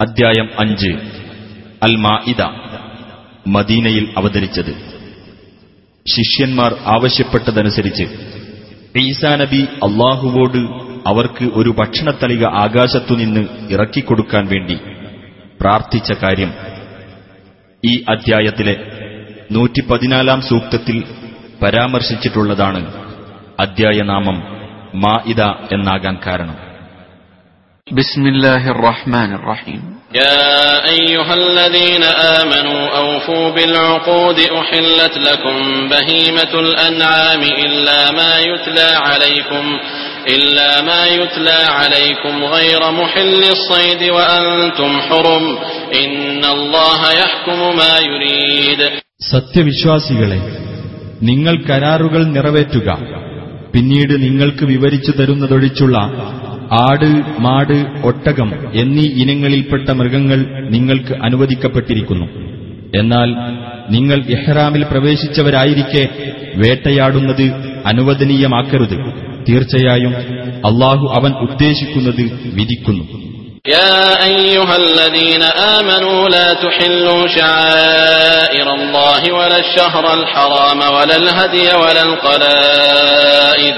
അദ്ധ്യായം അഞ്ച്. അൽ മാഇദ മദീനയിൽ അവതരിച്ചത്. ശിഷ്യന്മാർ ആവശ്യപ്പെട്ടതനുസരിച്ച് ഈസാ നബി അള്ളാഹുവോട് അവർക്ക് ഒരു ഭക്ഷണത്തളിക ആകാശത്തുനിന്ന് ഇറക്കിക്കൊടുക്കാൻ വേണ്ടി പ്രാർത്ഥിച്ച കാര്യം. ഈ അധ്യായത്തിലെ നൂറ്റിപ്പതിനാലാം സൂക്തത്തിൽ പരാമർശിച്ചിട്ടുള്ളതാണ് അദ്ധ്യായനാമം മാഇദ എന്നാകാൻ കാരണം. بسم الله الرحمن الرحيم يا أيها الذين آمنوا أوفوا بالعقود أحلت لكم بهيمة الأنعام إلا ما يتلى عليكم إلا ما يتلى عليكم غير محل الصيد وأنتم حرم إن الله يحكم ما يريد സത്യവിശ്വാസികളെ നിങ്ങൾ കരാറുകൾ നിറവേറ്റുക പിന്നീട് നിങ്ങൾക്ക് വിവരിച്ചു തരുന്നതൊഴിച്ചുള്ള ആട് മാട് ഒട്ടകം എന്നീ ഇനങ്ങളിൽപ്പെട്ട മൃഗങ്ങൾ നിങ്ങൾക്ക് അനുവദിക്കപ്പെട്ടിരിക്കുന്നു എന്നാൽ നിങ്ങൾ ഇഹ്റാമിൽ പ്രവേശിച്ചവരായിരിക്കെ വേട്ടയാടുന്നത് അനുവദനീയമാക്കരുത് തീർച്ചയായും അള്ളാഹു അവൻ ഉദ്ദേശിക്കുന്നത് വിധിക്കുന്നു يا أيها الذين آمنوا لا تحلوا شعائر الله ولا الشهر الحرام ولا الهدي ولا القلائد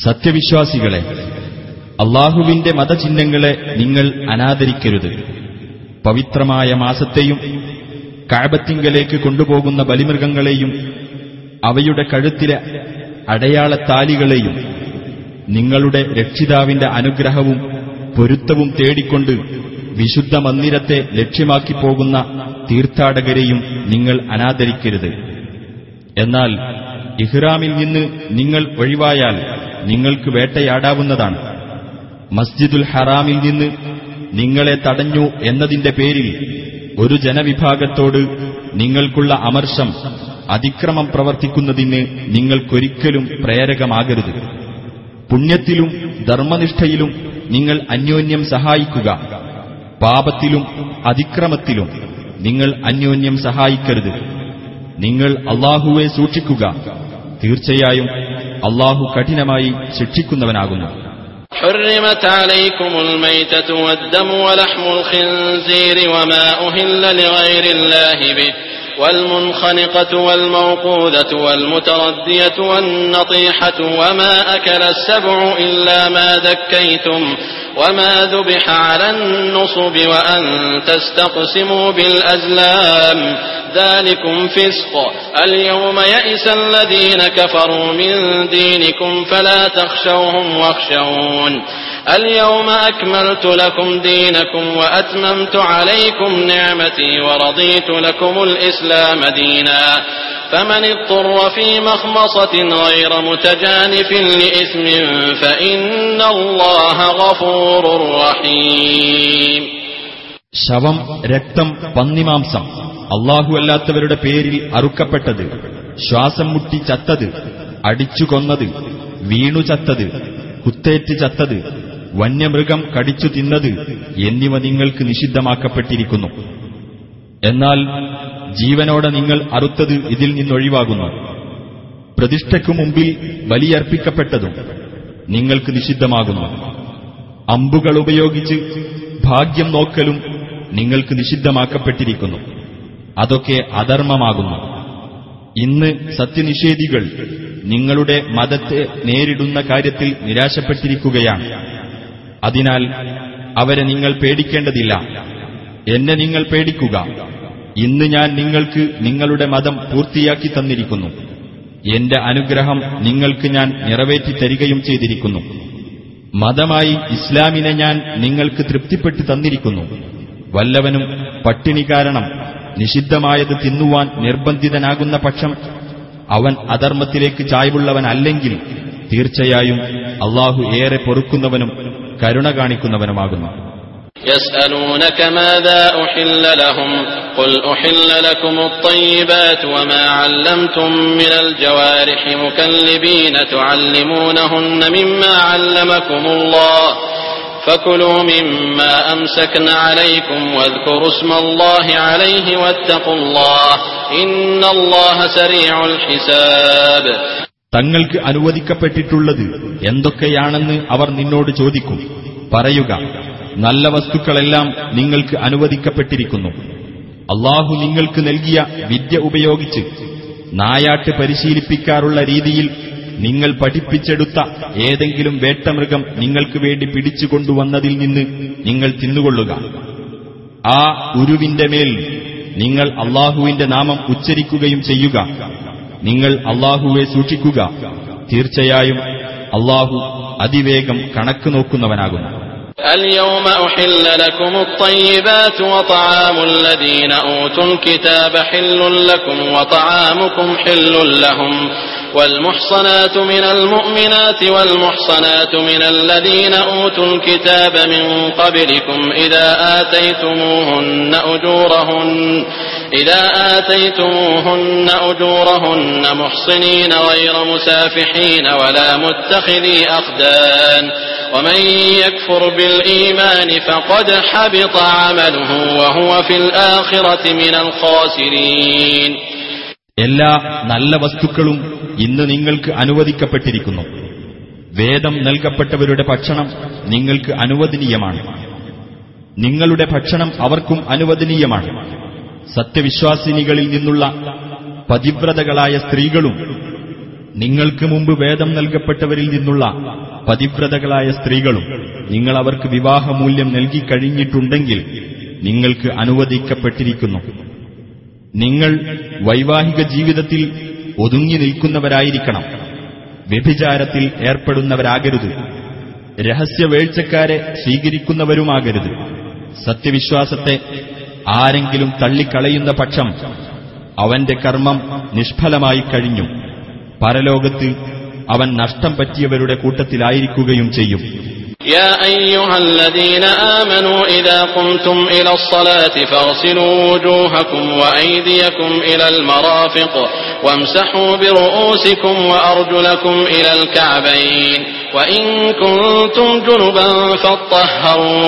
സത്യവിശ്വാസികളെ അള്ളാഹുവിന്റെ മതചിഹ്നങ്ങളെ നിങ്ങൾ അനാദരിക്കരുത്. പവിത്രമായ മാസത്തെയും കാഴ്ബത്തിങ്കലേക്ക് കൊണ്ടുപോകുന്ന ബലിമൃഗങ്ങളെയും അവയുടെ കഴുത്തിലെ അടയാളത്താലികളെയും നിങ്ങളുടെ രക്ഷിതാവിന്റെ അനുഗ്രഹവും പൊരുത്തവും തേടിക്കൊണ്ട് വിശുദ്ധ മന്ദിരത്തെ ലക്ഷ്യമാക്കി പോകുന്ന തീർത്ഥാടകരെയും നിങ്ങൾ അനാദരിക്കരുത്. എന്നാൽ ഇഹ്റാമിൽ നിന്ന് നിങ്ങൾ ഒഴിവായാൽ നിങ്ങൾക്ക് വേട്ടയാടാവുന്നതാണ്. മസ്ജിദുൽ ഹറാമിൽ നിന്ന് നിങ്ങളെ തടഞ്ഞു എന്നതിന്റെ പേരിൽ ഒരു ജനവിഭാഗത്തോട് നിങ്ങൾക്കുള്ള അമർഷം അതിക്രമം പ്രവർത്തിക്കുന്നതിന് നിങ്ങൾക്കൊരിക്കലും പ്രേരകമാകരുത്. പുണ്യത്തിലും ധർമ്മനിഷ്ഠയിലും നിങ്ങൾ അന്യോന്യം സഹായിക്കുക. പാപത്തിലും അതിക്രമത്തിലും നിങ്ങൾ അന്യോന്യം സഹായിക്കരുത്. നിങ്ങൾ അള്ളാഹുവെ സൂക്ഷിക്കുക. തീർച്ചയായും അള്ളാഹു കഠിനമായി ശിക്ഷിക്കുന്നവനാകുന്നു حرمت عليكم الميتة والدم ولحم الخنزير وما أهل لغير الله به والمنخنقة والموقوذة والمتردية والنطيحة وما أكل السبع إلا ما ذكيتم وما ذبح على النصب وأن تستقسموا بالأزلام ذلكم فسق. اليوم يئس الذين كفروا من دينكم فلا تخشوهم واخشون. اليوم أكملت لكم دينكم وأتممت عليكم نعمتي ورضيت لكم الإسلام دينا فمن اضطر في مخمصة غير متجانف لإثم فإن الله غفور رحيم ശവം രക്തം പന്നിമാംസം അള്ളാഹു അല്ലാത്തവരുടെ പേരിൽ അറുക്കപ്പെട്ടത് ശ്വാസം മുട്ടി ചത്തത് അടിച്ചു കൊന്നത് വീണു ചത്തത് കുത്തേറ്റ് ചത്തത് വന്യമൃഗം കടിച്ചു തിന്നത് എന്നിവ നിങ്ങൾക്ക് നിഷിദ്ധമാക്കപ്പെട്ടിരിക്കുന്നു. എന്നാൽ ജീവനോടെ നിങ്ങൾ അറുത്തത് ഇതിൽ നിന്നൊഴിവാകുന്നു. പ്രതിഷ്ഠയ്ക്കു മുമ്പിൽ ബലിയർപ്പിക്കപ്പെട്ടതും നിങ്ങൾക്ക് നിഷിദ്ധമാകുന്നു. അമ്പുകൾ ഉപയോഗിച്ച് ഭാഗ്യം നോക്കലും നിങ്ങൾക്ക് നിഷിദ്ധമാക്കപ്പെട്ടിരിക്കുന്നു. അതൊക്കെ അധർമ്മമാകുന്നു. ഇന്ന് സത്യനിഷേധികൾ നിങ്ങളുടെ മതത്തെ നേരിടുന്ന കാര്യത്തിൽ നിരാശപ്പെട്ടിരിക്കുകയാണ്. അതിനാൽ അവരെ നിങ്ങൾ പേടിക്കേണ്ടതില്ല. എന്നെ നിങ്ങൾ പേടിക്കുക. ഇന്ന് ഞാൻ നിങ്ങൾക്ക് നിങ്ങളുടെ മതം പൂർത്തിയാക്കി തന്നിരിക്കുന്നു. എന്റെ അനുഗ്രഹം നിങ്ങൾക്ക് ഞാൻ നിറവേറ്റി തരികയും ചെയ്തിരിക്കുന്നു. മതമായി ഇസ്ലാമിനെ ഞാൻ നിങ്ങൾക്ക് തൃപ്തിപ്പെട്ടു തന്നിരിക്കുന്നു. വല്ലവനും പട്ടിണി കാരണം നിഷിദ്ധമായത് തിന്നുവാൻ നിർബന്ധിതനാകുന്ന പക്ഷം അവൻ അധർമ്മത്തിലേക്ക് ചായ്വുള്ളവനല്ലെങ്കിൽ തീർച്ചയായും അള്ളാഹു ഏറെ പൊറുക്കുന്നവനും കരുണ കാണിക്കുന്നവനുമാകുന്നു يسألونك ماذا أحل لهم قل أحل لكم الطيبات وما علمتم من الجوارح مكلبين تعلمونهن مما علمكم الله فكلوا مما أمسكن عليكم واذكروا اسم الله عليه واتقوا الله إن الله سريع الحساب തങ്ങൾക്ക് അനുവദിക്കപ്പെട്ടിട്ടുള്ളത് എന്തൊക്കെയാണെന്ന് അവർ നിന്നോട് ചോദിക്കും. പറയുക നല്ല വസ്തുക്കളെല്ലാം നിങ്ങൾക്ക് അനുവദിക്കപ്പെട്ടിരിക്കുന്നു. അള്ളാഹു നിങ്ങൾക്ക് നൽകിയ വിദ്യ ഉപയോഗിച്ച് നായാട്ട് പരിശീലിപ്പിക്കാറുള്ള രീതിയിൽ നിങ്ങൾ പഠിപ്പിച്ചെടുത്ത ഏതെങ്കിലും വേട്ടമൃഗം നിങ്ങൾക്ക് വേണ്ടി പിടിച്ചുകൊണ്ടുവന്നതിൽ നിന്ന് നിങ്ങൾ തിന്നുകൊള്ളുക. ആ ഉരുവിന്റെ മേൽ നിങ്ങൾ അള്ളാഹുവിന്റെ നാമം ഉച്ചരിക്കുകയും ചെയ്യുക. നിങ്ങൾ അള്ളാഹുവെ സൂക്ഷിക്കുക തീർച്ചയായും അള്ളാഹു അതിവേഗം കണക്ക് നോക്കുന്നവനാകുന്നു اليوم أحل لكم الطيبات وطعام الذين أوتوا الكتاب حل لكم وطعامكم حل لهم والمحصنات من المؤمنات والمحصنات من الذين أوتوا الكتاب من قبلكم إذا آتيتموهن أجورهن إذا آتيتموهن أجورهن محصنين غير مسافحين ولا متخذي أخدان ومن يكفر بالإيمان فقد حبط عمله وهو في الآخرة من الخاسرين എല്ലാ നല്ല വസ്തുക്കളും ഇന്ന് നിങ്ങൾക്ക് അനുവദിക്കപ്പെട്ടിരിക്കുന്നു വേദം നൽകപ്പെട്ടവരുടെ ഭക്ഷണം നിങ്ങൾക്ക് അനുവദനീയമാണ് നിങ്ങളുടെ ഭക്ഷണം അവർക്കും അനുവദനീയമാണ് സത്യവിശ്വാസിനികളിൽ നിന്നുള്ള പതിവ്രതകളായ സ്ത്രീകളും നിങ്ങൾക്ക് മുമ്പ് വേദം നൽകപ്പെട്ടവരിൽ നിന്നുള്ള പതിവ്രതകളായ സ്ത്രീകളും നിങ്ങൾ അവർക്ക് വിവാഹമൂല്യം നൽകിക്കഴിഞ്ഞിട്ടുണ്ടെങ്കിൽ നിങ്ങൾക്ക് അനുവദിക്കപ്പെട്ടിരിക്കുന്നു. നിങ്ങൾ വൈവാഹിക ജീവിതത്തിൽ ഒതുങ്ങി നിൽക്കുന്നവരായിരിക്കണം. വ്യഭിചാരത്തിൽ ഏർപ്പെടുന്നവരാകരുത്. രഹസ്യവേഴ്ചക്കാരെ സ്വീകരിക്കുന്നവരുമാകരുത്. സത്യവിശ്വാസത്തെ ആരെങ്കിലും തള്ളിക്കളയുന്ന പക്ഷം അവന്റെ കർമ്മം നിഷ്ഫലമായി കഴിഞ്ഞു പരലോകത്ത് അവൻ നഷ്ടം പറ്റിയവരുടെ കൂട്ടത്തിലായിരിക്കുകയും ചെയ്യും يا أيها الذين آمنوا إذا قمتم إلى الصلاة فاغسلوا وجوهكم وأيديكم إلى المرافق وامسحوا برؤوسكم وأرجلكم إلى الكعبين وإن كنتم جنبا فاطهروا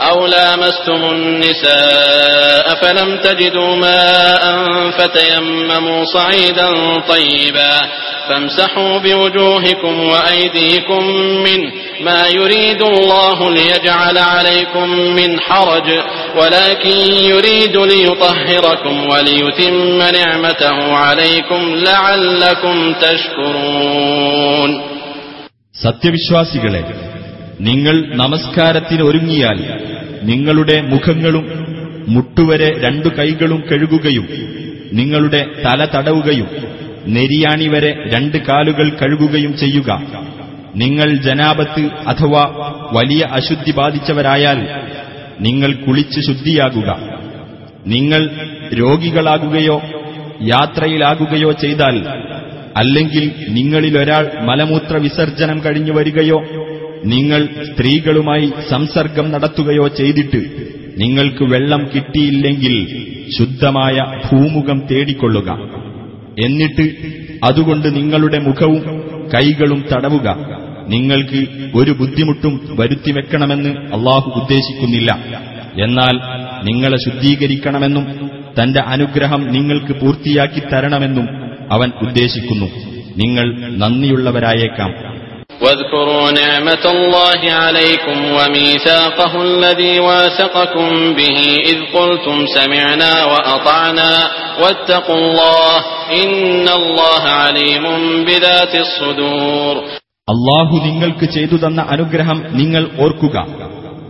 أو لامستم النساء فلم تجدوا ماء فتيمموا صعيدا طيبا فامسحوا بوجوهكم وأيديكم منه ما يريد الله ليجعل عليكم من حرج ولكن يريد ليطهركم وليتم نعمته عليكم لعلكم تشكرون സത്യവിശ്വാസികളെ നിങ്ങൾ നമസ്കാരത്തിന് ഒരുങ്ങിയാൽ നിങ്ങളുടെ മുഖങ്ങളും മുട്ടുവരെ രണ്ടു കൈകളും കഴുകുകയും നിങ്ങളുടെ തല തടവുകയും നെരിയാണി വരെ രണ്ട് കാലുകൾ കഴുകുകയും ചെയ്യുക. നിങ്ങൾ ജനാപത്ത് അഥവാ വലിയ അശുദ്ധി ബാധിച്ചവരായാൽ നിങ്ങൾ കുളിച്ച് ശുദ്ധിയാകുക. നിങ്ങൾ രോഗികളാകുകയോ യാത്രയിലാകുകയോ ചെയ്താൽ അല്ലെങ്കിൽ നിങ്ങളിലൊരാൾ മലമൂത്ര വിസർജനം കഴിഞ്ഞു വരികയോ നിങ്ങൾ സ്ത്രീകളുമായി സംസർഗം നടത്തുകയോ ചെയ്തിട്ട് നിങ്ങൾക്ക് വെള്ളം കിട്ടിയില്ലെങ്കിൽ ശുദ്ധമായ ഭൂമുഖം തേടിക്കൊള്ളുക. എന്നിട്ട് അതുകൊണ്ട് നിങ്ങളുടെ മുഖവും കൈകളും തടവുക. നിങ്ങൾക്ക് ഒരു ബുദ്ധിമുട്ടും വരുത്തിവെക്കണമെന്ന് അള്ളാഹു ഉദ്ദേശിക്കുന്നില്ല. എന്നാൽ നിങ്ങളെ ശുദ്ധീകരിക്കണമെന്നും തന്റെ അനുഗ്രഹം നിങ്ങൾക്ക് പൂർത്തിയാക്കി തരണമെന്നും അവൻ ഉദ്ദേശിക്കുന്നു. നിങ്ങൾ നന്ദിയുള്ളവരായേക്കാം. واذكروا نعمة الله عليكم وميثاقه الذي واثقكم به إذ قلتم سمعنا وأطعنا واتقوا الله إن الله عليم بذات الصدور അള്ളാഹു നിങ്ങൾക്ക് ചെയ്തു തന്ന അനുഗ്രഹം നിങ്ങൾ ഓർക്കുക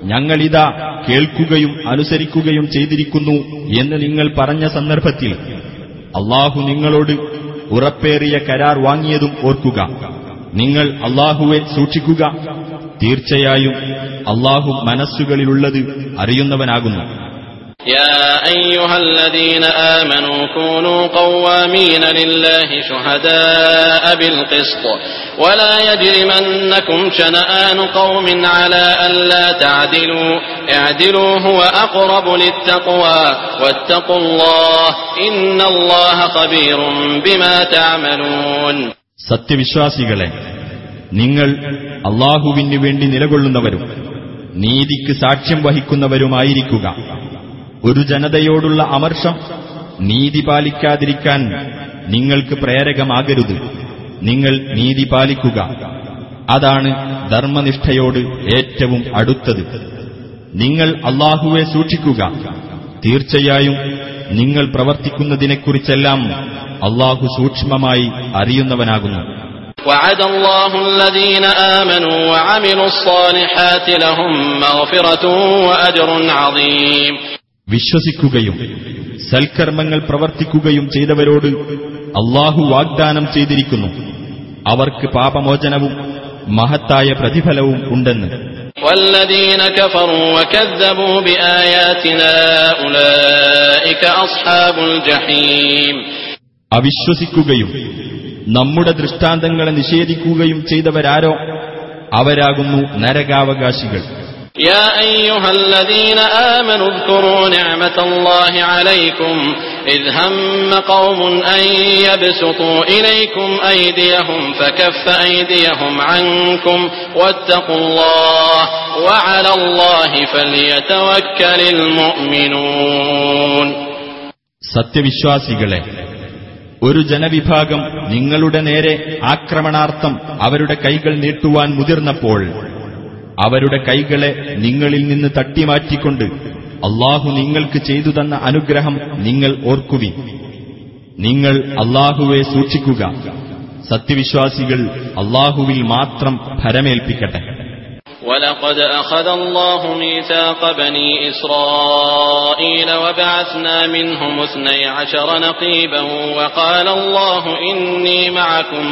ഞങ്ങളിതാ കേൾക്കുകയും അനുസരിക്കുകയും ചെയ്തിരിക്കുന്നു എന്ന് നിങ്ങൾ പറഞ്ഞ സന്ദർഭത്തിൽ അള്ളാഹു നിങ്ങളോട് ഉറപ്പേറിയ കരാർ വാങ്ങിയതും ഓർക്കുക നിങ്ങൾ അള്ളാഹുവെ സൂക്ഷിക്കുക തീർച്ചയായും അള്ളാഹു മനസ്സുകളിലുള്ളത് അറിയുന്നവനാകുന്നു يا أيها الذين آمنوا كونوا قوامين لله شهداء بالقسط ولا يجرمنكم شنآن قوم على ألا تعدلوا اعدلوا هو أقرب للتقوى واتقوا الله إن الله خبير بما تعملون സത്യവിശ്വാസികളെ നിങ്ങൾ അള്ളാഹുവിന് വേണ്ടി നിലകൊള്ളുന്നവരും നീതിക്ക് സാക്ഷ്യം വഹിക്കുന്നവരുമായിരിക്കുക. ഒരു ജനതയോടുള്ള അമർഷം നീതി പാലിക്കാതിരിക്കാൻ നിങ്ങൾക്ക് പ്രേരകമാകരുത്. നിങ്ങൾ നീതി പാലിക്കുക. അതാണ് ധർമ്മനിഷ്ഠയോട് ഏറ്റവും അടുത്തത്. നിങ്ങൾ അള്ളാഹുവെ സൂക്ഷിക്കുക. തീർച്ചയായും നിങ്ങൾ പ്രവർത്തിക്കുന്നതിനെക്കുറിച്ചെല്ലാം അള്ളാഹു സൂക്ഷ്മമായി അറിയുന്നവനാകുന്നു وعد الله الذين آمنوا وعملوا الصالحات لهم مغفرة وأجر عظيم വിശ്വസിക്കുകയും സൽക്കർമ്മങ്ങൾ പ്രവർത്തിക്കുകയും ചെയ്തവരോട് അള്ളാഹു വാഗ്ദാനം ചെയ്തിരിക്കുന്നു അവർക്ക് പാപമോചനവും മഹത്തായ പ്രതിഫലവും ഉണ്ടെന്ന് والذين كفروا وكذبوا بآياتنا أولئك أصحاب الجحيم അവിശ്വസിക്കുകയും നമ്മുടെ ദൃഷ്ടാന്തങ്ങളെ നിഷേധിക്കുകയും ചെയ്തവരാരോ അവരാകുന്നു നരകാവകാശികൾ يا أيها الذين آمنوا اذكروا نعمة الله عليكم إذ هم قوم أن يبسطوا إليكم أيديهم فكف أيديهم عنكم واتقوا الله وعلى الله فليتوكل المؤمنون സത്യവിശ്വാസികളെ ഒരു ജനവിഭാഗം നിങ്ങളുടെ നേരെ ആക്രമണാർത്ഥം അവരുടെ കൈകൾ നീട്ടുവാൻ മുതിർന്നപ്പോൾ അവരുടെ കൈകളെ നിങ്ങളിൽ നിന്ന് തട്ടിമാറ്റിക്കൊണ്ട് അള്ളാഹു നിങ്ങൾക്ക് ചെയ്തു തന്ന അനുഗ്രഹം നിങ്ങൾ ഓർക്കുവിൻ നിങ്ങൾ അള്ളാഹുവെ സൂക്ഷിക്കുക സത്യവിശ്വാസികൾ അള്ളാഹുവിൽ മാത്രം ഭരമേൽപ്പിക്കട്ടെ ولقد أخذ الله ميثاق بني إسرائيل وبعثنا منهم اثني عشر نقيبا وقال الله إني معكم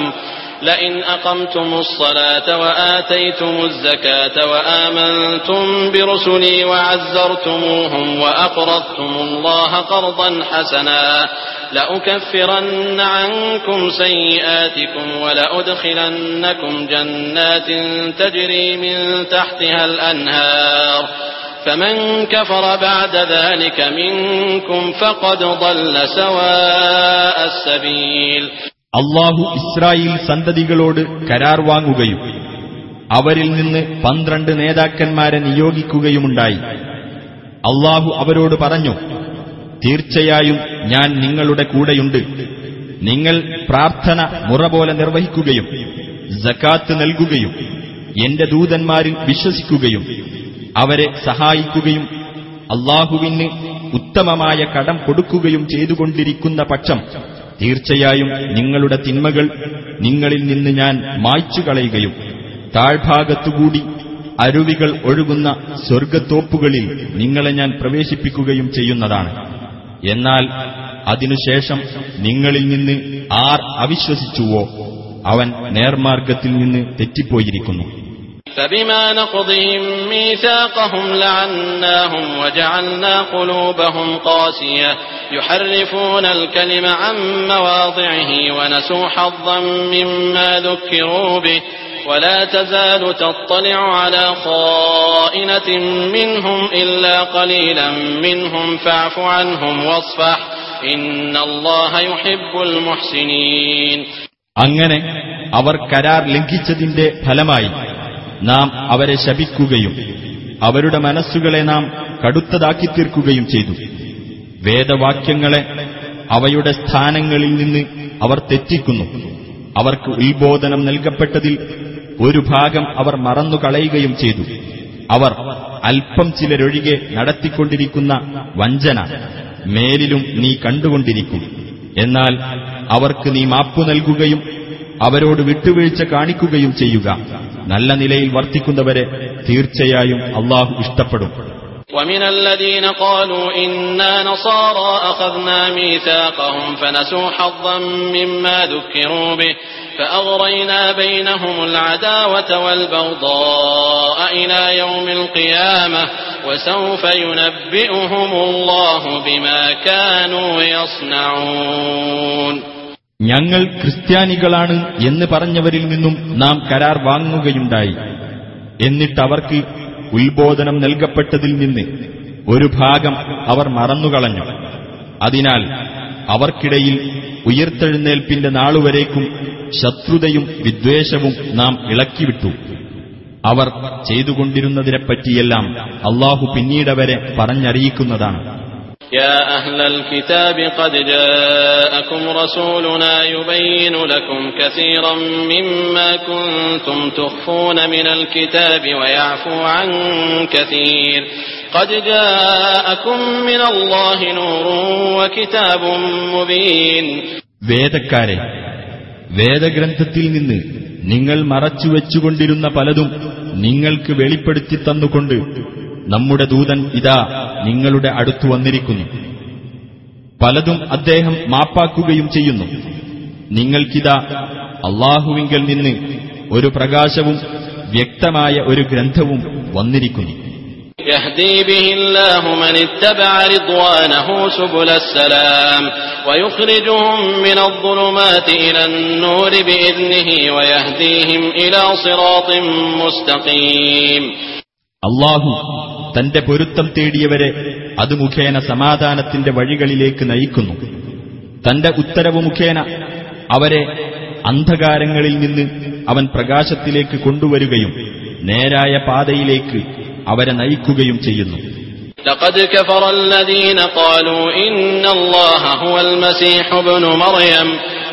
لئن أقمتم الصلاة وآتيتم الزكاة وآمنتم برسلي وعزرتموهم وأقرضتم الله قرضا حسنا لأكفرن عنكم سيئاتكم ولأدخلنكم جنات تجري من تحتها الأنهار فمن كفر بعد ذلك منكم فقد ضل سواء السبيل അള്ളാഹു ഇസ്രായേൽ സന്തതികളോട് കരാർ വാങ്ങുകയും അവരിൽ നിന്ന് പന്ത്രണ്ട് നേതാക്കന്മാരെ നിയോഗിക്കുകയുമുണ്ടായി. അള്ളാഹു അവരോട് പറഞ്ഞു തീർച്ചയായും ഞാൻ നിങ്ങളുടെ കൂടെയുണ്ട്. നിങ്ങൾ പ്രാർത്ഥന മുറ പോലെ നിർവഹിക്കുകയും ജക്കാത്ത് നൽകുകയും എന്റെ ദൂതന്മാരിൽ വിശ്വസിക്കുകയും അവരെ സഹായിക്കുകയും അള്ളാഹുവിന് ഉത്തമമായ കടം കൊടുക്കുകയും ചെയ്തുകൊണ്ടിരിക്കുന്ന പക്ഷം തീർച്ചയായും നിങ്ങളുടെ തിന്മകൾ നിങ്ങളിൽ നിന്ന് ഞാൻ മായ്ച്ചു കളയുകയും താഴ്ഭാഗത്തുകൂടി അരുവികൾ ഒഴുകുന്ന സ്വർഗത്തോപ്പുകളിൽ നിങ്ങളെ ഞാൻ പ്രവേശിപ്പിക്കുകയും ചെയ്യുന്നതാണ്. എന്നാൽ അതിനുശേഷം നിങ്ങളിൽ നിന്ന് ആർ അവിശ്വസിച്ചുവോ? അവൻ നേർമാർഗത്തിൽ നിന്ന് തെറ്റിപ്പോയിരിക്കുന്നു. فبما نقضهم ميثاقهم لعناهم وجعلنا قلوبهم قاسية يحرفون الكلم عن مواضعه ونسوا حظا مما ذكروا به ولا تزال تطلع على خائنة منهم إلا قليلا منهم فاعف عنهم واصفح إن الله يحب المحسنين അങ്ങനെ അവർ കരാർ ലംഘിച്ചതിന്റെ ഫലമായി നാം അവരെ ശപിക്കുകയും അവരുടെ മനസ്സുകളെ നാം കടുത്തതാക്കി തീർക്കുകയും ചെയ്തു. വേദവാക്യങ്ങളെ അവയുടെ സ്ഥാനങ്ങളിൽ നിന്ന് അവർ തെറ്റിക്കുന്നു. അവർക്ക് ഉത്ബോധനം നൽകപ്പെട്ടതിൽ ഒരു ഭാഗം അവർ മറന്നുകളയുകയും ചെയ്തു. അവർ അല്പം ചിലരൊഴികെ നടത്തിക്കൊണ്ടിരിക്കുന്ന വഞ്ചന മേലിലും നീ കണ്ടുകൊണ്ടിരിക്കും. എന്നാൽ അവർക്ക് നീ മാപ്പു നൽകുകയും അവരോട് വിട്ടുവീഴ്ച കാണിക്കുകയും ചെയ്യുക. നല്ല നിലയിൽ വർത്തിക്കുന്നവരെ തീർച്ചയായും അള്ളാഹു ഇഷ്ടപ്പെടും ومن الذين قالوا إنا نصارى أخذنا ميثاقهم فنسوا حظا مما ذكروا به فأغرينا بينهم العداوة والبغضاء إلى يوم القيامة وسوف ينبئهم الله بما كانوا يصنعون ഞങ്ങൾ ക്രിസ്ത്യാനികളാണ് എന്ന് പറഞ്ഞവരിൽ നിന്നും നാം കരാർ വാങ്ങുകയുണ്ടായി. എന്നിട്ടവർക്ക് ഉത്ബോധനം നൽകപ്പെട്ടതിൽ നിന്ന് ഒരു ഭാഗം അവർ മറന്നുകളഞ്ഞു. അതിനാൽ അവർക്കിടയിൽ ഉയർത്തെഴുന്നേൽപ്പിന്റെ നാളുവരേക്കും ശത്രുതയും വിദ്വേഷവും നാം ഇളക്കിവിട്ടു. അവർ ചെയ്തുകൊണ്ടിരുന്നതിനെപ്പറ്റിയെല്ലാം അള്ളാഹു പിന്നീടവരെ പറഞ്ഞറിയിക്കുന്നതാണ്. يا أهل الكتاب قد جاءكم رسولنا يبين لكم كثيرا مما كنتم تخفون من الكتاب ويعفو عن كثير قد جاءكم من الله نور وكتاب مبين വേദക്കാരെ വേദഗ്രന്ഥത്തിൽ നിന്ന് നിങ്ങൾ മറച്ചുവെച്ചുകൊണ്ടിരുന്ന പലതും നിങ്ങൾക്ക് വെളിപ്പെടുത്തി തന്നുകൊണ്ട് നമ്മുടെ ദൂതൻ ഇതാ നിങ്ങളുടെ അടുത്തു വന്നിരിക്കുന്നു പലതും അദ്ദേഹം മാപ്പാക്കുകയും ചെയ്യുന്നു നിങ്ങൾക്കിതാ അള്ളാഹുവിങ്കൽ നിന്ന് ഒരു പ്രകാശവും വ്യക്തമായ ഒരു ഗ്രന്ഥവും വന്നിരിക്കുന്നു يهدي به الله من اتبع رضوانه سبل السلام ويخرجهم من الظلمات إلى النور بإذنه ويهديهم إلى صراط مستقيم അള്ളാഹു തന്റെ പൊരുത്തം തേടിയവരെ അത് മുഖേന സമാധാനത്തിന്റെ വഴികളിലേക്ക് നയിക്കുന്നു തന്റെ ഉത്തരവ് മുഖേന അവരെ അന്ധകാരങ്ങളിൽ നിന്ന് അവൻ പ്രകാശത്തിലേക്ക് കൊണ്ടുവരികയും നേരായ പാതയിലേക്ക് അവരെ നയിക്കുകയും ചെയ്യുന്നു لقد كفر الذين قالوا إن الله هو المسيح ابن مريم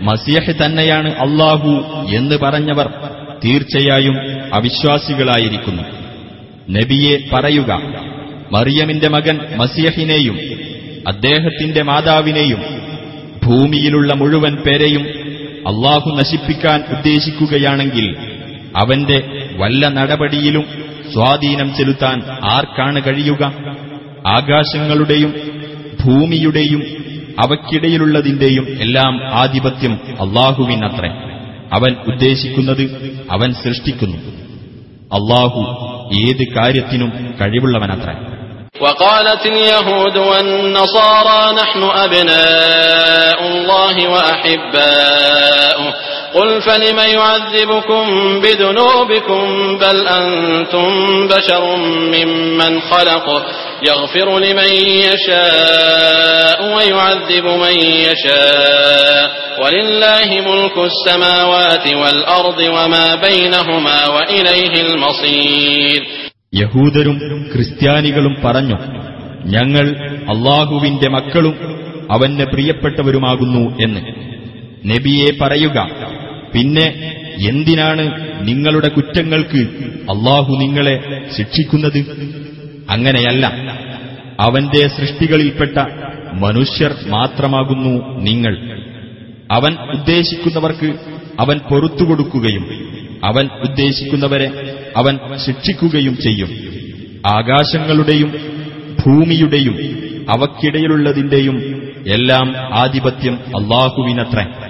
മസിയഹ് തന്നെയാണ് അള്ളാഹു എന്ന് പറഞ്ഞവർ തീർച്ചയായും അവിശ്വാസികളായിരിക്കുന്നു. നബിയെ പറയുക മറിയമിന്റെ മകൻ മസിയഹിനെയും അദ്ദേഹത്തിന്റെ മാതാവിനെയും ഭൂമിയിലുള്ള മുഴുവൻ പേരെയും അള്ളാഹു നശിപ്പിക്കാൻ ഉദ്ദേശിക്കുകയാണെങ്കിൽ അവന്റെ വല്ല നടപടിയിലും സ്വാധീനം ചെലുത്താൻ ആർക്കാണ് കഴിയുക? ആകാശങ്ങളുടെയും ഭൂമിയുടെയും അവയ്ക്കിടയിലുള്ളതിന്റെയും എല്ലാം ആധിപത്യം അള്ളാഹുവിനത്രേ അവൻ ഉദ്ദേശിക്കുന്നത് അവൻ സൃഷ്ടിക്കുന്നു അള്ളാഹു ഏത് കാര്യത്തിനും കഴിവുള്ളവനത്രേ وقالت اليهود والنصارى نحن أبناء الله وأحباؤه قل فلم يعذبكم بذنوبكم بل أنتم بشر ممن خلق يغفر لمن يشاء ويعذب من يشاء ولله ملك السماوات والأرض وما بينهما وإليه المصير യഹൂദരും ക്രിസ്ത്യാനികളും പറഞ്ഞു ഞങ്ങൾ അള്ളാഹുവിന്റെ മക്കളും അവന് പ്രിയപ്പെട്ടവരുമാകുന്നു എന്ന് നബിയെ പറയുക പിന്നെ എന്തിനാണ് നിങ്ങളുടെ കുറ്റങ്ങൾക്ക് അള്ളാഹു നിങ്ങളെ ശിക്ഷിക്കുന്നത്? അങ്ങനെയല്ല. അവന്റെ സൃഷ്ടികളിൽപ്പെട്ട മനുഷ്യർ മാത്രമാകുന്നു നിങ്ങൾ. അവൻ ഉദ്ദേശിക്കുന്നവർക്ക് അവൻ പൊറത്തുകൊടുക്കുകയും അവൻ ഉദ്ദേശിക്കുന്നവരെ അവൻ ശിക്ഷിക്കുകയും ചെയ്യും. ആകാശങ്ങളുടെയും ഭൂമിയുടെയും അവക്കിടയിലുള്ളതിന്റെയും എല്ലാം ആധിപത്യം അള്ളാഹുവിനത്രേ.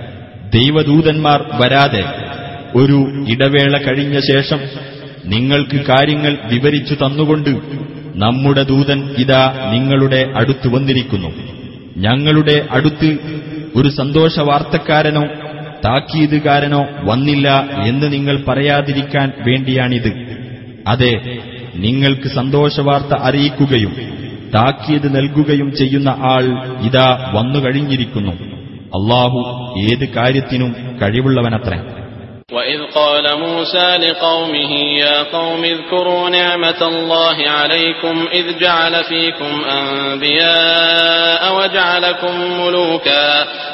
ദൈവദൂതന്മാർ വരാതെ ഒരു ഇടവേള കഴിഞ്ഞ ശേഷം നിങ്ങൾക്ക് കാര്യങ്ങൾ വിവരിച്ചു തന്നുകൊണ്ട് നമ്മുടെ ദൂതൻ ഇതാ നിങ്ങളുടെ അടുത്തു വന്നിരിക്കുന്നു. ഞങ്ങളുടെ അടുത്ത് ഒരു സന്തോഷവാർത്തക്കാരനോ താക്കീതുകാരനോ വന്നില്ല എന്ന് നിങ്ങൾ പറയാതിരിക്കാൻ വേണ്ടിയാണിത്. അതെ നിങ്ങൾക്ക് സന്തോഷവാർത്ത അറിയിക്കുകയും താക്കീത് നൽകുകയും ചെയ്യുന്ന ആൾ ഇതാ വന്നുകഴിഞ്ഞിരിക്കുന്നു അള്ളാഹു ഏത് കാര്യത്തിനും കഴിവുള്ളവനത്രേ وإذ قال موسى لقومه يا قوم اذكروا نعمة الله عليكم إذ جعل فيكم أنبياء وجعلكم ملوكا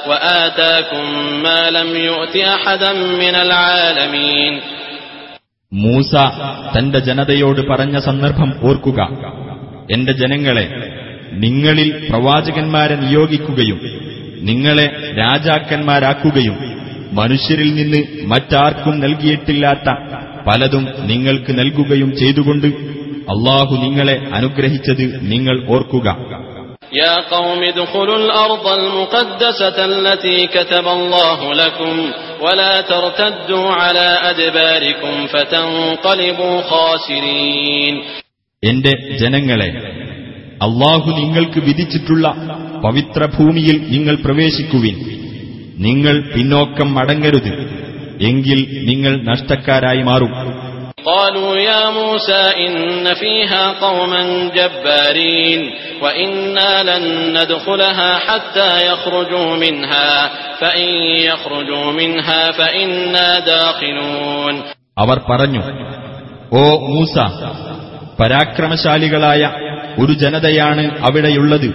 وآتاكم ما لم يؤت أحدا من العالمين മൂസ തന്റെ ജനതയോട് പറഞ്ഞ സന്ദർഭം ഓർക്കുക എന്റെ ജനങ്ങളെ നിങ്ങളിൽ പ്രവാചകന്മാരെ നിയോഗിക്കുകയും നിങ്ങളെ രാജാക്കന്മാരാക്കുകയും മനുഷ്യരിൽ നിന്ന് മറ്റാർക്കും നൽകിയിട്ടില്ലാത്ത പലതും നിങ്ങൾക്ക് നൽകുകയും ചെയ്തുകൊണ്ട് അള്ളാഹു നിങ്ങളെ അനുഗ്രഹിച്ചത് നിങ്ങൾ ഓർക്കുക يا قوم ادخلوا الأرض المقدسة التي كتب الله لكم ولا ترتدوا على أدباركم فتنقلبوا خاسرين എന്റെ ജനങ്ങളെ അള്ളാഹു നിങ്ങൾക്ക് വിധിച്ചിട്ടുള്ള പവിത്ര ഭൂമിയിൽ നിങ്ങൾ പ്രവേശിക്കുവിൻ നിങ്ങൾ പിന്നോക്കം മടങ്ങരുത് എങ്കിൽ നിങ്ങൾ നഷ്ടക്കാരായി മാറും قالوا يا موسى إن فيها قوما جبارين وإنا لن ندخلها حتى يخرجوا منها فإن يخرجوا منها فإنا داخلون അവർ പറഞ്ഞു ഓ മൂസ പരാക്രമശാലികളായ ഒരു ജനതയാണ് അവിടെയുള്ളത്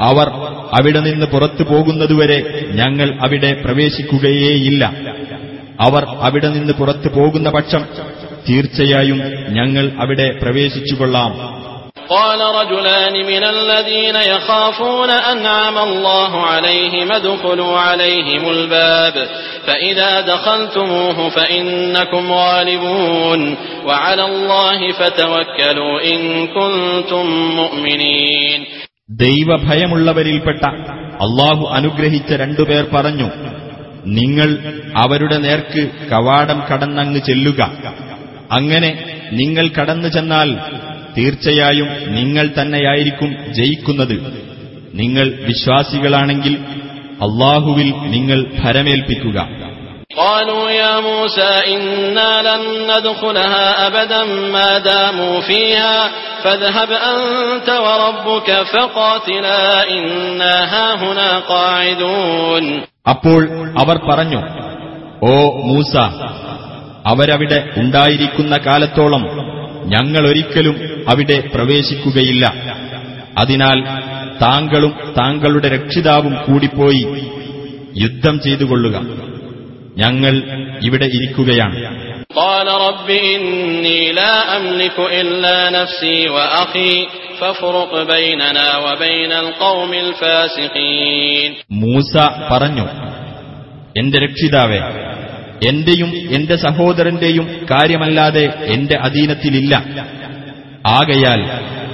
അവർ അവിടെ നിന്ന് പുറത്തു പോകുന്നതുവരെ ഞങ്ങൾ അവിടെ പ്രവേശിക്കുകയേയില്ല അവർ അവിടെ നിന്ന് പുറത്തു പോകുന്ന പക്ഷം തീർച്ചയായും ഞങ്ങൾ അവിടെ പ്രവേശിച്ചുകൊള്ളാം قال رجلان من الذين يخافون أنعم الله عليهم ادخلوا عليهم الباب فإذا دخلتموه فإنكم غالبون وعلى الله فتوكلوا إن كنتم مؤمنين ദൈവഭയമുള്ളവരിൽപ്പെട്ട അള്ളാഹു അനുഗ്രഹിച്ച രണ്ടുപേർ പറഞ്ഞു നിങ്ങൾ അവരുടെ നേർക്ക് കവാടം കടന്നങ്ങ് ചെല്ലുക. അങ്ങനെ നിങ്ങൾ കടന്നു ചെന്നാൽ തീർച്ചയായും നിങ്ങൾ തന്നെയായിരിക്കും ജയിക്കുന്നത്. നിങ്ങൾ വിശ്വാസികളാണെങ്കിൽ അള്ളാഹുവിൽ നിങ്ങൾ ഭരമേൽപ്പിക്കുക. قالوا يا موسى إنا لن ندخلها أبدا ما داموا فيها فاذهب أنت وربك فقاتلا إنا هاهنا قاعدون അപ്പോൾ അവർ പറഞ്ഞു ഓ മൂസ അവരവിടെ ഉണ്ടായിരിക്കുന്ന കാലത്തോളം ഞങ്ങൾ ഒരിക്കലും അവിടെ പ്രവേശിക്കുകയില്ല അതിനാൽ താങ്കളും താങ്കളുടെ രക്ഷിതാവും കൂടിപ്പോയി യുദ്ധം ചെയ്തുകൊള്ളുക ഞങ്ങൾ ഇവിടെ ഇരിക്കുകയാണ്. മൂസ പറഞ്ഞു എന്റെ രക്ഷിതാവേ എന്റെയും എന്റെ സഹോദരന്റെയും കാര്യമല്ലാതെ എന്റെ അധീനത്തിലില്ല. ആകയാൽ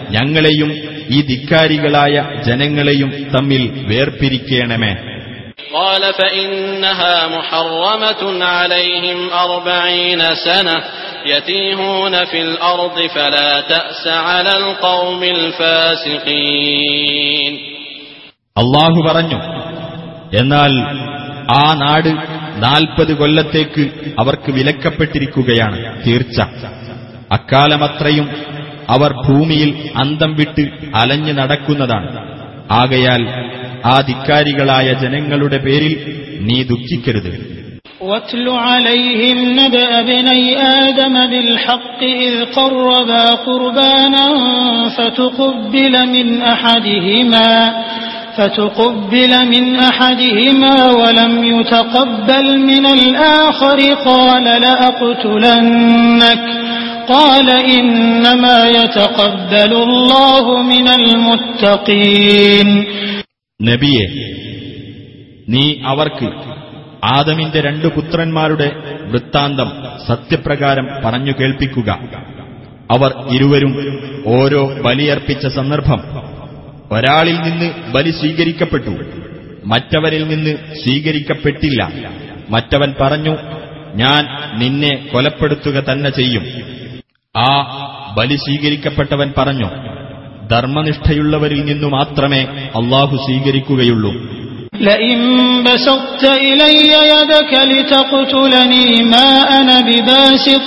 ഞങ്ങളെയും ഈ ധിക്കാരികളായ ജനങ്ങളെയും തമ്മിൽ വേർപിരിക്കേണമേ. قال فإنها محرمة عليهم أربعين سنة يتيهون في الأرض فلا تأس على القوم الفاسقين അള്ളാഹു പറഞ്ഞു എന്നാൽ ആ നാട് നാൽപ്പത് കൊല്ലത്തേക്ക് അവർക്ക് വിലക്കപ്പെട്ടിരിക്കുകയാണ് തീർച്ച അക്കാലമത്രയും അവർ ഭൂമിയിൽ അന്തം വിട്ട് അലഞ്ഞു നടക്കുന്നതാണ് ആകയാൽ ആ ധിക്കാരികളായ ജനങ്ങളുടെ പേരിൽ നീ ദുഃഖിക്കരുത് واتل عليهم نبأ ابني آدم بالحق إذ قربا قربانا فتقبل من أحدهما فتقبل من أحدهما ولم يتقبل من الآخر قال لأقتلنك قال إنما يتقبل الله من المتقين നബിയെ നീ അവർക്ക് ആദമിന്റെ രണ്ടു പുത്രന്മാരുടെ വൃത്താന്തം സത്യപ്രകാരം പറഞ്ഞു കേൾപ്പിക്കുക. അവർ ഇരുവരും ഓരോ ബലിയർപ്പിച്ച സന്ദർഭം ഒരാളിൽ നിന്ന് ബലി സ്വീകരിക്കപ്പെട്ടു മറ്റവരിൽ നിന്ന് സ്വീകരിക്കപ്പെട്ടില്ല. മറ്റവൻ പറഞ്ഞു ഞാൻ നിന്നെ കൊലപ്പെടുത്തുക തന്നെ ചെയ്യും. ആ ബലി സ്വീകരിക്കപ്പെട്ടവൻ പറഞ്ഞു ധർമ്മനിഷ്ഠയുള്ളവരിൽ നിന്നു മാത്രമേ അള്ളാഹു സ്വീകരിക്കുകയുള്ളൂ لئن بسطت إلي يدك لتقتلني ما أنا بباسط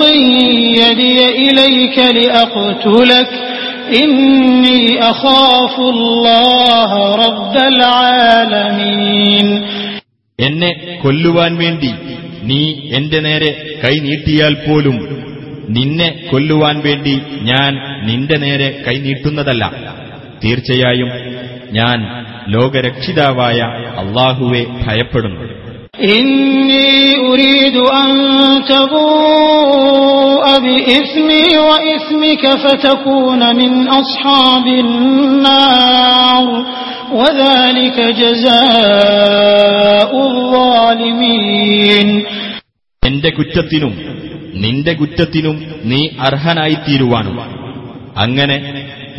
يدي إليك لأقتلك إني أخاف الله رب العالمين എന്നെ കൊല്ലുവാൻ വേണ്ടി നീ എന്റെ നേരെ കൈ നീട്ടിയാൽ പോലും നിന്നെ കൊല്ലുവാൻ വേണ്ടി ഞാൻ നിന്റെ നേരെ കൈനീട്ടുന്നതല്ല തീർച്ചയായും ഞാൻ ലോകരക്ഷിതാവായ അള്ളാഹുവെ ഭയപ്പെടുന്നു. എന്റെ കുറ്റത്തിനും നിന്റെ കുറ്റത്തിനും നീ അർഹനായിത്തീരുവാനും അങ്ങനെ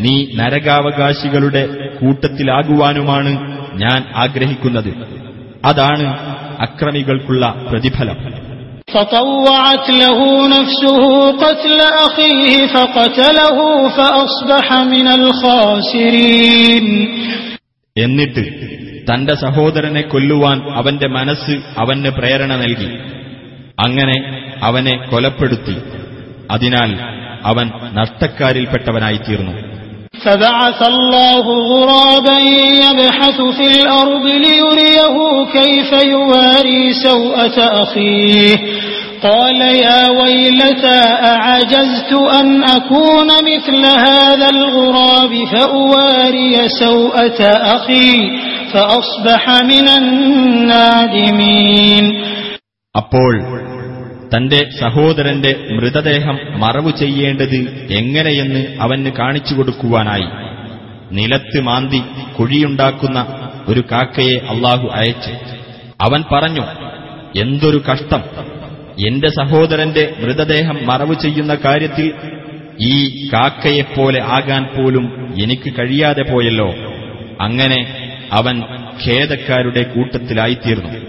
നീ നരകാവകാശികളുടെ കൂട്ടത്തിലാകുവാനുമാണ് ഞാൻ ആഗ്രഹിക്കുന്നത് അതാണ് അക്രമികൾക്കുള്ള പ്രതിഫലം فطوعت له نفسه قتل أخيه فقتله فأصبح من الخاسرين എന്നിട്ട് തന്റെ സഹോദരനെ കൊല്ലുവാൻ അവന്റെ മനസ്സ് അവന് പ്രേരണ നൽകി അങ്ങനെ അവനെ കൊലപ്പെടുത്തി അതിനാൽ അവൻ നഷ്ടക്കാരിൽപ്പെട്ടവനായിത്തീർന്നു فبعث الله غرابا يبحث في الأرض ليريه كيف يواري سوءة أخيه قال يا ويلتى أعجزت أن أكون مثل هذا الغراب فأواري سوءة أخي فأصبح من النادمين അപ്പോൾ തന്റെ സഹോദരന്റെ മൃതദേഹം മറവു ചെയ്യേണ്ടത് എങ്ങനെയെന്ന് അവന് കാണിച്ചു കൊടുക്കുവാനായി. നിലത്ത് മാന്തി കുഴിയുണ്ടാക്കുന്ന ഒരു കാക്കയെ അള്ളാഹു അയച്ചു. അവൻ പറഞ്ഞു എന്തൊരു കഷ്ടം. എന്റെ സഹോദരന്റെ മൃതദേഹം മറവു ചെയ്യുന്ന കാര്യത്തിൽ ഈ കാക്കയെപ്പോലെ ആകാൻ പോലും എനിക്ക് കഴിയാതെ പോയല്ലോ. അങ്ങനെ അവൻ ഖേദക്കാരുടെ കൂട്ടത്തിലായിത്തീർന്നു.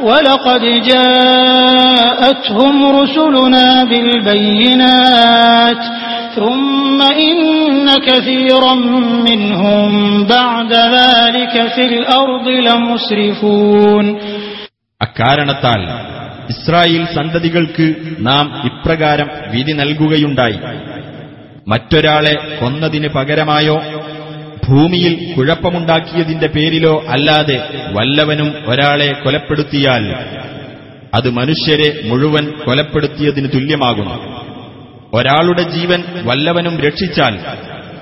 ولقد جاءتهم رسلنا بالبينات ثم إن كثيرا منهم بعد ذلك في الأرض لمسرفون അക്കാരണത്താൽ ഇസ്രായേൽ സന്തതികൾക്ക് നാം ഇപ്രകാരം വിധി നൽകുകയുണ്ടായി മറ്റൊരാളെ കൊന്നതിന് പകരമായോ ഭൂമിയിൽ കുഴപ്പമുണ്ടാക്കിയതിന്റെ പേരിലോ അല്ലാതെ വല്ലവനും ഒരാളെ കൊലപ്പെടുത്തിയാൽ അത് മനുഷ്യരെ മുഴുവൻ കൊലപ്പെടുത്തിയതിന് തുല്യമാകുന്നു ഒരാളുടെ ജീവൻ വല്ലവനും രക്ഷിച്ചാൽ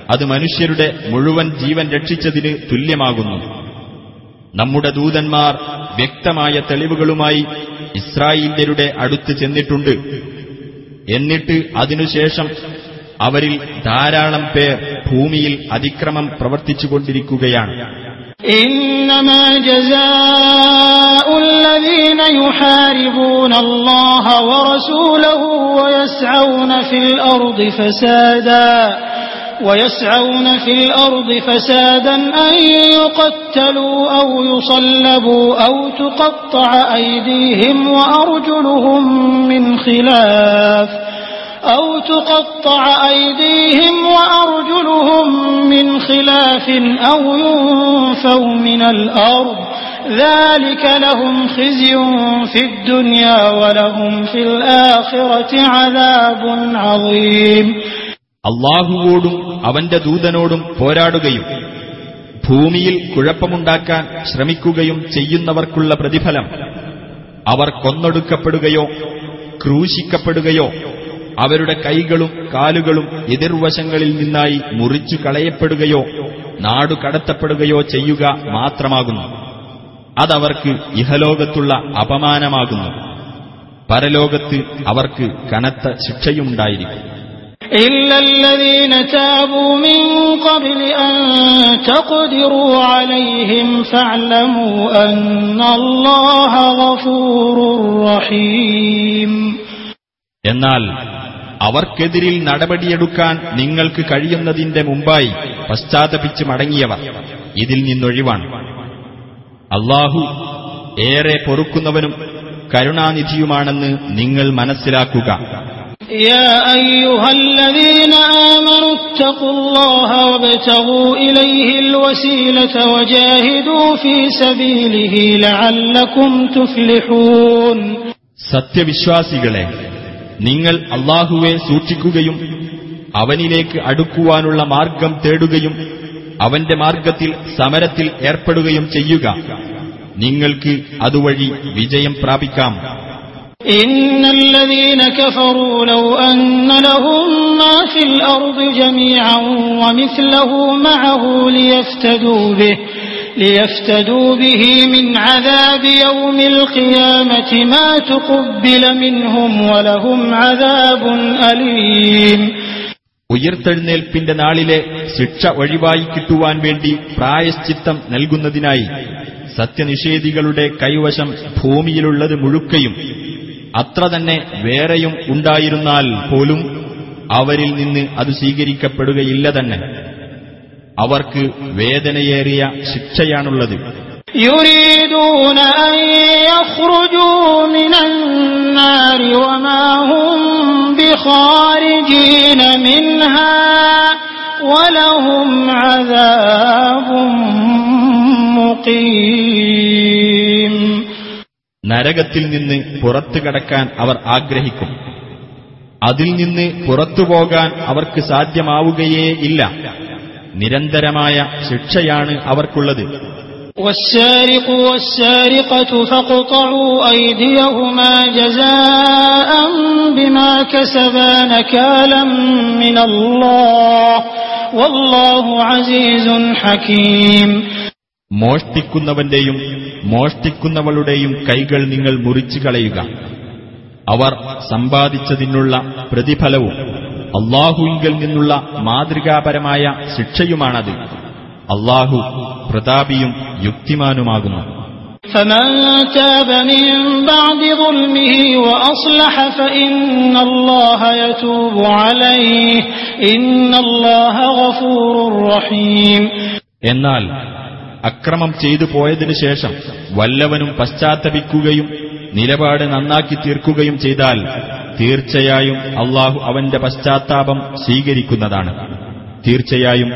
അത് മനുഷ്യരുടെ മുഴുവൻ ജീവൻ രക്ഷിച്ചതിന് തുല്യമാകുന്നു. നമ്മുടെ ദൂതന്മാർ വ്യക്തമായ തെളിവുകളുമായി ഇസ്രായേല്യരുടെ അടുത്ത് ചെന്നിട്ടുണ്ട്. എന്നിട്ട് അതിനുശേഷം അവരിൽ ധാരാളം പേർ ഭൂമിയിൽ അതിക്രമം പ്രവർത്തിച്ചുകൊണ്ടിരിക്കുകയാണ് إنما جزاء الذين يحاربون الله ورسوله ويسعون في الأرض فسادا ويسعون في الأرض فسادا أن يقتلوا أو يصلبوا أو تقطع أيديهم وأرجلهم من خلاف أو تقطع أيديهم وأرجلهم من خلاف أو ينفوا من الأرض ذلك لهم خزي في الدنيا ولهم في الآخرة عذاب عظيم അള്ളാഹുവോടും അവന്റെ ദൂതനോടും പോരാടുകയും ഭൂമിയിൽ കുഴപ്പമുണ്ടാക്കാൻ ശ്രമിക്കുകയും ചെയ്യുന്നവർക്കുള്ള പ്രതിഫലം അവർ കൊന്നൊടുക്കപ്പെടുകയോ ക്രൂശിക്കപ്പെടുകയോ അവരുടെ കൈകളും കാലുകളും എതിർവശങ്ങളിൽ നിന്നായി മുറിച്ചു കളയപ്പെടുകയോ നാടു കടത്തപ്പെടുകയോ ചെയ്യുക മാത്രമാകുന്നു അതവർക്ക് ഇഹലോകത്തുള്ള അപമാനമാകുന്നു പരലോകത്ത് അവർക്ക് കനത്ത ശിക്ഷയുണ്ടായിരിക്കും إلا الذين تابوا من قبل أن تقدروا عليهم فاعلموا أن الله غفور رحيم എന്നാൽ അവർക്കെതിരിൽ നടപടിയെടുക്കാൻ നിങ്ങൾക്ക് കഴിയുന്നതിന്റെ മുമ്പായി പശ്ചാത്തപിച്ച് മടങ്ങിയവർ ഇതിൽ നിന്നൊഴിവാണ്. അള്ളാഹു ഏറെ പൊറുക്കുന്നവനും കരുണാനിധിയുമാണെന്ന് നിങ്ങൾ മനസ്സിലാക്കുക. സത്യവിശ്വാസികളെ നിങ്ങൾ അള്ളാഹുവെ സൂക്ഷിക്കുകയും അവനിലേക്ക് അടുക്കുവാനുള്ള മാർഗം തേടുകയും അവന്റെ മാർഗത്തിൽ സമരത്തിൽ ഏർപ്പെടുകയും ചെയ്യുക നിങ്ങൾക്ക് അതുവഴി വിജയം പ്രാപിക്കാം إن الذين كفروا لو أن لهم ما في الأرض جميعا ومثله معه ليفتدوا به ليفتدوا به من عذاب يوم القيامة ما تقبل منهم ولهم عذاب أليم ഉയർത്തെഴുന്നേൽപ്പിന്റെ നാളിലെ ശിക്ഷ ഒഴിവായി കിട്ടുവാൻ വേണ്ടി പ്രായശ്ചിത്തം നൽകുന്നതിനായി സത്യനിഷേധികളുടെ കൈവശം ഭൂമിയിലുള്ളത് മുഴുക്കയും അത്ര തന്നെ വേറെയും ഉണ്ടായിരുന്നാൽ പോലും അവരിൽ നിന്ന് അത് സ്വീകരിക്കപ്പെടുകയില്ല തന്നെ അവർക്ക് വേദനയേറിയ ശിക്ഷയാണുള്ളത് يريدون أن يخرجوا من النار وما هم بخارجين منها ولهم عذاب مقيم നരകത്തിൽ നിന്ന് പുറത്തു കടക്കാൻ അവർ ആഗ്രഹിക്കും അതിൽ നിന്ന് പുറത്തുപോകാൻ അവർക്ക് സാധ്യമാവുകയേ ഇല്ല നിരന്തരമായ ശിക്ഷയാണ് അവർക്കുള്ളത് والسارق والسارقة فاقطعوا أيديهما جزاء بما كسبا نكالا من الله والله عزيز حكيم മോഷ്ടിക്കുന്നവന്റെയും മോഷ്ടിക്കുന്നവളുടെയും കൈകൾ നിങ്ങൾ മുറിച്ചു കളയുക അവർ സമ്പാദിച്ചതിനുള്ള പ്രതിഫലവും അള്ളാഹുവിങ്കിൽ നിന്നുള്ള മാതൃകാപരമായ ശിക്ഷയുമാണത് അള്ളാഹു പ്രതാപിയും യുക്തിമാനുമാകുന്നു فمن تاب من بعد ظلمه وأصلح فإن الله يتوب عليه إن الله غفور رحيم എന്നാൽ അക്രമം ചെയ്തു പോയതിനു ശേഷം വല്ലവനും പശ്ചാത്തപിക്കുകയും നിലപാട് നന്നാക്കി തീർക്കുകയും ചെയ്താൽ തീർച്ചയായും അള്ളാഹു അവന്റെ പശ്ചാത്താപം സ്വീകരിക്കുന്നതാണ് തീർച്ചയായും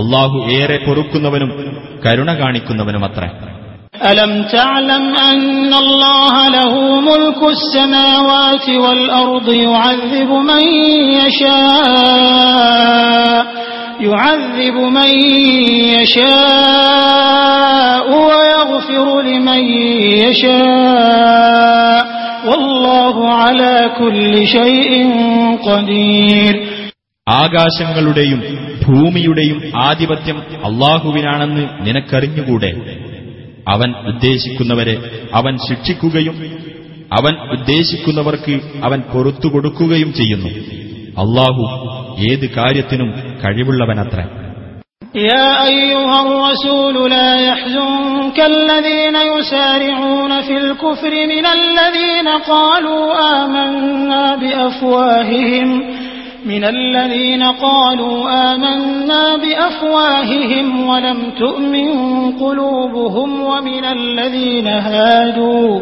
അള്ളാഹു ഏറെ പൊറുക്കുന്നവനും കരുണ കാണിക്കുന്നവനുമത്രേ ألم تعلم أن الله له ملك السماوات والأرض يعذب من يشاء يعذب من يشاء ويغفر لمن يشاء ആകാശങ്ങളുടെയും ഭൂമിയുടെയും ആധിപത്യം അള്ളാഹുവിനാണെന്ന് നിനക്കറിഞ്ഞുകൂടെ? അവൻ ഉദ്ദേശിക്കുന്നവരെ അവൻ ശിക്ഷിക്കുകയും അവൻ ഉദ്ദേശിക്കുന്നവർക്ക് അവൻ പൊറത്തു കൊടുക്കുകയും ചെയ്യുന്നു. അള്ളാഹു ഏത് കാര്യത്തിനും കഴിവുള്ളവനത്രേ. يا أيها الرسول لا يحزنك الذين يسارعون في الكفر من الذين قالوا آمنا بأفواههم من الذين قالوا آمنا بأفواههم ولم تؤمن قلوبهم ومن الذين هادوا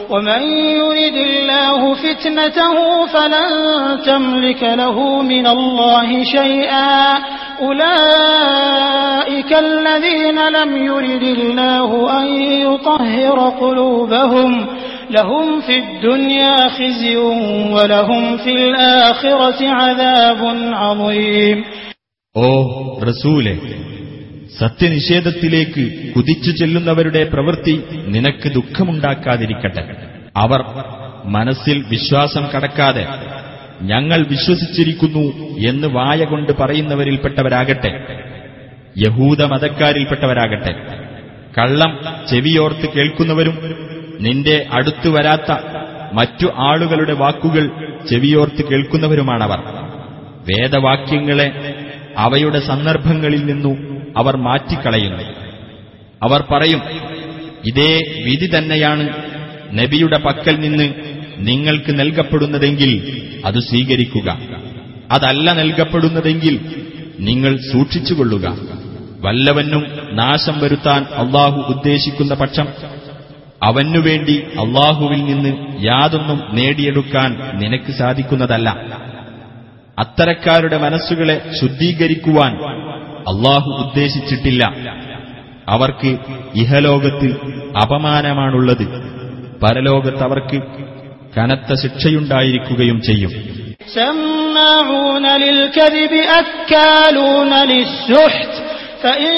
ومن يرد الله فتنته فلن تملك له من الله شيئا أولئك الذين لم يرد الله أن يطهر قلوبهم لهم في الدنيا خزي ولهم في الآخرة عذاب عظيم ഓ റസൂലെ സത്യനിഷേധത്തിലേക്ക് കുതിച്ചു ചെല്ലുന്നവരുടെ പ്രവൃത്തി നിനക്ക് ദുഃഖമുണ്ടാക്കാതിരിക്കട്ടെ അവർ മനസ്സിൽ വിശ്വാസം കടക്കാതെ ഞങ്ങൾ വിശ്വസിച്ചിരിക്കുന്നു എന്ന് വായകൊണ്ട് പറയുന്നവരിൽപ്പെട്ടവരാകട്ടെ യഹൂദ മതക്കാരിൽപ്പെട്ടവരാകട്ടെ കള്ളം ചെവിയോർത്ത് കേൾക്കുന്നവരും നിന്റെ അടുത്തു വരാത്ത മറ്റു ആളുകളുടെ വാക്കുകൾ ചെവിയോർത്ത് കേൾക്കുന്നവരുമാണവർ. വേദവാക്യങ്ങളെ അവയുടെ സന്ദർഭങ്ങളിൽ നിന്നു അവർ മാറ്റിക്കളയുന്നു. അവർ പറയും ഇതേ വിധി തന്നെയാണ് നബിയുടെ പക്കൽ നിന്ന് നിങ്ങൾക്ക് നൽകപ്പെടുന്നതെങ്കിൽ അത് സ്വീകരിക്കുക. അതല്ല നൽകപ്പെടുന്നതെങ്കിൽ നിങ്ങൾ സൂക്ഷിച്ചുകൊള്ളുക. വല്ലവനും നാശം വരുത്താൻ അള്ളാഹു ഉദ്ദേശിക്കുന്ന പക്ഷം അവനുവേണ്ടി അള്ളാഹുവിൽ നിന്ന് യാതൊന്നും നേടിയെടുക്കാൻ നിനക്ക് സാധിക്കുന്നതല്ല. അത്തരക്കാരുടെ മനസ്സുകളെ ശുദ്ധീകരിക്കുവാൻ അള്ളാഹു ഉദ്ദേശിച്ചിട്ടില്ല. അവർക്ക് ഇഹലോകത്ത് അപമാനമാണുള്ളത്. പരലോകത്ത് അവർക്ക് കനത്ത ശിക്ഷയുണ്ടായിരിക്കുകയും ചെയ്യും سماعون للكذب أكالون للسحت فإن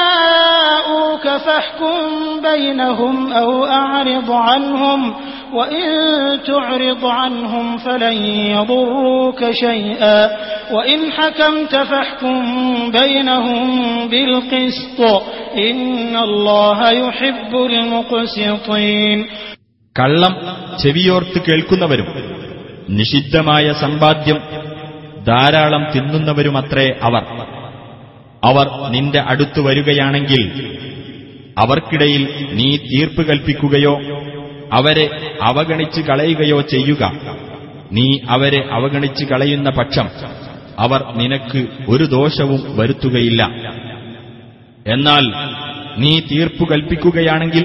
جاءوك فاحكم بينهم أو أعرض عنهم وإن تعرض عنهم فلن يضروك شيئا وإن حكمت فاحكم بينهم بالقسط إن الله يحب المقسطين കള്ളം ചെവിയോർത്ത് കേൾക്കുന്നവരും നിഷിദ്ധമായ സമ്പാദ്യം ധാരാളം തിന്നുന്നവരുമത്രേ അവർ അവർ നിന്റെ അടുത്തു വരികയാണെങ്കിൽ അവർക്കിടയിൽ നീ തീർപ്പ് കൽപ്പിക്കുകയോ അവരെ അവഗണിച്ച് കളയുകയോ ചെയ്യുക നീ അവരെ അവഗണിച്ച് കളയുന്ന പക്ഷം അവർ നിനക്ക് ഒരു ദോഷവും വരുത്തുകയില്ല എന്നാൽ നീ തീർപ്പു കൽപ്പിക്കുകയാണെങ്കിൽ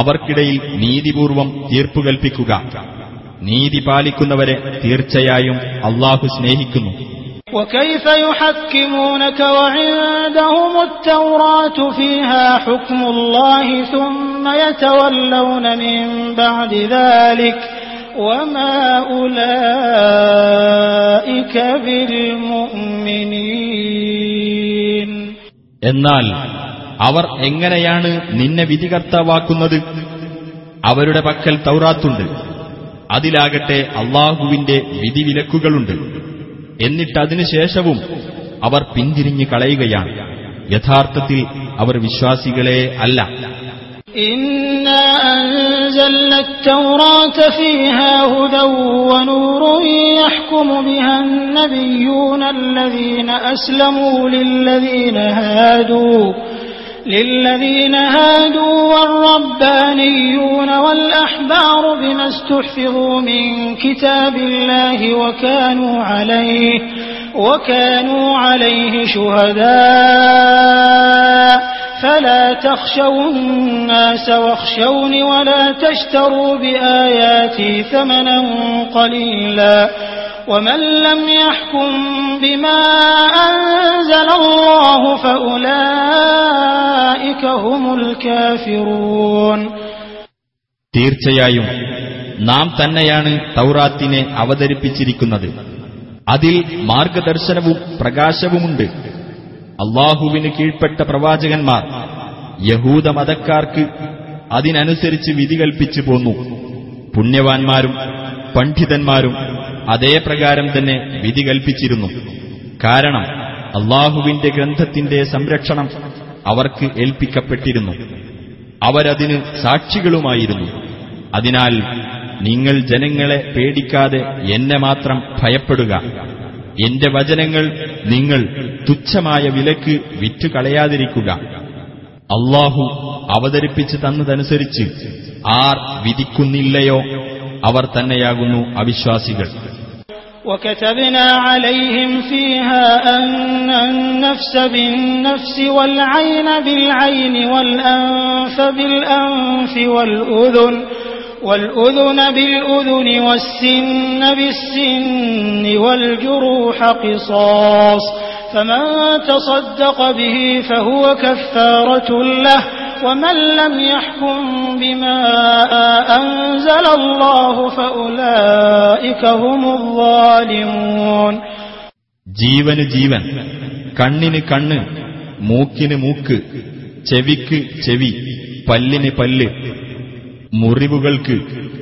അവർക്കിടയിൽ നീതിപൂർവം തീർപ്പു കൽപ്പിക്കുക നീതി പാലിക്കുന്നവരെ തീർച്ചയായും അള്ളാഹു സ്നേഹിക്കുന്നു وكيف يحكمونك وعندهم التوراة فيها حكم الله ثم يتولون من بعد ذلك وما أولئك بالمؤمنين എന്നാൽ അവർ എങ്ങനെയാണ് നിന്നെ വിധികർത്താവാക്കുന്നത് അവരുടെ പക്കൽ തൗറാത്തുണ്ട് അതിലാകട്ടെ അള്ളാഹുവിന്റെ വിധിവിലക്കുകളുണ്ട് എന്നിട്ടതിനുശേഷവും അവർ പിന്തിരിഞ്ഞു കളയുകയാണ്. യഥാർത്ഥത്തിൽ അവർ വിശ്വാസികളെ അല്ല. ഇന്ന للذين هادوا والربانيون والأحبار بما استحفظوا من كتاب الله وكانوا عليه وكانوا عليه شهداء. فلا تخشوا الناس واخشوني ولا تشتروا بآياتي ثمنا قليلا. ومن لم يحكم بما أنزل الله فأولئك هم الكافرون തീർച്ചയായും നാം തന്നെയാണ് തൗറാത്തിനെ അവതരിപ്പിച്ചിരിക്കുന്നത് അതിൽ മാർഗദർശനവും പ്രകാശവുമുണ്ട് അള്ളാഹുവിന് കീഴ്പ്പെട്ട പ്രവാചകന്മാർ യഹൂദ മതക്കാർക്ക് അതിനനുസരിച്ച് വിധി കൽപ്പിച്ചു പോന്നു പുണ്യവാന്മാരും പണ്ഡിതന്മാരും അതേ പ്രകാരം തന്നെ വിധി കൽപ്പിച്ചിരുന്നു. കാരണം അള്ളാഹുവിന്റെ ഗ്രന്ഥത്തിന്റെ സംരക്ഷണം അവർക്ക് ഏൽപ്പിക്കപ്പെട്ടിരുന്നു. അവരതിന് സാക്ഷികളുമായിരുന്നു. അതിനാൽ നിങ്ങൾ ജനങ്ങളെ പേടിക്കാതെ എന്നെ മാത്രം ഭയപ്പെടുക. എന്റെ വചനങ്ങൾ നിങ്ങൾ തുച്ഛമായ വിലക്ക് വിറ്റുകളയാതിരിക്കുക. അള്ളാഹു അവതരിപ്പിച്ചു തന്നതനുസരിച്ച് ആർ വിധിക്കുന്നില്ലയോ? അവർ തന്നെയാകുന്നു അവിശ്വാസികൾ. وكتبنا عليهم فيها أن النفس بالنفس والعين بالعين والأنف بالأنف والأذن والأذن بالأذن والسن بالسن والجروح قصاص فمن تصدق به فهو كفارة له ومن لم يحكم بما أنزل الله فأولئك هم الظالمون ജീവന് ജീവൻ കണ്ണിന് കണ്ണ് മൂക്കിന് മൂക്ക് ചെവിക്ക് ചെവി പല്ലിന് പല്ല് മുറിവുകൾക്ക്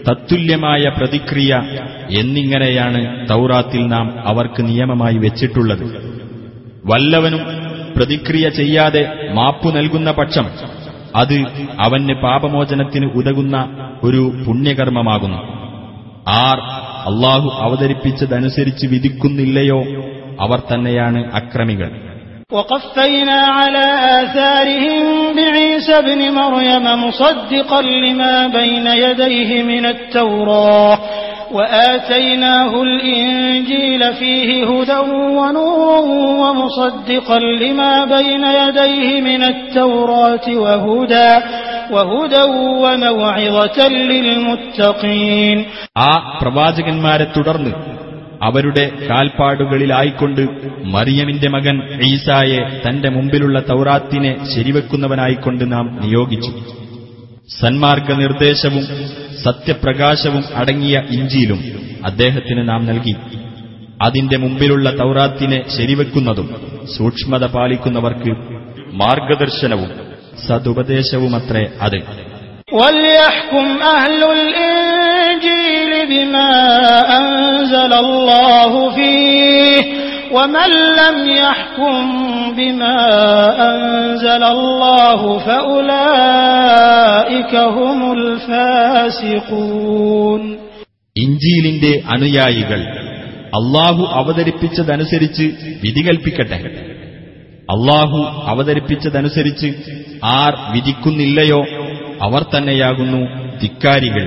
തത്തുല്യമായ പ്രതിക്രിയ എന്നിങ്ങനെയാണ് തൗറാത്തിൽ നാം അവർക്ക് നിയമമായി വെച്ചിട്ടുള്ളത് വല്ലവനും പ്രതിക്രിയ ചെയ്യാതെ മാപ്പു നൽകുന്ന പക്ഷം അത് അവന് പാപമോചനത്തിന് ഉതകുന്ന ഒരു പുണ്യകർമ്മമാകുന്നു ആർ അള്ളാഹു അവതരിപ്പിച്ചതനുസരിച്ച് വിധിക്കുന്നില്ലയോ അവർ തന്നെയാണ് അക്രമികൾ وقفينا على آثارهم بعيسى ابن مريم مصدقا لما بين يديه من التوراة وآتيناه الإنجيل فيه هدى ونور ومصدقا لما بين يديه من التوراة وهدى وهدى وموعظة للمتقين ആ പ്രവാചകന്മാരെ തുടർന്ന് അവരുടെ കാൽപ്പാടുകളിലായിക്കൊണ്ട് മറിയമിന്റെ മകൻ ഈസായെ തന്റെ മുമ്പിലുള്ള തൗറാത്തിനെ ശരിവെക്കുന്നവനായിക്കൊണ്ട് നാം നിയോഗിച്ചു സന്മാർഗ നിർദ്ദേശവും സത്യപ്രകാശവും അടങ്ങിയ ഇഞ്ചിയിലും അദ്ദേഹത്തിന് നാം നൽകി അതിന്റെ മുമ്പിലുള്ള തൗറാത്തിനെ ശരിവെക്കുന്നതും സൂക്ഷ്മത പാലിക്കുന്നവർക്ക് മാർഗദർശനവും സതുപദേശവുമത്രേ അത് وليحكم أهل الإنجيل بما أنزل الله فيه ومن لم يحكم بما أنزل الله فأولئك هم الفاسقون ഇഞ്ചീലിന്റെ അനുയായികൾ അള്ളാഹു അവതരിപ്പിച്ചതനുസരിച്ച് വിധി കൽപ്പിക്കട്ടെ അള്ളാഹു അവതരിപ്പിച്ചതനുസരിച്ച് ആർ വിധിക്കുന്നില്ലയോ അവർ തന്നെയാകുന്നു ധിക്കാരികൾ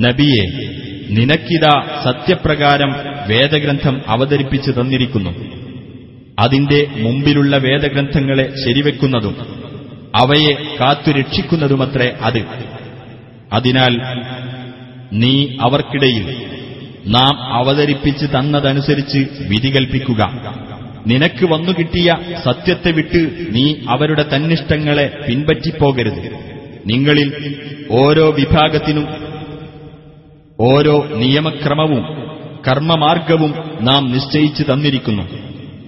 നബിയെ നിനക്കിതാ സത്യപ്രകാരം വേദഗ്രന്ഥം അവതരിപ്പിച്ചു തന്നിരിക്കുന്നു. അതിന്റെ മുമ്പിലുള്ള വേദഗ്രന്ഥങ്ങളെ ശരിവെക്കുന്നതും അവയെ കാത്തുരക്ഷിക്കുന്നതുമത്രേ അത്. അതിനാൽ നീ അവർക്കിടയിൽ നാം അവതരിപ്പിച്ച് തന്നതനുസരിച്ച് വിധി കൽപ്പിക്കുക. നിനക്ക് വന്നുകിട്ടിയ സത്യത്തെ വിട്ട് നീ അവരുടെ തന്നിഷ്ടങ്ങളെ പിൻപറ്റിപ്പോകരുത്. നിങ്ങളിൽ ഓരോ വിഭാഗത്തിനും ഓരോ നിയമക്രമവും കർമ്മമാർഗവും നാം നിശ്ചയിച്ചു തന്നിരിക്കുന്നു.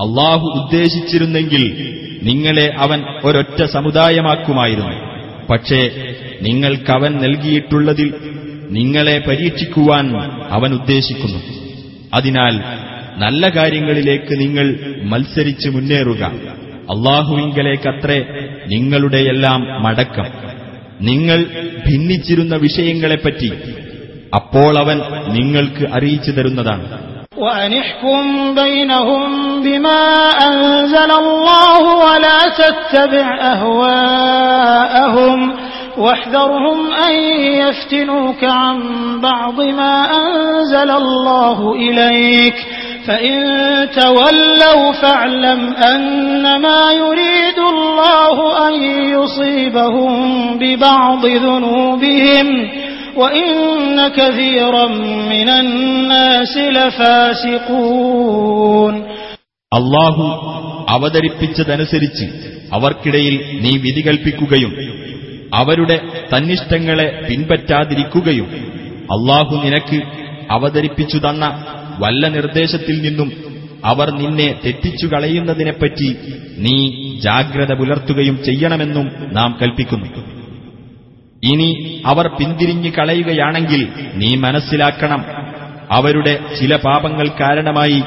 അള്ളാഹു ഉദ്ദേശിച്ചിരുന്നെങ്കിൽ നിങ്ങളെ അവൻ ഒരൊറ്റ സമുദായമാക്കുമായിരുന്നു. പക്ഷേ നിങ്ങൾക്കവൻ നൽകിയിട്ടുള്ളതിൽ നിങ്ങളെ പരീക്ഷിക്കുവാൻ അവൻ ഉദ്ദേശിക്കുന്നു. അതിനാൽ നല്ല കാര്യങ്ങളിലേക്ക് നിങ്ങൾ മത്സരിച്ച് മുന്നേറുക. അള്ളാഹുവിങ്കലേക്കത്രേ നിങ്ങളുടെയെല്ലാം മടക്കം. നിങ്ങൾ ഭിന്നിച്ചിരുന്ന വിഷയങ്ങളെപ്പറ്റി അപ്പോൾ അവൻ നിങ്ങൾക്ക് അറിയിച്ചു തരുന്നതാണ് وأن احكم بينهم بما أنزل الله ولا تتبع أهواءهم واحذرهم أن يفتنوك عن بعض ما أنزل الله إليك فإن تولوا فاعلم أنما يريد الله أن يصيبهم ببعض ذنوبهم وإن كثيرا من الناس لفاسقون അള്ളാഹു അവതരിപ്പിച്ചതനുസരിച്ച് അവർക്കിടയിൽ നീ വിധി കൽപ്പിക്കുകയും അവരുടെ തന്നിഷ്ടങ്ങളെ പിൻപറ്റാതിരിക്കുകയും അള്ളാഹു നിനക്ക് അവതരിപ്പിച്ചു തന്ന വല്ല നിർദ്ദേശത്തിൽ നിന്നും അവർ നിന്നെ തെറ്റിച്ചു കളയുന്നതിനെപ്പറ്റി നീ ജാഗ്രത പുലർത്തുകയും ചെയ്യണമെന്നും നാം കൽപ്പിക്കുന്നു. ഇനി അവർ പിന്തിരിഞ്ഞു കളയുകയാണെങ്കിൽ നീ മനസ്സിലാക്കണം അവരുടെ ചില പാപങ്ങൾ കാരണമായി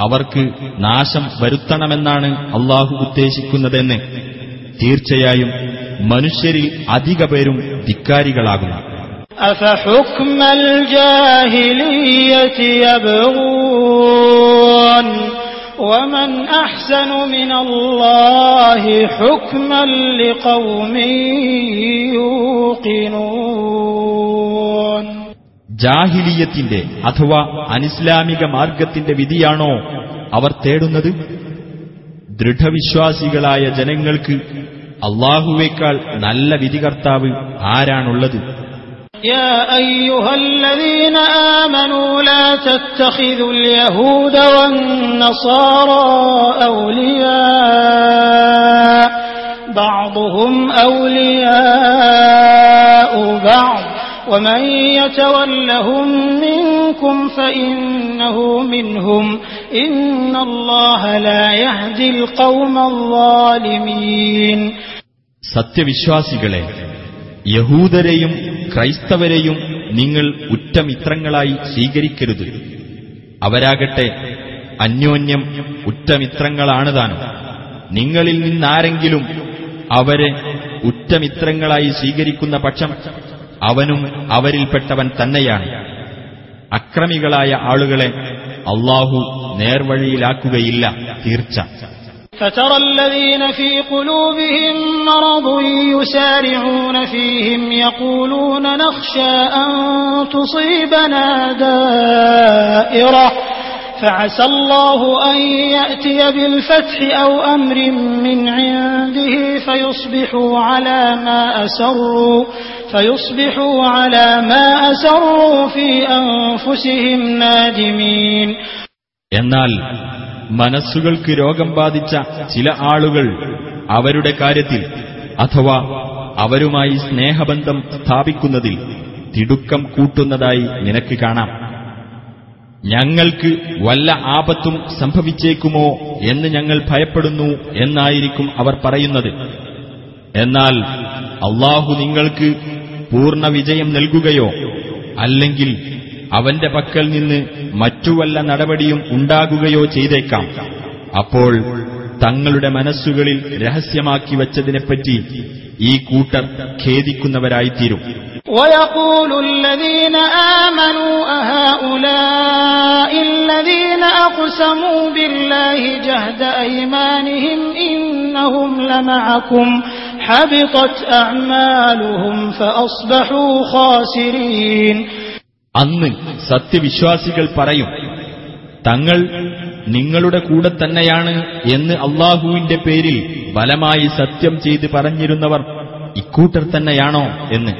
അവർക്ക് നാശം വരുത്തണമെന്നാണ് അള്ളാഹു ഉദ്ദേശിക്കുന്നതെന്ന് തീർച്ചയായും മനുഷ്യരിൽ അധിക പേരും ധിക്കാരികളാകുന്നു. أفحكم الجاهلية يبغون ومن أحسن من الله حكما لقوم يوقنون ജാഹിലിയത്തിന്റെ അഥവാ അനിസ്ലാമിക മാർഗത്തിന്റെ വിധിയാണോ അവർ തേടുന്നത് ദൃഢവിശ്വാസികളായ ജനങ്ങൾക്ക് അള്ളാഹുവേക്കാൾ നല്ല വിധികർത്താവ് ആരാണുള്ളത് يا أيها الذين آمنوا لا تتخذوا اليهود والنصارى أولياء بعضهم أولياء بعض ومن يتولهم منكم فإنه منهم إن الله لا يهدي القوم الظالمين സത്യവിശ്വാസികളെ യഹൂദരെയും ക്രൈസ്തവരെയും നിങ്ങൾ ഉറ്റമിത്രങ്ങളായി സ്വീകരിക്കരുത്. അവരാകട്ടെ അന്യോന്യം ഉറ്റമിത്രങ്ങളാണ് താനും നിങ്ങളിൽ നിന്നാരെങ്കിലും അവരെ ഉറ്റമിത്രങ്ങളായി സ്വീകരിക്കുന്ന പക്ഷം അവനും അവരിൽപ്പെട്ടവൻ തന്നെയാണ്. അക്രമികളായ ആളുകളെ അള്ളാഹു നേർവഴിയിലാക്കുകയില്ല തീർച്ച. فترى الذين في قلوبهم مرض يسارعون فيهم يقولون نخشى أن تصيبنا دائرة فعسى الله أن يأتي بالفتح أو أمر من عنده فيصبحوا على ما أسروا فيصبحوا على ما أسروا في أنفسهم نادمين എന്നാൽ മനസ്സുകൾക്ക് രോഗം ബാധിച്ച ചില ആളുകൾ അവരുടെ കാര്യത്തിൽ അഥവാ അവരുമായി സ്നേഹബന്ധം സ്ഥാപിക്കുന്നതിൽ തിടുക്കം കൂട്ടുന്നതായി നിനക്ക് കാണാം. ഞങ്ങൾക്ക് വല്ല ആപത്തും സംഭവിച്ചേക്കുമോ എന്ന് ഞങ്ങൾ ഭയപ്പെടുന്നു എന്നായിരിക്കും അവർ പറയുന്നത്. എന്നാൽ അള്ളാഹു നിങ്ങൾക്ക് പൂർണ വിജയം നൽകുകയോ അല്ലെങ്കിൽ അവന്റെ പക്കൽ നിന്ന് മറ്റു വല്ല നടപടിയും ഉണ്ടാകുകയോ ചെയ്തേക്കാം അപ്പോൾ തങ്ങളുടെ മനസ്സുകളിൽ രഹസ്യമാക്കി വച്ചതിനെപ്പറ്റി ഈ കൂട്ടർ ഖേദിക്കുന്നവരായിത്തീരും ويقول الذين آمنوا أهؤلاء الذين أقسموا بالله جهد أيمانهم إنهم لمعكم حبطت أعمالهم فأصبحوا خاسرين അന്ന് സത്യവിശ്വാസികൾ പറയും തങ്ങൾ നിങ്ങളുടെ കൂടെ തന്നെയാണ് എന്ന് അള്ളാഹുവിന്റെ പേരിൽ ബലമായി സത്യം ചെയ്ത് പറഞ്ഞിരുന്നവർ ഇക്കൂട്ടർ തന്നെയാണോ എന്ന്.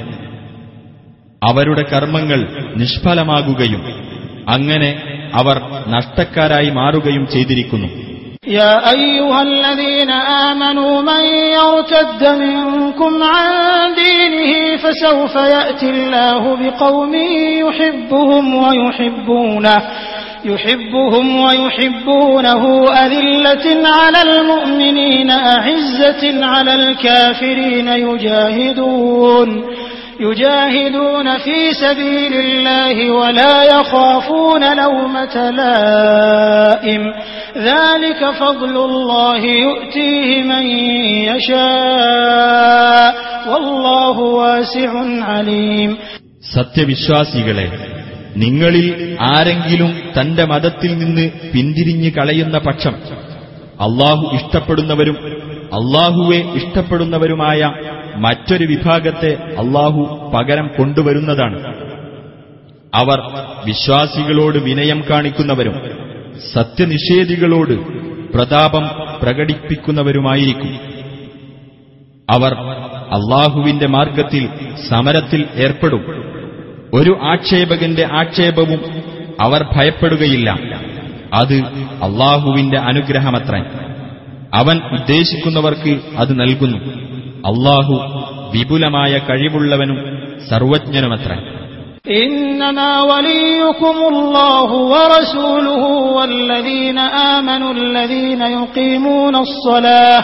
അവരുടെ കർമ്മങ്ങൾ നിഷ്ഫലമാകുകയും അങ്ങനെ അവർ നഷ്ടക്കാരായി മാറുകയും ചെയ്തിരിക്കുന്നു. يا أيها الذين آمنوا من يرتد منكم عن دينه فسوف يأتي الله بقوم يحبهم ويحبونه يحبهم ويحبونه أذلة على المؤمنين أعزة على الكافرين يجاهدون. يجاهدون في سبيل الله ولا يخافون لومة لائم ذلك فضل الله يؤتيه من يشاء والله واسع عليم സത്യവിശ്വാസികളെ നിങ്ങളിൽ ആരെങ്കിലും തന്റെ മതത്തിൽ നിന്ന് പിന്തിരിഞ്ഞു കളയുന്ന പക്ഷം അള്ളാഹു ഇഷ്ടപ്പെടുന്നവരും അള്ളാഹുവെ ഇഷ്ടപ്പെടുന്നവരുമായ മറ്റൊരു വിഭാഗത്തെ അള്ളാഹു പകരം കൊണ്ടുവരുന്നതാണ്. അവർ വിശ്വാസികളോട് വിനയം കാണിക്കുന്നവരും സത്യനിഷേധികളോട് പ്രതാപം പ്രകടിപ്പിക്കുന്നവരുമായിരിക്കും. അവർ അള്ളാഹുവിന്റെ മാർഗത്തിൽ സമരത്തിൽ ഏർപ്പെടും. ഒരു ആക്ഷേപകന്റെ ആക്ഷേപവും അവർ ഭയപ്പെടുകയില്ല. അത് അള്ളാഹുവിന്റെ അനുഗ്രഹമത്രേ. അവൻ ഉദ്ദേശിക്കുന്നവർക്ക് അത് നൽകുന്നു. അള്ളാഹു വിപുലമായ കഴിവുള്ളവനും സർവജ്ഞനുമത്രൻ إنما وليكم الله ورسوله والذين آمنوا الذين يقيمون الصلاة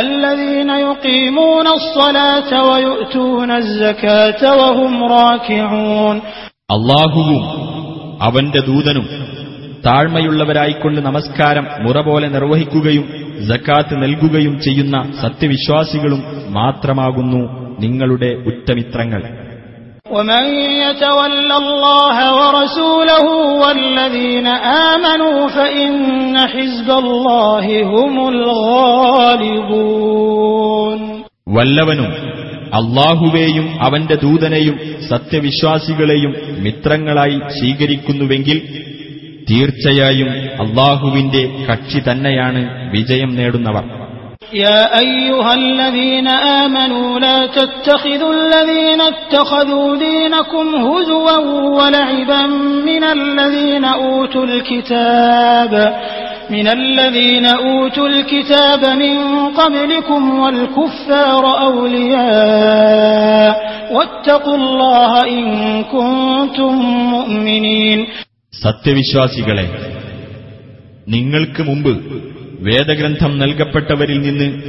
الذين يقيمون الصلاة ويؤتون الزكاة وهم راكعون അള്ളാഹുവും അവന്റെ ദൂതനും താഴ്മയുള്ളവരായിക്കൊണ്ട് നമസ്കാരം മുറ പോലെ നിർവഹിക്കുകയും ജക്കാത്ത് നൽകുകയും ചെയ്യുന്ന സത്യവിശ്വാസികളും മാത്രമാകുന്നു നിങ്ങളുടെ ഉറ്റമിത്രങ്ങൾ ومن يتول الله ورسوله والذين آمنوا فإن حزب الله هم الغالبون വല്ലവനും അള്ളാഹുവേയും അവന്റെ ദൂതനെയും സത്യവിശ്വാസികളെയും മിത്രങ്ങളായി സ്വീകരിക്കുന്നുവെങ്കിൽ തീർച്ചയായും അള്ളാഹുവിന്റെ കക്ഷി തന്നെയാണ് വിജയം നേടുന്നവർ يا أيها الذين آمنوا لا تتخذوا الذين اتخذوا دينكم هزوا ولعبا من الذين أوتوا الكتاب من الذين أوتوا الكتاب من قبلكم والكفار أولياء واتقوا الله إن كنتم مؤمنين സത്യവിശ്വാസികളെ നിങ്ങൾക്ക് മുമ്പ് വേദഗ്രന്ഥം നൽകപ്പെട്ടവരിൽ നിന്ന്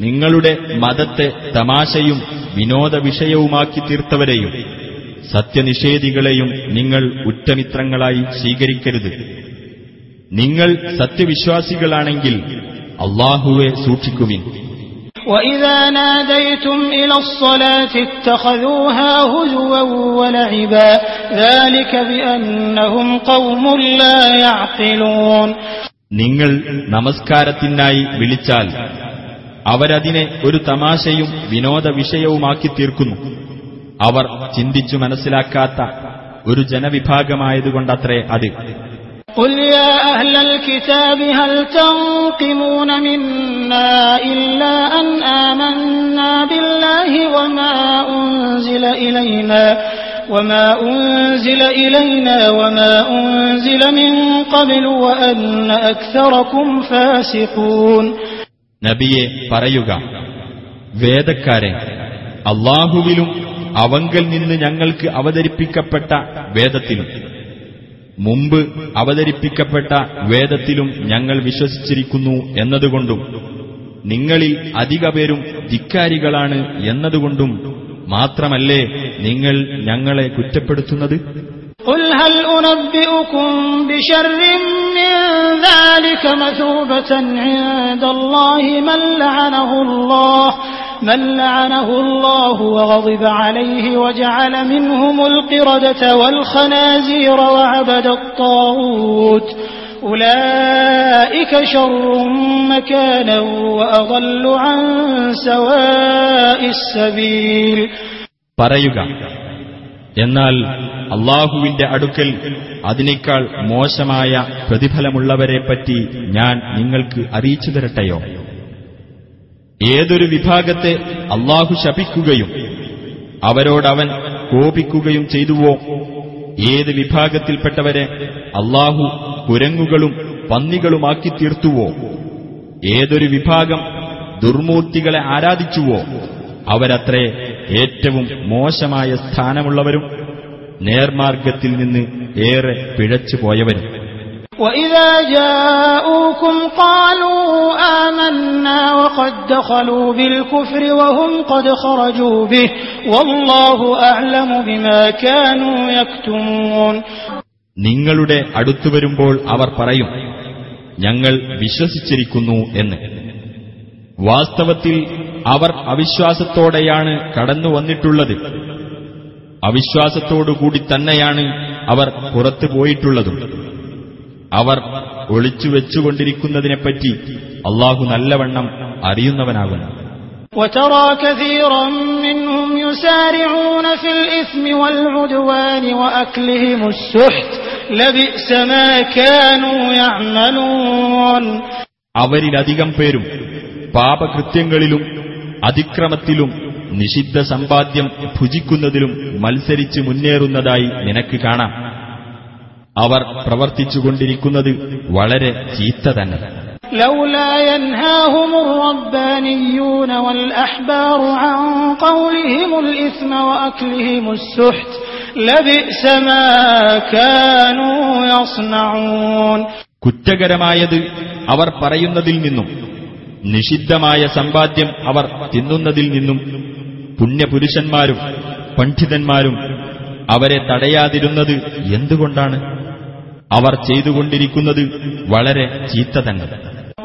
നിങ്ങളുടെ മതത്തെ തമാശയും വിനോദ വിഷയവുമാക്കി തീർത്തവരെയും സത്യനിഷേധികളെയും നിങ്ങൾ ഉറ്റമിത്രങ്ങളായി സ്വീകരിക്കരുത്. നിങ്ങൾ സത്യവിശ്വാസികളാണെങ്കിൽ അള്ളാഹുവെ സൂക്ഷിക്കുവിൻ. وإذا ناديتم إلى الصلاة اتخذوها هزوا ولعبا ذلك بأنهم قوم لا يعقلون നിങ്ങൾ നമസ്കാരത്തിനായി വിളിച്ചാൽ അവരതിനെ ഒരു തമാശയും വിനോദ വിഷയവുമാക്കി തീർക്കുന്നു അവർ ചിന്തിച്ചു മനസ്സിലാക്കാത്ത ഒരു ജനവിഭാഗമായതുകൊണ്ടത്രേ അത്. قل يا أهل الكتاب هل تنقمون منا إلا أن آمنا بالله وما أنزل إلينا وما أنزل إلينا وما أنزل من قبل وأن أكثركم فاسقون നബിയെ പറയുക വേദക്കാരെ അള്ളാഹുവിലും അവങ്കൽ നിന്ന് ഞങ്ങൾക്ക് അവതരിപ്പിക്കപ്പെട്ട വേദത്തിലും മുമ്പ് അവതരിപ്പിക്കപ്പെട്ട വേദത്തിലും ഞങ്ങൾ വിശ്വസിച്ചിരിക്കുന്നു എന്നതുകൊണ്ടും നിങ്ങളിൽ അധിക പേരും ധിക്കാരികളാണ് എന്നതുകൊണ്ടും മാത്രമല്ലേ നിങ്ങൾ ഞങ്ങളെ കുറ്റപ്പെടുത്തുന്നത് قل هل أنبئكم بشر من ذلك مثوبة عند الله من لعنه الله من لعنه الله وغضب عليه وجعل منهم القردة والخنازير وعبد الطاغوت أولئك شر مكانا وأضل عن سواء السبيل പറയുക എന്നാൽ അള്ളാഹുവിന്റെ അടുക്കൽ അതിനേക്കാൾ മോശമായ പ്രതിഫലമുള്ളവരെപ്പറ്റി ഞാൻ നിങ്ങൾക്ക് അറിയിച്ചു തരട്ടെയോ ഏതൊരു വിഭാഗത്തെ അള്ളാഹു ശപിക്കുകയും അവരോടവൻ കോപിക്കുകയും ചെയ്തുവോ? ഏത് വിഭാഗത്തിൽപ്പെട്ടവരെ അള്ളാഹു കുരങ്ങുകളും പന്നികളുമാക്കി തീർത്തുവോ ഏതൊരു വിഭാഗം ദുർമൂർത്തികളെ ആരാധിച്ചുവോ? അവരത്രേ ഏറ്റവും മോശമായ സ്ഥാനമുള്ളവരും നേർമാർഗത്തിൽ നിന്ന് ഏറെ പിഴച്ചുപോയവരും. وإذا جاءوكم قالوا آمنا وقد دخلوا بالكفر وهم قد خرجوا به والله أعلم بما كانوا يكتمون നിങ്ങളുടെ അടുത്തു വരുമ്പോൾ അവർ പറയും ഞങ്ങൾ വിശ്വസിച്ചിരിക്കുന്നു എന്ന് വാസ്തവത്തിൽ അവർ അവിശ്വാസത്തോടെയാണ് കടന്നു വന്നിട്ടുള്ളത് അവിശ്വാസത്തോടുകൂടി തന്നെയാണ് അവർ പുറത്തു പോയിട്ടുള്ളതും അവർ ഒളിച്ചു വെച്ചുകൊണ്ടിരിക്കുന്നതിനെപ്പറ്റി അള്ളാഹു നല്ലവണ്ണം അറിയുന്നവനാകുന്നു وترى كثيرا منهم يسارعون في الإثم والعدوان وأكلهم السحت لبئس ما كانوا يعملون അവരിലധികം പേരും പാപകൃത്യങ്ങളിലും അതിക്രമത്തിലും നിഷിദ്ധ സമ്പാദ്യം ഭുജിക്കുന്നതിലും മത്സരിച്ച് മുന്നേറുന്നതായി നിനക്ക് കാണാം അവർ പ്രവർത്തിച്ചുകൊണ്ടിരിക്കുന്നത് വളരെ ചീത്ത തന്നെ لولا ينهاهم الربانيون والأحبار عن قولهم الإثم وأكلهم السحت لبئس ما كانوا يصنعون കുറ്റകരമായത് അവർ പറയുന്നതിൽ നിന്നും നിഷിദ്ധമായ സമ്പാദ്യം അവർ തിന്നുന്നതിൽ നിന്നും പുണ്യപുരുഷന്മാരും പണ്ഡിതന്മാരും അവരെ തടയാതിരുന്നത് എന്തുകൊണ്ടാണ് അവർ ചെയ്തുകൊണ്ടിരിക്കുന്നത് വളരെ ചീത്ത തന്നെ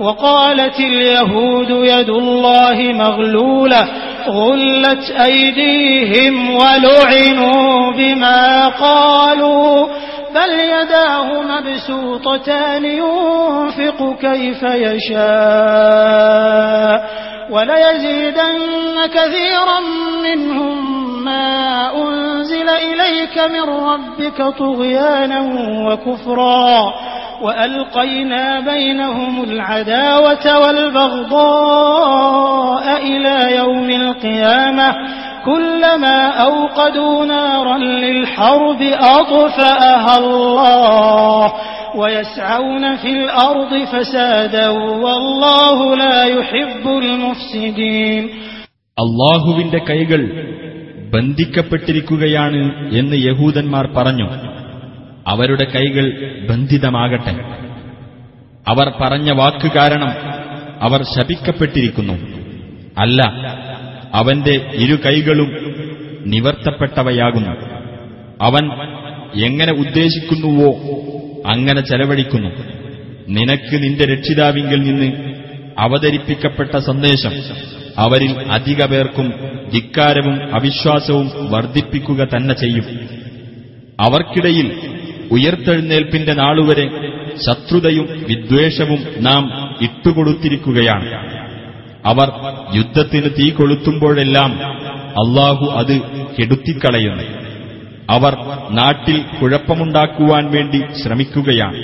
وقالت اليهود يد الله مغلولة غلت أيديهم ولعنوا بما قالوا بل يداه مبسوطتان ينفق كيف يشاء وليزيدن كثيرا منهم ما أنزل إليك من ربك طغيانا وكفرا وألقينا بينهم العداوة والبغضاء إلى يوم القيامة كلما أوقدوا نارا للحرب أطفأها الله ويسعون في الأرض فسادا والله لا يحب المفسدين അള്ളാഹുവിന്റെ കൈകൾ ബന്ധിക്കപ്പെട്ടിരിക്കുകയാണ് എന്ന് യഹൂദന്മാർ പറഞ്ഞു. അവരുടെ കൈകൾ ബന്ധിതമാകട്ടെ. അവർ പറഞ്ഞ വാക്ക് കാരണം അവർ ശപിക്കപ്പെട്ടിരിക്കുന്നു. അല്ല അവന്റെ ഇരു കൈകളും നിവർത്തപ്പെട്ടവയാകുന്നു. അവൻ എങ്ങനെ ഉദ്ദേശിക്കുന്നുവോ അങ്ങനെ ചെലവഴിക്കുന്നു. നിനക്ക് നിന്റെ രക്ഷിതാവിങ്കിൽ നിന്ന് അവതരിപ്പിക്കപ്പെട്ട സന്ദേശം അവരിൽ അധിക പേർക്കും ധിക്കാരവും അവിശ്വാസവും വർദ്ധിപ്പിക്കുക തന്നെ ചെയ്യും. അവർക്കിടയിൽ ഉയർത്തെഴുന്നേൽപ്പിന്റെ നാളുവരെ ശത്രുതയും വിദ്വേഷവും നാം ഇട്ടുകൊടുത്തിരിക്കുകയാണ്. അവർ യുദ്ധത്തിന് തീ കൊളുത്തുമ്പോഴെല്ലാം അള്ളാഹു അത് കെടുത്തിക്കളയുന്നു. അവർ നാട്ടിൽ കുഴപ്പമുണ്ടാക്കുവാൻ വേണ്ടി ശ്രമിക്കുകയാണ്.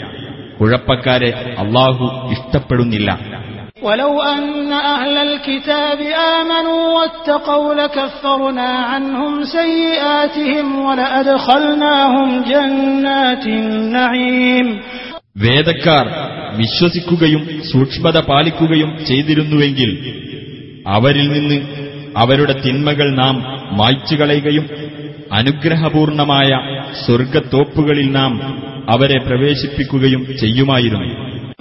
കുഴപ്പക്കാരെ അള്ളാഹു ഇഷ്ടപ്പെടുന്നില്ല. ولو أن أهل الكتاب آمنوا واتقوا لكفرنا عنهم سيئاتهم ولأدخلناهم جنات النعيم വേദക്കാർ വിശ്വസിക്കുകയും സൂക്ഷ്മത പാലിക്കുകയും ചെയ്തിരുന്നുവെങ്കിൽ അവരിൽ നിന്ന് അവരുടെ തിന്മകൾ നാം മായ്ച്ചുകളയുകയും അനുഗ്രഹപൂർണമായ സ്വർഗത്തോപ്പുകളിൽ നാം അവരെ പ്രവേശിപ്പിക്കുകയും ചെയ്യുമായിരുന്നു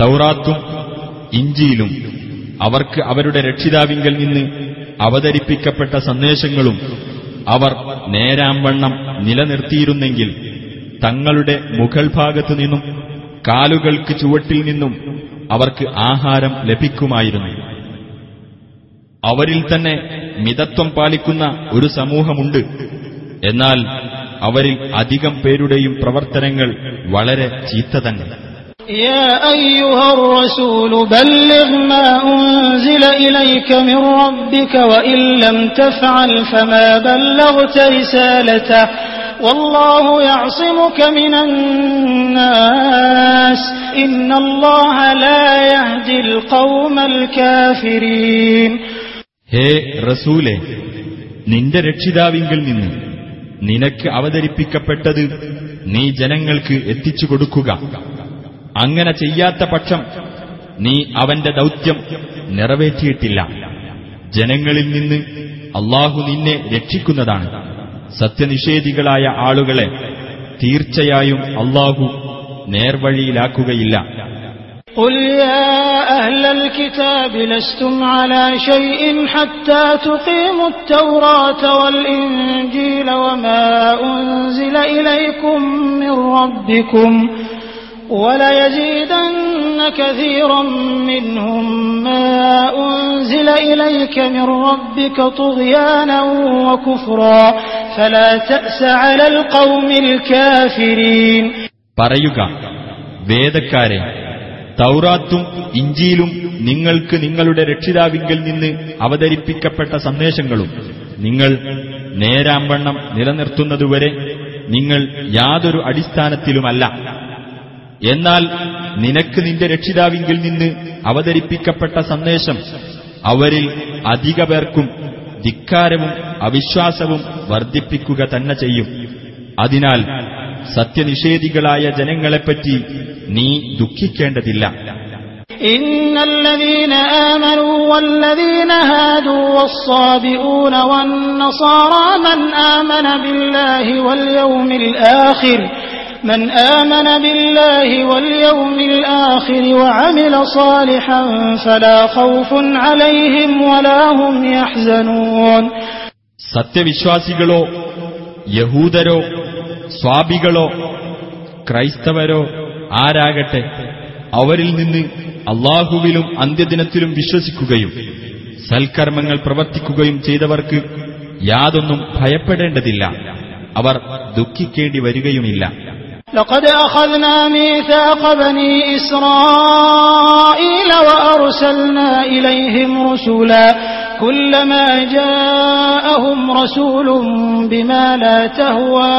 തൗറാത്തും ഇഞ്ചിയിലും അവർക്ക് അവരുടെ രക്ഷിതാവിങ്കൽ നിന്ന് അവതരിപ്പിക്കപ്പെട്ട സന്ദേശങ്ങളും അവർ നേരാംവണ്ണം നിലനിർത്തിയിരുന്നെങ്കിൽ തങ്ങളുടെ മുകൾ ഭാഗത്തു നിന്നും കാലുകൾക്ക് ചുവട്ടിൽ നിന്നും അവർക്ക് ആഹാരം ലഭിക്കുമായിരുന്നു. അവരിൽ തന്നെ മിതത്വം പാലിക്കുന്ന ഒരു സമൂഹമുണ്ട്. എന്നാൽ അവരിൽ അധികം പേരുടെയും പ്രവർത്തനങ്ങൾ വളരെ ചീത്ത തന്നെ. يا أيها الرسول بلغ ما أنزل إليك من ربك وإن لم تفعل فما بلغت رسالته والله يعصمك من الناس إن الله لا يهدي القوم الكافرين ഹേ റസൂലെ നിന്റെ രക്ഷിതാവിങ്കിൽ നിന്ന് നിനക്ക് അവതരിപ്പിക്കപ്പെട്ടത് നീ ജനങ്ങൾക്ക് എത്തിച്ചു കൊടുക്കുക അങ്ങനെ ചെയ്യാത്ത പക്ഷം നീ അവന്റെ ദൗത്യം നിറവേറ്റിയിട്ടില്ല ജനങ്ങളിൽ നിന്ന് അള്ളാഹു നിന്നെ രക്ഷിക്കുന്നതാണ് സത്യനിഷേധികളായ ആളുകളെ തീർച്ചയായും അള്ളാഹു നേർവഴിയിലാക്കുകയില്ല قل يا أهل الكتاب لستم على شيء حتى تقيموا التوراة والإنجيل وما أنزل إليكم من ربكم وليزيدن كثيرا منهم ما أنزل إليك من ربك طغيانا وكفرا فلا تأس على القوم الكافرين പറയുക വേദക്കാരെ തൗറാത്തും ഇഞ്ചിയിലും നിങ്ങൾക്ക് നിങ്ങളുടെ രക്ഷിതാവിങ്കിൽ നിന്ന് അവതരിപ്പിക്കപ്പെട്ട സന്ദേശങ്ങളും നിങ്ങൾ നേരാംവണ്ണം നിലനിർത്തുന്നതുവരെ നിങ്ങൾ യാതൊരു അടിസ്ഥാനത്തിലുമല്ല എന്നാൽ നിനക്ക് നിന്റെ രക്ഷിതാവിങ്കിൽ നിന്ന് അവതരിപ്പിക്കപ്പെട്ട സന്ദേശം അവരിൽ അധിക പേർക്കും ധിക്കാരവും അവിശ്വാസവും വർദ്ധിപ്പിക്കുക തന്നെ ചെയ്യും അതിനാൽ സത്യനിഷേധികളായ ജനങ്ങളെപ്പറ്റി നീ ദുഃഖിക്കേണ്ടതില്ല إن الذين آمنوا والذين هادوا والصابئون والنصارى من آمن بالله واليوم الآخر من آمن بالله واليوم الآخر وعمل صالحا فلا خوف عليهم ولا هم يحزنون സത്യവിശ്വാസികളോ യഹൂദരോ സ്വാബികളോ ക്രൈസ്തവരോ ആരാകട്ടെ അവരിൽ നിന്ന് അള്ളാഹുവിലും അന്ത്യദിനത്തിലും വിശ്വസിക്കുകയും സൽക്കർമ്മങ്ങൾ പ്രവർത്തിക്കുകയും ചെയ്തവർക്ക് യാതൊന്നും ഭയപ്പെടേണ്ടതില്ല അവർ ദുഃഖിക്കേണ്ടി വരികയുമില്ല لقد أخذنا ميثاق بني إسرائيل وأرسلنا إليهم رسلا كلما جاءهم رسول بما لا تهوى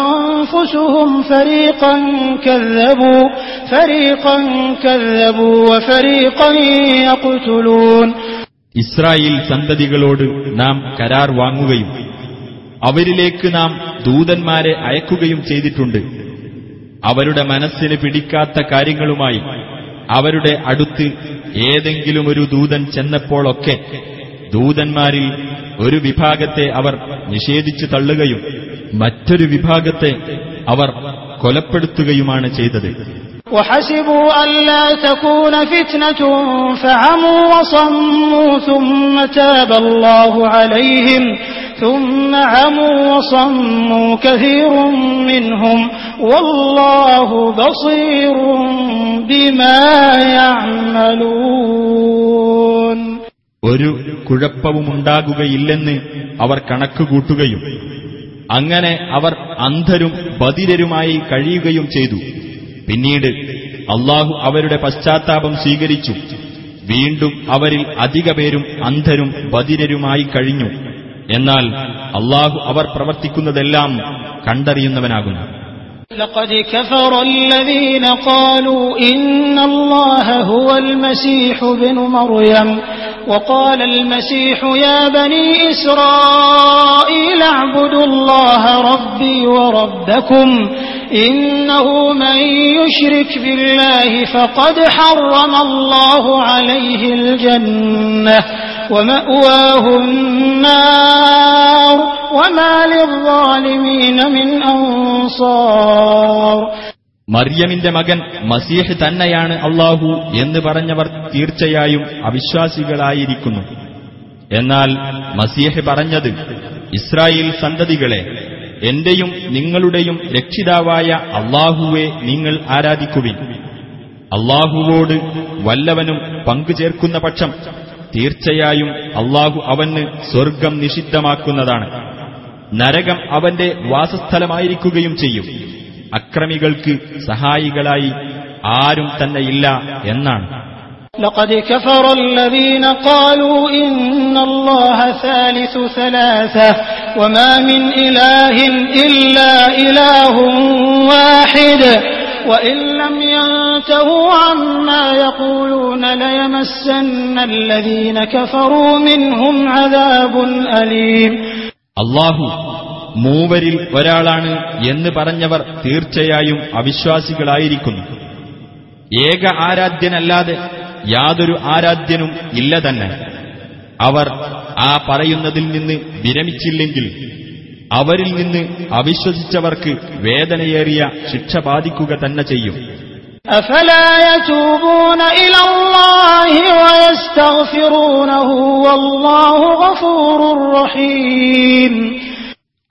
أنفسهم فريقا كذبوا فريقا كذبوا وفريقا يقتلون ഇസ്രായേൽ സന്തതികളോട് നാം കരാർ വാങ്ങുകയും അവരിലേക്ക് നാം ദൂതന്മാരെ അയക്കുകയും ചെയ്തിട്ടുണ്ട് അവരുടെ മനസ്സിന് പിടിക്കാത്ത കാര്യങ്ങളുമായി അവരുടെ അടുത്ത് ഏതെങ്കിലും ഒരു ദൂതൻ ചെന്നപ്പോഴൊക്കെ ദൂതന്മാരിൽ ഒരു വിഭാഗത്തെ അവർ നിഷേധിച്ചു തള്ളുകയും മറ്റൊരു വിഭാഗത്തെ അവർ കൊലപ്പെടുത്തുകയുമാണ് ചെയ്തത് وحسبوا ألا تكون فتنة فعموا وصموا ثم تاب الله عليهم ثم عموا وصموا كثير منهم والله بصير بما يعملون ഒരു കുഴപ്പവുമുണ്ടാകുകയില്ലെന്ന് അവർ കണക്കുകൂട്ടുകയും അങ്ങനെ അവർ അന്ധരും ബധിരരുമായി കഴിയുകയും ചെയ്തു പിന്നീട് അള്ളാഹു അവരുടെ പശ്ചാത്താപം സ്വീകരിച്ചു വീണ്ടും അവരിൽ അധിക പേരും അന്ധരും ബധിരരുമായി കഴിഞ്ഞു എന്നാൽ അള്ളാഹു അവർ പ്രവർത്തിക്കുന്നതെല്ലാം കണ്ടറിയുന്നവനാകുന്നു لقد كفر الذين قالوا إن الله هو المسيح ابن مريم وقال المسيح يا بني إسرائيل اعبدوا الله ربي وربكم إنه من يشرك بالله فقد حرم الله عليه الجنة മറിയമിന്റെ മകൻ മസീഹ് തന്നെയാണ് അള്ളാഹു എന്ന് പറഞ്ഞവർ തീർച്ചയായും അവിശ്വാസികളായിരിക്കുന്നു. എന്നാൽ മസീഹ് പറഞ്ഞത് ഇസ്രായേൽ സന്തതികളെ എന്റെയും നിങ്ങളുടെയും രക്ഷിതാവായ അള്ളാഹുവെ നിങ്ങൾ ആരാധിക്കുവിൻ. അള്ളാഹുവോട് വല്ലവനും പങ്കുചേർക്കുന്ന പക്ഷം തീർച്ചയായും അള്ളാഹു അവന് സ്വർഗം നിഷിദ്ധമാക്കുന്നതാണ് നരകം അവന്റെ വാസസ്ഥലമായിരിക്കുകയും ചെയ്യും അക്രമികൾക്ക് സഹായികളായി ആരും തന്നെയില്ല എന്നാണ് لقد كفر الذين قالوا إن الله ثالث ثلاثة وما من إله إلا إله واحد وإن لم ينتهوا عما يقولون ليمسن الذين كفروا منهم عذاب أليم അള്ളാഹു മൂവരിൽ ഒരാളാണ് എന്ന് പറഞ്ഞവർ തീർച്ചയായും അവിശ്വാസികളായിരിക്കുന്നു ഏക ആരാധ്യനല്ലാതെ യാതൊരു ആരാധ്യനും ഇല്ല തന്നെ അവർ ആ പറയുന്നതിൽ നിന്ന് വിരമിച്ചില്ലെങ്കിൽ അവരിൽ നിന്ന് അവിശ്വസിച്ചവർക്ക് വേദനയേറിയ ശിക്ഷ ബാധിക്കുക തന്നെ ചെയ്യും.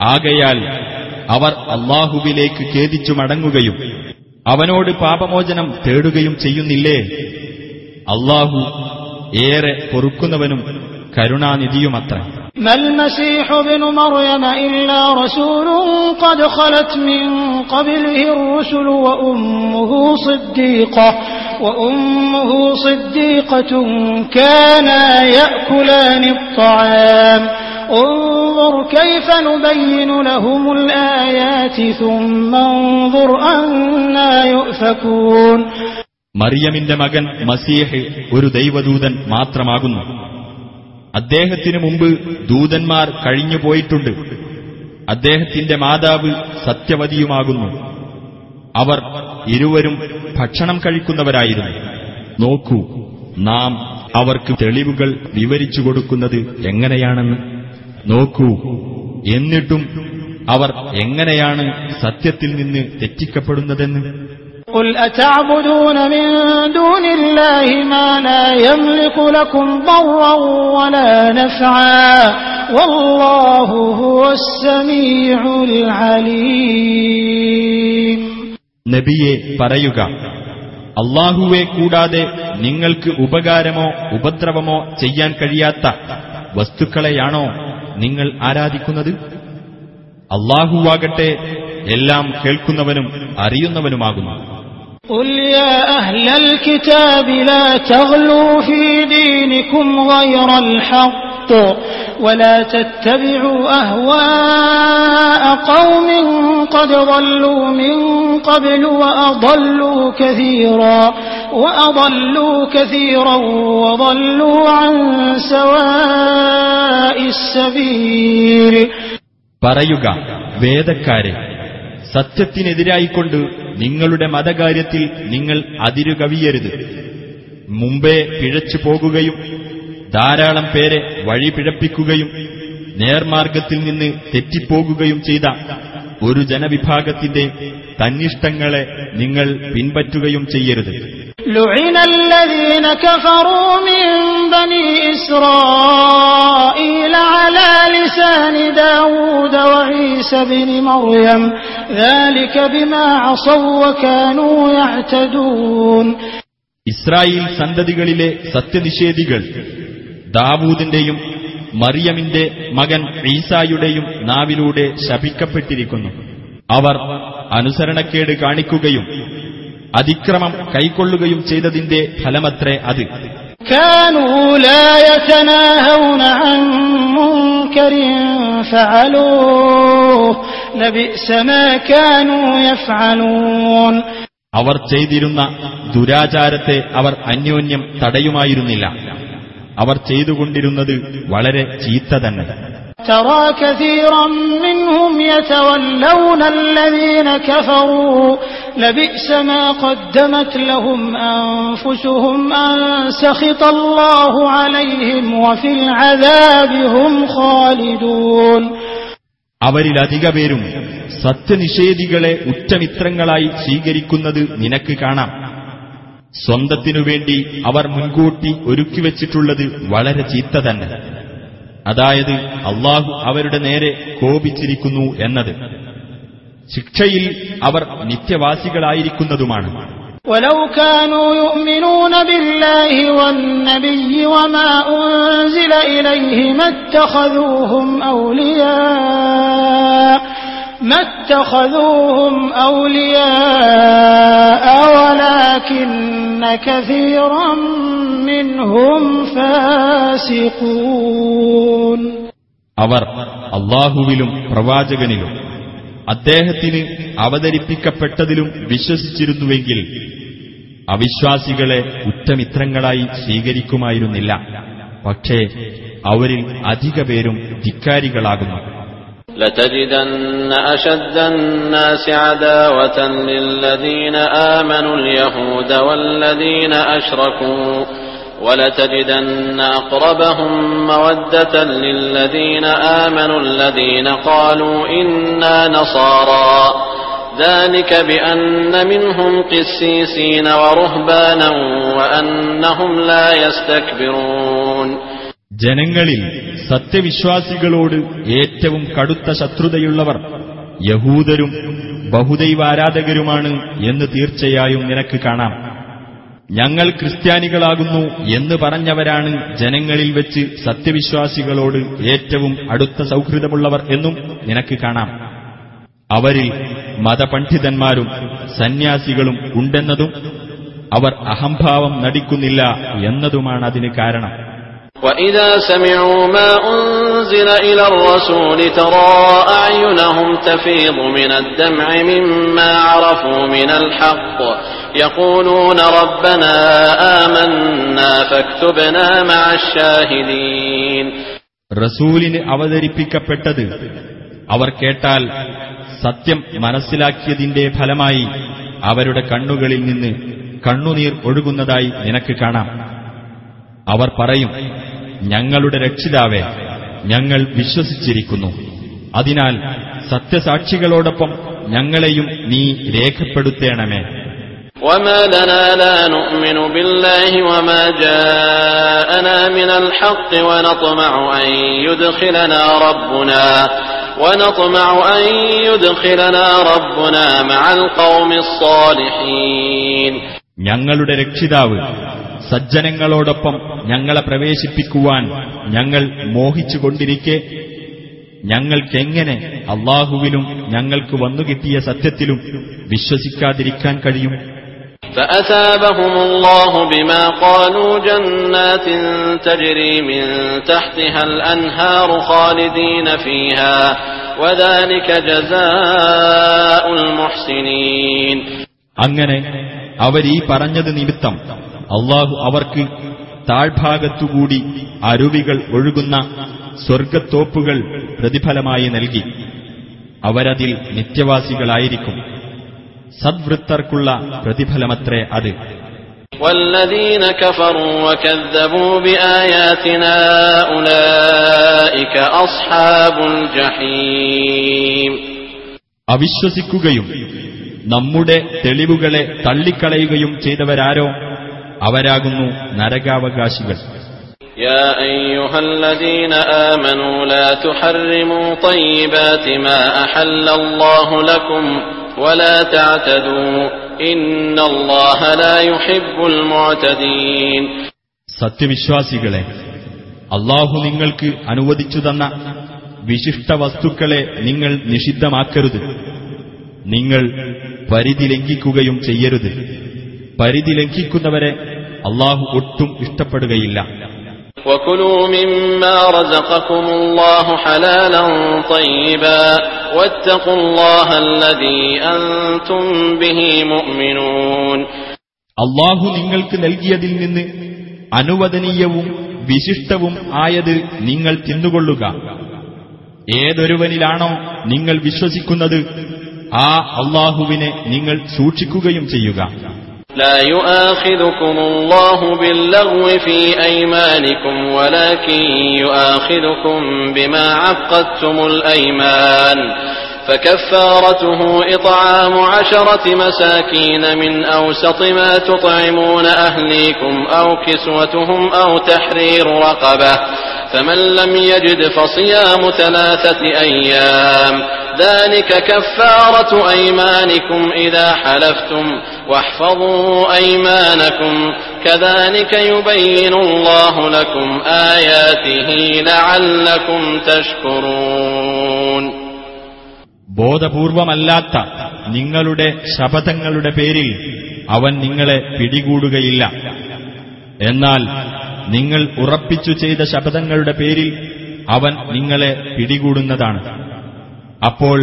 ആകയാൽ അവർ അള്ളാഹുവിലേക്ക് ഖേദിച്ചു മടങ്ങുകയും അവനോട് പാപമോചനം തേടുകയും ചെയ്യുന്നില്ലേ? അള്ളാഹു ഏറെ പൊറുക്കുന്നവനും കരുണാനിധിയുമത്രേ. ما المسيح ابن مريم إلا رسول قد خلت من قبله الرسل وأمه صديقة وأمه صديقة كانا يأكلان الطعام انظر كيف نبين لهم الآيات ثم انظر أنا يؤفكون മറിയമിന്റെ മകൻ മസീഹ് ഒരു ദൈവദൂതൻ മാത്രമാകുന്നു അദ്ദേഹത്തിനു മുമ്പ് ദൂതന്മാർ കഴിഞ്ഞുപോയിട്ടുണ്ട് അദ്ദേഹത്തിന്റെ മാതാവ് സത്യവതിയുമാകുന്നു. അവർ ഇരുവരും ഭക്ഷണം കഴിക്കുന്നവരായിരുന്നു. നോക്കൂ നാം അവർക്ക് തെളിവുകൾ വിവരിച്ചു കൊടുക്കുന്നത് എങ്ങനെയാണെന്ന്. നോക്കൂ എന്നിട്ടും അവർ എങ്ങനെയാണ് സത്യത്തിൽ നിന്ന് തെറ്റിക്കപ്പെടുന്നതെന്ന്. قل أتعبدون من دون الله ما لا يملك لكم ضرا ولا نفعا والله هو السميع العليم നബിയെ പറയുക അള്ളാഹുവെ കൂടാതെ നിങ്ങൾക്ക് ഉപകാരമോ ഉപദ്രവമോ ചെയ്യാൻ കഴിയാത്ത വസ്തുക്കളെയാണോ നിങ്ങൾ ആരാധിക്കുന്നത് അള്ളാഹുവാകട്ടെ എല്ലാം കേൾക്കുന്നവനും അറിയുന്നവനുമാകുന്നു قل يا أهل الكتاب لا تغلوا في دينكم غير الحق ولا تتبعوا أهواء قوم قد ضلوا من قبل وأضلوا كثيرا وأضلوا كثيرا وضلوا عن سواء السبيل പറയുക വേദക്കാരെ സത്യത്തിനെതിരായിക്കൊണ്ട് നിങ്ങളുടെ മതകാര്യത്തിൽ നിങ്ങൾ അതിരുകവിയരുത്. മുമ്പേ പിഴച്ചു പോകുകയും ധാരാളം പേരെ വഴിപിഴപ്പിക്കുകയും നേർമാർഗത്തിൽ നിന്ന് തെറ്റിപ്പോകുകയും ചെയ്ത ഒരു ജനവിഭാഗത്തിന്റെ തന്നിഷ്ടങ്ങളെ നിങ്ങൾ പിൻപറ്റുകയും ചെയ്യരുത്. لعن الذين كفروا من بني إسرائيل على لسان داود وعيسى بن مريم ذلك بما عصوا وكانوا يعتدون ഇസ്രായേൽ സന്തതികളിലെ സത്യനിഷേധികൾ ദാവൂദിന്റെയും മറിയമിന്റെ മകൻ ഈസായുടെയും നാവിലൂടെ ശപിക്കപ്പെട്ടിരിക്കുന്നു അവർ അനുസരണക്കേട് കാണിക്കുകയും അതിക്രമം കൈക്കൊള്ളുകയും ചെയ്തതിന്റെ ഫലമത്രേ അത്. അവർ ചെയ്തിരുന്ന ദുരാചാരത്തെ അവർ അന്യോന്യം തടയുമായിരുന്നില്ല. അവർ ചെയ്തുകൊണ്ടിരുന്നത് വളരെ ചീത്ത തന്നെ. ترى كثيرا منهم يتولون الذين كفروا لبئس ما قدمت لهم أنفسهم أن سخط الله عليهم وفي العذاب هم خالدون അവരിലധിക പേരും സത്യനിഷേധികളെ ഉറ്റമിത്രങ്ങളായി സ്വീകരിക്കുന്നത് നിനക്ക് കാണാം സ്വന്തത്തിനുവേണ്ടി അവർ മുൻകൂട്ടി ഒരുക്കിവച്ചിട്ടുള്ളത് വളരെ ചീത്ത തന്നെ അതായത് അള്ളാഹു അവരുടെ നേരെ കോപിച്ചിരിക്കുന്നു എന്നത് ശിക്ഷയിൽ അവർ നിത്യവാസികളായിരിക്കുന്നതുമാണ് ولو كانوا يؤمنون بالله والنبي وما أنزل إليه ما اتخذوهم أولياء ما اتخذوهم أولياء ولكن كثيرا منهم فاسقون അവർ അള്ളാഹുവിലും പ്രവാചകനിലും അദ്ദേഹത്തിന് അവതരിപ്പിക്കപ്പെട്ടതിലും വിശ്വസിച്ചിരുന്നുവെങ്കിൽ അവിശ്വാസികളെ ഉറ്റമിത്രങ്ങളായി സ്വീകരിക്കുമായിരുന്നില്ല പക്ഷേ അവരിൽ അധിക പേരും ധിക്കാരികളാകുന്നു لتجدن أشد الناس عداوة للذين آمنوا اليهود والذين أشركوا ولتجدن أقربهم مودة للذين آمنوا الذين قالوا إنا نصارى. ذلك بأن منهم قسيسين ورهبانا وأنهم لا يستكبرون. ജനങ്ങളിൽ സത്യവിശ്വാസികളോട് ഏറ്റവും കടുത്ത ശത്രുതയുള്ളവർ യഹൂദരും ബഹുദൈവാരാധകരുമാണ് എന്ന് തീർച്ചയായും നിനക്ക് കാണാം. ഞങ്ങൾ ക്രിസ്ത്യാനികളാകുന്നു എന്ന് പറഞ്ഞവരാണ് ജനങ്ങളിൽ വെച്ച് സത്യവിശ്വാസികളോട് ഏറ്റവും അടുത്ത സൗഹൃദമുള്ളവർ എന്നും നിനക്ക് കാണാം. അവരിൽ മതപണ്ഡിതന്മാരും സന്യാസികളും ഉണ്ടെന്നതും അവർ അഹംഭാവം നടിക്കുന്നില്ല എന്നതുമാണ് അതിന് കാരണം. وإذا سمعوا ما أنزل إلى الرسول ترى أعينهم تفيض من الدمع مما عرفوا من الحق يقولون ربنا آمنا فاكتبنا مع الشاهدين റസൂലിന് അവതരിപ്പിക്കപ്പെട്ടത് അവർ കേട്ടാൽ സത്യം മനസ്സിലാക്കിയതിന്റെ ഫലമായി അവരുടെ കണ്ണുകളിൽ നിന്ന് കണ്ണുനീർ ഒഴുകുന്നതായി നിനക്ക് കാണാം അവർ പറയും ഞങ്ങളുടെ രക്ഷിതാവേ ഞങ്ങൾ വിശ്വസിച്ചിരിക്കുന്നു അതിനാൽ സത്യസാക്ഷികളോടൊപ്പം ഞങ്ങളെയും നീ രേഖപ്പെടുത്തേണമേ وما لنا لا نؤمن بالله وما جاءنا من الحق ونطمع أن يدخلنا ربنا ونطمع أن يدخلنا ربنا مع القوم الصالحين ഞങ്ങളുടെ രക്ഷിതാവ് സജ്ജനങ്ങളോടൊപ്പം ഞങ്ങളെ പ്രവേശിപ്പിക്കുവാൻ ഞങ്ങൾ മോഹിച്ചുകൊണ്ടിരിക്കെ ഞങ്ങൾക്കെങ്ങനെ അള്ളാഹുവിലും ഞങ്ങൾക്ക് വന്നുകിട്ടിയ സത്യത്തിലും വിശ്വസിക്കാതിരിക്കാൻ കഴിയും فأثابهم الله بما قالوا جنات تجري من تحتها الأنهار خالدين فيها وذلك جزاء المحسنين അങ്ങനെ അവരീ പറഞ്ഞത് നിമിത്തം അള്ളാഹു അവർക്ക് താഴ്ഭാഗത്തുകൂടി അരുവികൾ ഒഴുകുന്ന സ്വർഗത്തോപ്പുകൾ പ്രതിഫലമായി നൽകി അവരതിൽ നിത്യവാസികളായിരിക്കും സദ്വൃത്തർക്കുള്ള പ്രതിഫലമത്രേ അത് والذين كفروا وكذبوا بآياتنا أولئك أصحاب الجحيم അവിശ്വസിക്കുകയും നമ്മുടെ തെളിവുകളെ തള്ളിക്കളയുകയും ചെയ്തവരാരോ അവരാകുന്നു നരകാവകാശികൾ يا أيها الذين آمنوا لا تحرموا طيبات ما أحل الله لكم ولا تعتدوا إن الله لا يحب المعتدين സത്യവിശ്വാസികളെ അള്ളാഹു നിങ്ങൾക്ക് അനുവദിച്ചു തന്ന വിശിഷ്ട വസ്തുക്കളെ നിങ്ങൾ നിഷിദ്ധമാക്കരുത് നിങ്ങൾ പരിധി ലംഘിക്കുകയും ചെയ്യരുത് പരിധി ലംഘിക്കുന്നവരെ അള്ളാഹു ഒട്ടും ഇഷ്ടപ്പെടുകയില്ല وكلوا مما رزقكم الله حلالا طيبا واتقوا الله الذي أنتم به مؤمنون അള്ളാഹു നിങ്ങൾക്ക് നൽകിയതിൽ നിന്ന് അനുവദനീയവും വിശിഷ്ടവും ആയത് നിങ്ങൾ തിന്നുകൊള്ളുക ഏതൊരുവനിലാണോ നിങ്ങൾ വിശ്വസിക്കുന്നത് ആ അള്ളാഹുവിനെ നിങ്ങൾ സൂക്ഷിക്കുകയും ചെയ്യുക لا يؤاخذكم الله باللغو في أيمانكم ولكن يؤاخذكم بما عقدتم الأيمان فكفارته إطعام عشرة مساكين من أوسط ما تطعمون أهليكم أو كسوتهم أو تحرير رقبة فمن لم يجد فصيام ثلاثة أيام ذلك كفارة أيمانكم إذا حلفتم واحفظوا أيمانكم كذلك يبين الله لكم آياته لعلكم تشكرون ബോധപൂർവമല്ലാത്ത നിങ്ങളുടെ ശപഥങ്ങളുടെ പേരിൽ അവൻ നിങ്ങളെ പിടികൂടുകയില്ല എന്നാൽ നിങ്ങൾ ഉറപ്പിച്ചു ചെയ്ത ശപഥങ്ങളുടെ പേരിൽ അവൻ നിങ്ങളെ പിടികൂടുന്നതാണ് അപ്പോൾ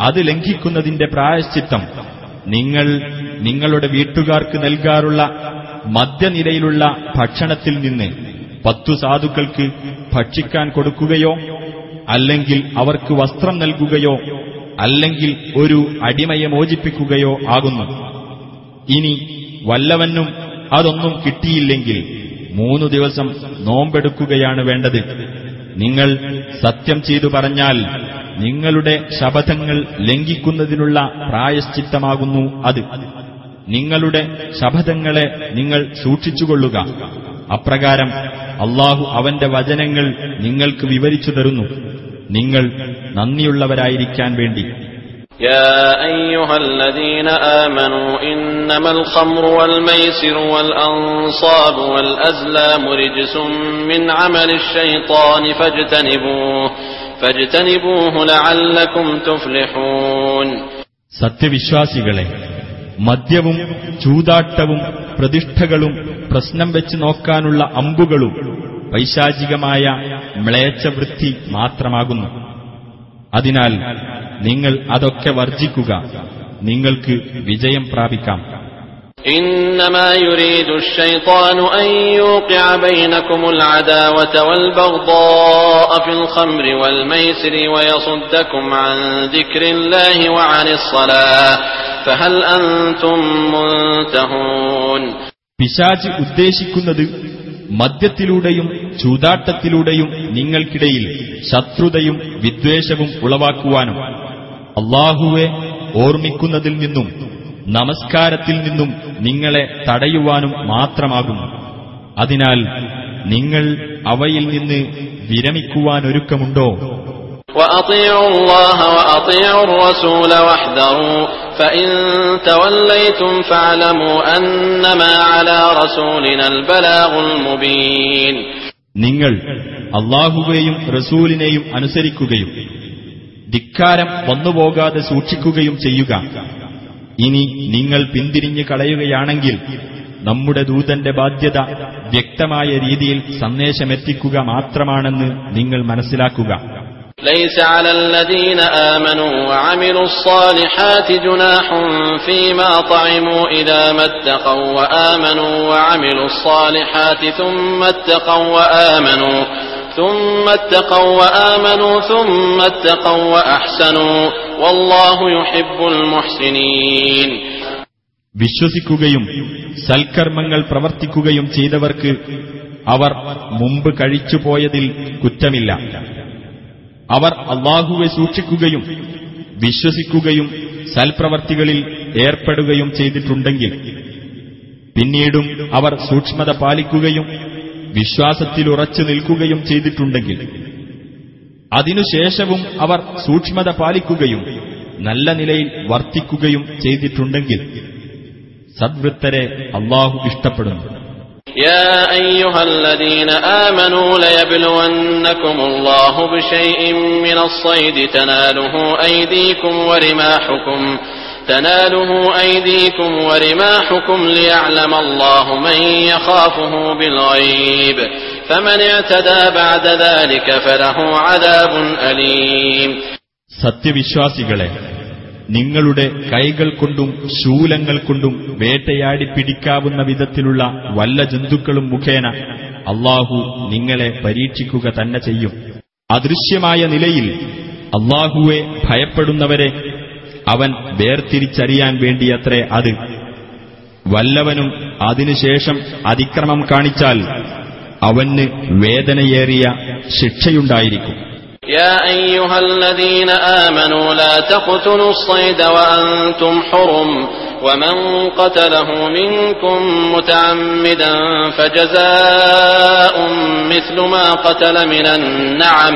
അത് ലംഘിക്കുന്നതിന്റെ പ്രായശ്ചിത്തം നിങ്ങൾ നിങ്ങളുടെ വീട്ടുകാർക്ക് നൽകാറുള്ള മധ്യനിലയിലുള്ള ഭക്ഷണത്തിൽ നിന്ന് പത്തു സാധുക്കൾക്ക് ഭക്ഷിക്കാൻ കൊടുക്കുകയോ അല്ലെങ്കിൽ അവർക്ക് വസ്ത്രം നൽകുകയോ അല്ലെങ്കിൽ ഒരു അടിമയെ മോചിപ്പിക്കുകയോ ആകുന്നു. ഇനി വല്ലവനും അതൊന്നും കിട്ടിയില്ലെങ്കിൽ മൂന്നു ദിവസം നോമ്പെടുക്കുകയാണ് വേണ്ടത്. നിങ്ങൾ സത്യം ചെയ്തു പറഞ്ഞാൽ നിങ്ങളുടെ ശപഥങ്ങൾ ലംഘിക്കുന്നതിനുള്ള പ്രായശ്ചിത്തമാകുന്നു അത് നിങ്ങളുടെ ശപഥങ്ങളെ നിങ്ങൾ സൂക്ഷിച്ചുകൊള്ളുക അപ്രകാരം അള്ളാഹു അവന്റെ വചനങ്ങൾ നിങ്ങൾക്ക് വിവരിച്ചു തരുന്നു നിങ്ങൾ നന്ദിയുള്ളവരായിരിക്കാൻ വേണ്ടി يا أيها الذين آمنوا إنما الخمر والميسر والأنصاب والأزلام رجس من عمل الشيطان فاجتنبوه فاجتنبوه لعلكم تفلحون സത്യവിശ്വാസികളെ മദ്യവും ചൂതാട്ടവും പ്രതിഷ്ഠകളും പ്രശ്നം വെച്ച് നോക്കാനുള്ള അമ്പുകളും പൈശാചികമായ മ്ലേച്ഛവൃത്തി മാത്രമാകുന്നു. അതിനാൽ നിങ്ങൾ അതൊക്കെ വർജിക്കുക നിങ്ങൾക്ക് വിജയം പ്രാപിക്കാം. إنما يريد الشيطان أن يوقع بينكم العداوة والبغضاء في الخمر والميسر ويصدكم عن ذكر الله وعن الصلاة فهل أنتم منتهون പിശാച് ഉദ്ദേശിക്കുന്നത് മദ്യത്തിലൂടെയും ചൂതാട്ടത്തിലൂടെയും നിങ്ങൾക്കിടയിൽ ശത്രുതയും വിദ്വേഷവും ഉളവാക്കുവാനും അള്ളാഹുവെ ഓർമ്മിക്കുന്നതിൽ നിന്നും നമസ്കാരത്തിൽ നിന്നും നിങ്ങളെ തടയുവാനും മാത്രമാകുന്നു അതിനാൽ നിങ്ങൾ അവയിൽ നിന്ന് വിരമിക്കുവാനൊരുക്കമുണ്ടോ وأطيعوا الله وأطيعوا الرسول واحذروا فإن توليتم فاعلموا أنما على رسولنا البلاغ المبين നിങ്ങൾ അള്ളാഹുവേയും റസൂലിനെയും അനുസരിക്കുകയും ധിക്കാരം വന്നുപോകാതെ സൂക്ഷിക്കുകയും ചെയ്യുക ഇനി നിങ്ങൾ പിന്തിരിഞ്ഞു കളയുകയാണെങ്കിൽ നമ്മുടെ ദൂതന്റെ ബാധ്യത വ്യക്തമായ രീതിയിൽ സന്ദേശമെത്തിക്കുക മാത്രമാണെന്ന് നിങ്ങൾ മനസ്സിലാക്കുക ليس على الذين آمنوا وعملوا الصالحات جناح فيما طعموا إذا ما اتقوا وآمنوا وعملوا الصالحات ثم اتقوا وآمنوا ثم اتقوا وآمنوا ثم اتقوا وأحسنوا والله يحب المحسنين വിശ്വസിക്കുകയും സൽക്കർമ്മങ്ങൾ പ്രവർത്തിക്കുകയും ചെയ്തവർക്ക് അവർ മുമ്പ് കഴിച്ചുപോയതിൽ കുറ്റമില്ല അവർ അള്ളാഹുവെ സൂക്ഷിക്കുകയും വിശ്വസിക്കുകയും സൽപ്രവർത്തികളിൽ ഏർപ്പെടുകയും ചെയ്തിട്ടുണ്ടെങ്കിൽ പിന്നീടും അവർ സൂക്ഷ്മത പാലിക്കുകയും വിശ്വാസത്തിൽ ഉറച്ചു നിൽക്കുകയും ചെയ്തിട്ടുണ്ടെങ്കിൽ അതിനുശേഷവും അവർ സൂക്ഷ്മത പാലിക്കുകയും നല്ല നിലയിൽ വർത്തിക്കുകയും ചെയ്തിട്ടുണ്ടെങ്കിൽ സദ്വൃത്തരെ അള്ളാഹു ഇഷ്ടപ്പെടുന്നു يا أيها الذين آمنوا ليبلونكم الله بشيء من الصيد تناله أيديكم ورماحكم تناله أيديكم ورماحكم ليعلم الله من يخافه بالغيب فمن اعتدى بعد ذلك فله عذاب أليم സത്യവിശ്വാസികളെ നിങ്ങളുടെ കൈകൾ കൊണ്ടും ശൂലങ്ങൾ കൊണ്ടും വേട്ടയാടി പിടിക്കാവുന്ന വിധത്തിലുള്ള വല്ല ജന്തുക്കളും മുഖേന അള്ളാഹു നിങ്ങളെ പരീക്ഷിക്കുക തന്നെ ചെയ്യും അദൃശ്യമായ നിലയിൽ അള്ളാഹുവെ ഭയപ്പെടുന്നവരെ അവൻ വേർതിരിച്ചറിയാൻ വേണ്ടിയത്രേ അത് വല്ലവനും അതിനുശേഷം അതിക്രമം കാണിച്ചാൽ അവന് വേദനയേറിയ ശിക്ഷയുണ്ടായിരിക്കും يا أيها الذين آمنوا لا تقتلوا الصيد وأنتم حرم ومن قتله منكم متعمدا فجزاء مثل ما قتل من النعم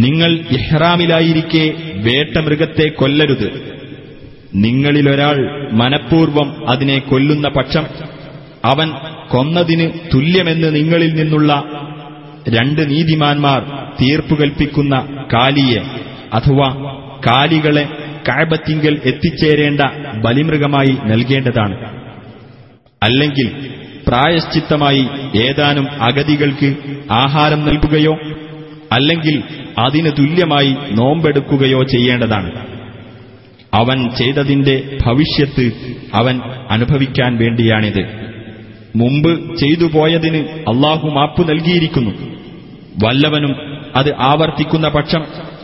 നിങ്ങൾ ഇഹ്റാമിലായിരിക്കെ വേട്ടമൃഗത്തെ കൊല്ലരുത്. നിങ്ങളിലൊരാൾ മനഃപൂർവം അതിനെ കൊല്ലുന്ന പക്ഷം അവൻ കൊന്നതിന് തുല്യമെന്ന് നിങ്ങളിൽ നിന്നുള്ള രണ്ട് നീതിമാന്മാർ തീർപ്പുകൽപ്പിക്കുന്ന കാലിയെ അഥവാ കാലികളെ കാഴ്ബത്തിങ്കൽ എത്തിച്ചേരേണ്ട ബലിമൃഗമായി നൽകേണ്ടതാണ്. അല്ലെങ്കിൽ പ്രായശ്ചിത്തമായി ഏതാനും അഗതികൾക്ക് ആഹാരം നൽകുകയോ അല്ലെങ്കിൽ അതിന് തുല്യമായി നോമ്പെടുക്കുകയോ ചെയ്യേണ്ടതാണ്. അവൻ ചെയ്തതിന്റെ ഭവിഷ്യത്ത് അവൻ അനുഭവിക്കാൻ വേണ്ടിയാണിത്. മുമ്പ് ചെയ്തു പോയതിന് അള്ളാഹു മാപ്പ് നൽകിയിരിക്കുന്നു. വല്ലവനും അത് ആവർത്തിക്കുന്ന പക്ഷം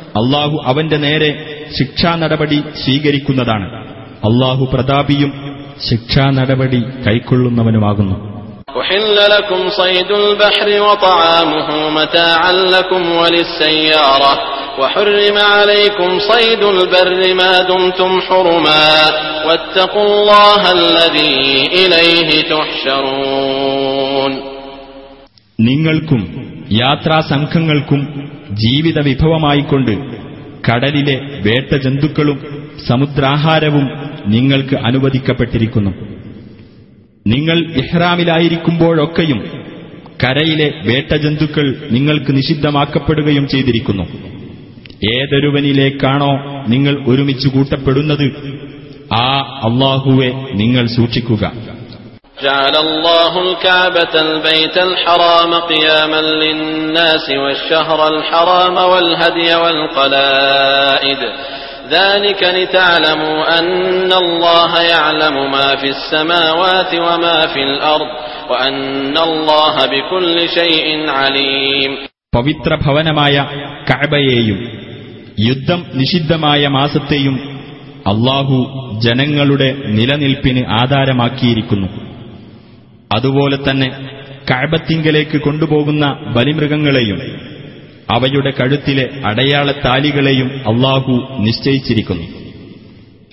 അള്ളാഹു അവന്റെ നേരെ ശിക്ഷാ നടപടി സ്വീകരിക്കുന്നതാണ്. അള്ളാഹു പ്രതാപിയും ശിക്ഷാ നടപടി കൈക്കൊള്ളുന്നവനുമാകുന്നു. أحل لكم صيد البحر وطعامه متاعا لكم وللسيارة وحرم عليكم صيد البر ما دمتم حرما واتقوا الله الذي إليه تحشرون നിങ്ങൾക്കും യാത്രാസംഘങ്ങൾക്കും ജീവിത വിഭവമായിക്കൊണ്ട് കടലിലെ വേട്ടജന്തുക്കളും സമുദ്രാഹാരവും നിങ്ങൾക്ക് അനുവദിക്കപ്പെട്ടിരിക്കുന്നു നിങ്ങൾ ഇഹ്റാമിലായിരിക്കുമ്പോഴൊക്കെയും കരയിലെ വേട്ടജന്തുക്കൾ നിങ്ങൾക്ക് നിഷിദ്ധമാക്കപ്പെടുകയും ചെയ്തിരിക്കുന്നു ഏതൊരുവനിലേക്കാണോ നിങ്ങൾ ഒരുമിച്ച് കൂട്ടപ്പെടുന്നത് ആ അള്ളാഹുവെ നിങ്ങൾ സൂക്ഷിക്കുക جعل الله الكعبة البيت الحرام قياما للناس والشهر الحرام والهدي والقلائد ذلك لتعلموا أن الله يعلم ما في السماوات وما في الأرض وأن الله بكل شيء عليم പവിത്ര ഭവനമായ കഅബയെയും യുദ്ധം നിഷിദ്ധമായ മാസത്തെയും അള്ളാഹു ജനങ്ങളുടെ നിലനിൽപ്പിന് ആധാരമാക്കിയിരിക്കുന്നു അതുപോലെ തന്നെ കഴബത്തിങ്കലേക്ക് കൊണ്ടുപോകുന്ന ബലിമൃഗങ്ങളെയും അവയുടെ കഴുത്തിലെ അടയാളത്താലികളെയും അള്ളാഹു നിശ്ചയിച്ചിരിക്കുന്നു.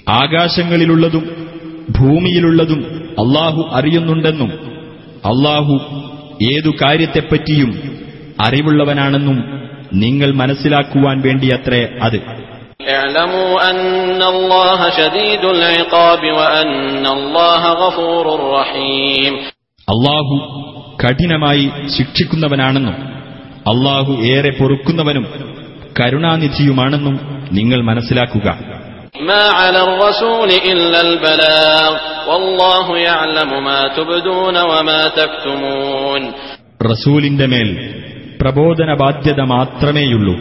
ആകാശങ്ങളിലുള്ളതും ഭൂമിയിലുള്ളതും അള്ളാഹു അറിയുന്നുണ്ടെന്നും അള്ളാഹു ഏതു കാര്യത്തെപ്പറ്റിയും അറിവുള്ളവനാണെന്നും നിങ്ങൾ മനസ്സിലാക്കുവാൻ വേണ്ടിയത്രേ അത്. അള്ളാഹു കഠിനമായി ശിക്ഷിക്കുന്നവനാണെന്നും അള്ളാഹു ഏറെ പൊറുക്കുന്നവനും കരുണാനിധിയുമാണെന്നും നിങ്ങൾ മനസ്സിലാക്കുക. റസൂലിന്റെ മേൽ പ്രബോധന ബാധ്യത മാത്രമേയുള്ളൂ.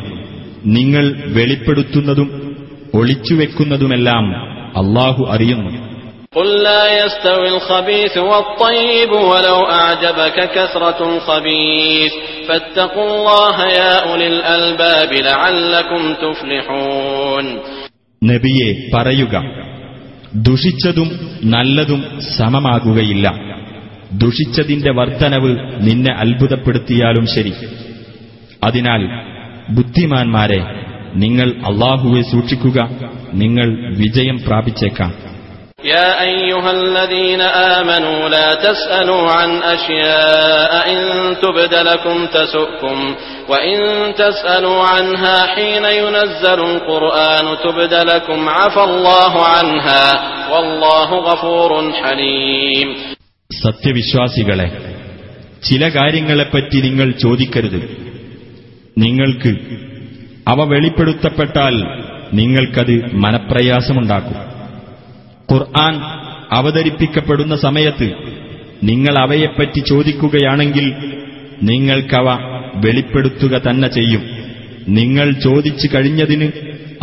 നിങ്ങൾ വെളിപ്പെടുത്തുന്നതും ഒളിച്ചുവെക്കുന്നതുമെല്ലാം അള്ളാഹു അറിയുന്നു. قل لا يستوي الخبيث والطيب ولو أعجبك كثرة الخبيث فاتقوا الله يا أولي الألباب لعلكم تفلحون നബിയെ പറയുക ദുഷിച്ചതും നല്ലതും സമമാകുകയില്ല ദുഷിച്ചതിന്റെ വർധനവ് നിന്നെ അത്ഭുതപ്പെടുത്തിയാലും ശരി അതിനാൽ ബുദ്ധിമാന്മാരെ നിങ്ങൾ അള്ളാഹുവെ സൂക്ഷിക്കുക നിങ്ങൾ വിജയം പ്രാപിച്ചേക്കാം يا أيها الذين آمنوا لا تسألوا عن أشياء إن تبد لكم تسؤكم وإن تسألوا عنها حين ينزل القرآن تبد لكم عفى الله عنها والله غفور حليم സത്യവിശ്വാസികളെ ചില കാര്യങ്ങളെപ്പറ്റി നിങ്ങൾ ചോദിക്കരുത് നിങ്ങൾക്ക് അവ വെളിപ്പെടുത്തപ്പെട്ടാൽ നിങ്ങൾക്കത് മനപ്രയാസമുണ്ടാക്കും ഖുർആൻ അവതരിപ്പിക്കപ്പെടുന്ന സമയത്ത് നിങ്ങൾ അവയെപ്പറ്റി ചോദിക്കുകയാണെങ്കിൽ നിങ്ങൾക്കവ വെളിപ്പെടുത്തുക തന്നെ ചെയ്യും നിങ്ങൾ ചോദിച്ചു കഴിഞ്ഞതിന്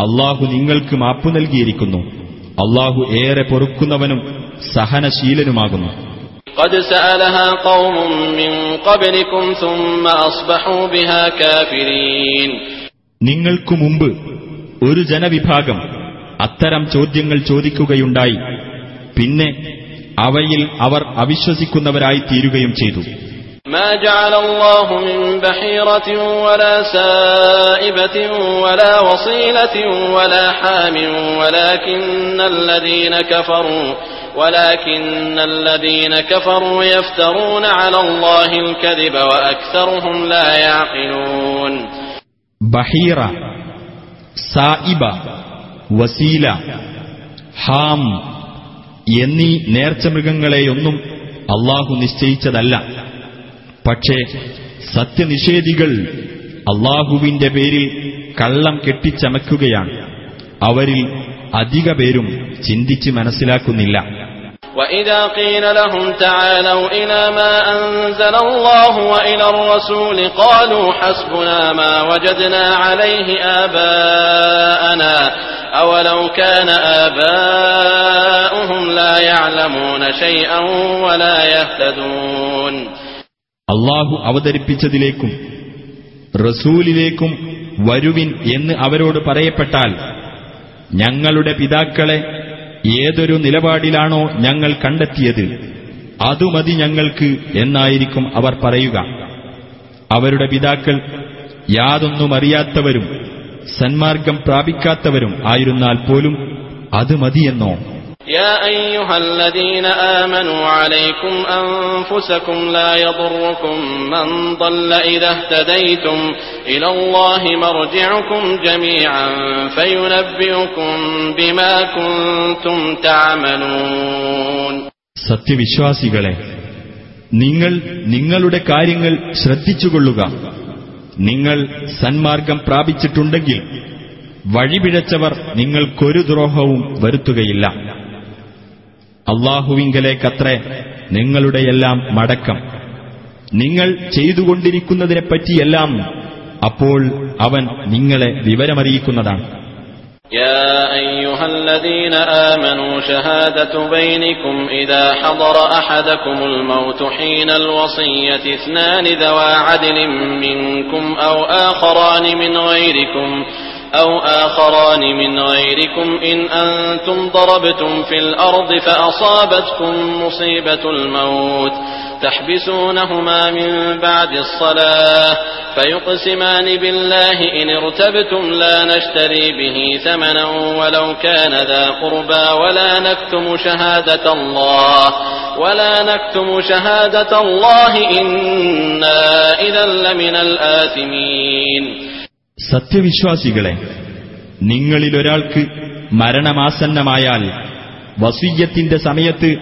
അള്ളാഹു നിങ്ങൾക്ക് മാപ്പു നൽകിയിരിക്കുന്നു അള്ളാഹു ഏറെ പൊറുക്കുന്നവനും സഹനശീലനുമാകുന്നു قد سألها قوم من قبلكم ثم أصبحوا بها كافرين നിങ്ങൾക്കു മുമ്പ് ഒരു ജനവിഭാഗം അത്തരം ചോദ്യങ്ങൾ ചോദിക്കുകയുണ്ടായി പിന്നെ അവയിൽ അവർ അവിശ്വസിക്കുന്നവരായി തീരുകയും ചെയ്തു ما جعل الله من بحيرة ولا سائبة ولا وصيلة ولا حام ولكن الذين كفروا ولكن الذين كفروا يفترون على الله الكذب وأكثرهم لا يعقلون ബഹീറ സായിബ വസീല ഹാം എന്നീ നേർച്ചമൃഗങ്ങളെയൊന്നും അള്ളാഹു നിശ്ചയിച്ചതല്ല. പക്ഷേ സത്യനിഷേധികൾ അള്ളാഹുവിന്റെ പേരിൽ കള്ളം കെട്ടിച്ചമയ്ക്കുകയാണ്. അവരിൽ അധിക പേരും ചിന്തിച്ച് മനസ്സിലാക്കുന്നില്ല. وإذا قيل لهم تعالوا إلى ما أنزل الله وإلى الرسول قالوا حسبنا ما وجدنا عليه آباءنا أولو كان آباؤهم لا يعلمون شيئا ولا يهتدون അള്ളാഹു അവതരിപ്പിച്ചതിലേക്കും റസൂലിലേക്കും വരുവിൻ എന്ന് അവരോട് പറയപ്പെട്ടാൽ ഞങ്ങളുടെ പിതാക്കളെ ഏതൊരു നിലപാടിലാണോ ഞങ്ങൾ കണ്ടെത്തിയത് അതുമതി ഞങ്ങൾക്ക് എന്നായിരിക്കും അവർ പറയുക. അവരുടെ പിതാക്കൾ യാതൊന്നും അറിയാത്തവരും സന്മാർഗം പ്രാപിക്കാത്തവരും ആയിരുന്നാൽ പോലും അത് മതിയെന്നോ? يا أيها الذين آمنوا عليكم أنفسكم لا يضركم من ضل إذا اهتديتم إلى الله مرجعكم جميعا فينبئكم بما كنتم تعملون സത്യവിശ്വാസികളെ നിങ്ങൾ നിങ്ങളുടെ കാര്യങ്ങൾ ശ്രദ്ധിച്ചുകൊള്ളുക നിങ്ങൾ സന്മാർഗം പ്രാപിച്ചിട്ടുണ്ടെങ്കിൽ വഴിപിഴച്ചവർ നിങ്ങൾക്കൊരു ദ്രോഹവും വരുത്തുകയില്ല അള്ളാഹുവിങ്കലേക്കത്രേ നിങ്ങളുടെയെല്ലാം മടക്കം നിങ്ങൾ ചെയ്തുകൊണ്ടിരിക്കുന്നതിനെപ്പറ്റിയെല്ലാം അപ്പോൾ അവൻ നിങ്ങളെ വിവരമറിയിക്കുന്നതാണ് يا أيها الذين آمنوا شهادة بينكم إذا حضر أحدكم الموت حين الوصية اثنان ذوى عدل منكم أو آخران من غيركم أو آخران من غيركم إن أنتم ضربتم في الأرض فأصابتكم مصيبة الموت تحبسونهما من بعد الصلاة فيقسمان بالله إن ارتبتم لا نشتري به ثمنا ولو كان ذا قربى ولا نكتم شهادة الله ولا نكتم شهادة الله إنا إذا لمن الآثمين സത്യവിശ്വാസികളെ നിങ്ങളിലൊരാൾക്ക് മരണമാസന്നമായാൽ വസീയത്തിന്റെ സമയത്ത്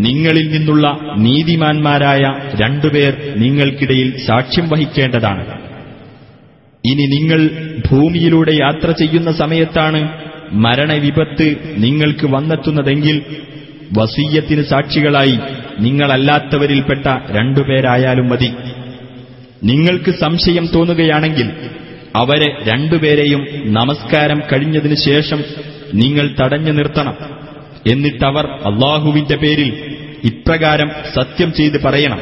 നിങ്ങളിൽ നിന്നുള്ള നീതിമാന്മാരായ രണ്ടുപേർ നിങ്ങൾക്കിടയിൽ സാക്ഷ്യം വഹിക്കേണ്ടതാണ്. ഇനി നിങ്ങൾ ഭൂമിയിലൂടെ യാത്ര ചെയ്യുന്ന സമയത്താണ് മരണവിപത്ത് നിങ്ങൾക്ക് വന്നെത്തുന്നതെങ്കിൽ വസീയത്തിന് സാക്ഷികളായി നിങ്ങളല്ലാത്തവരിൽപ്പെട്ട രണ്ടുപേരായാലും മതി. നിങ്ങൾക്ക് സംശയം തോന്നുകയാണെങ്കിൽ അവരെ രണ്ടുപേരെയും നമസ്കാരം കഴിഞ്ഞതിനു ശേഷം നിങ്ങൾ തടഞ്ഞു നിർത്തണം. എന്നിട്ടവർ അള്ളാഹുവിന്റെ പേരിൽ ഇപ്രകാരം സത്യം ചെയ്ത് പറയണം.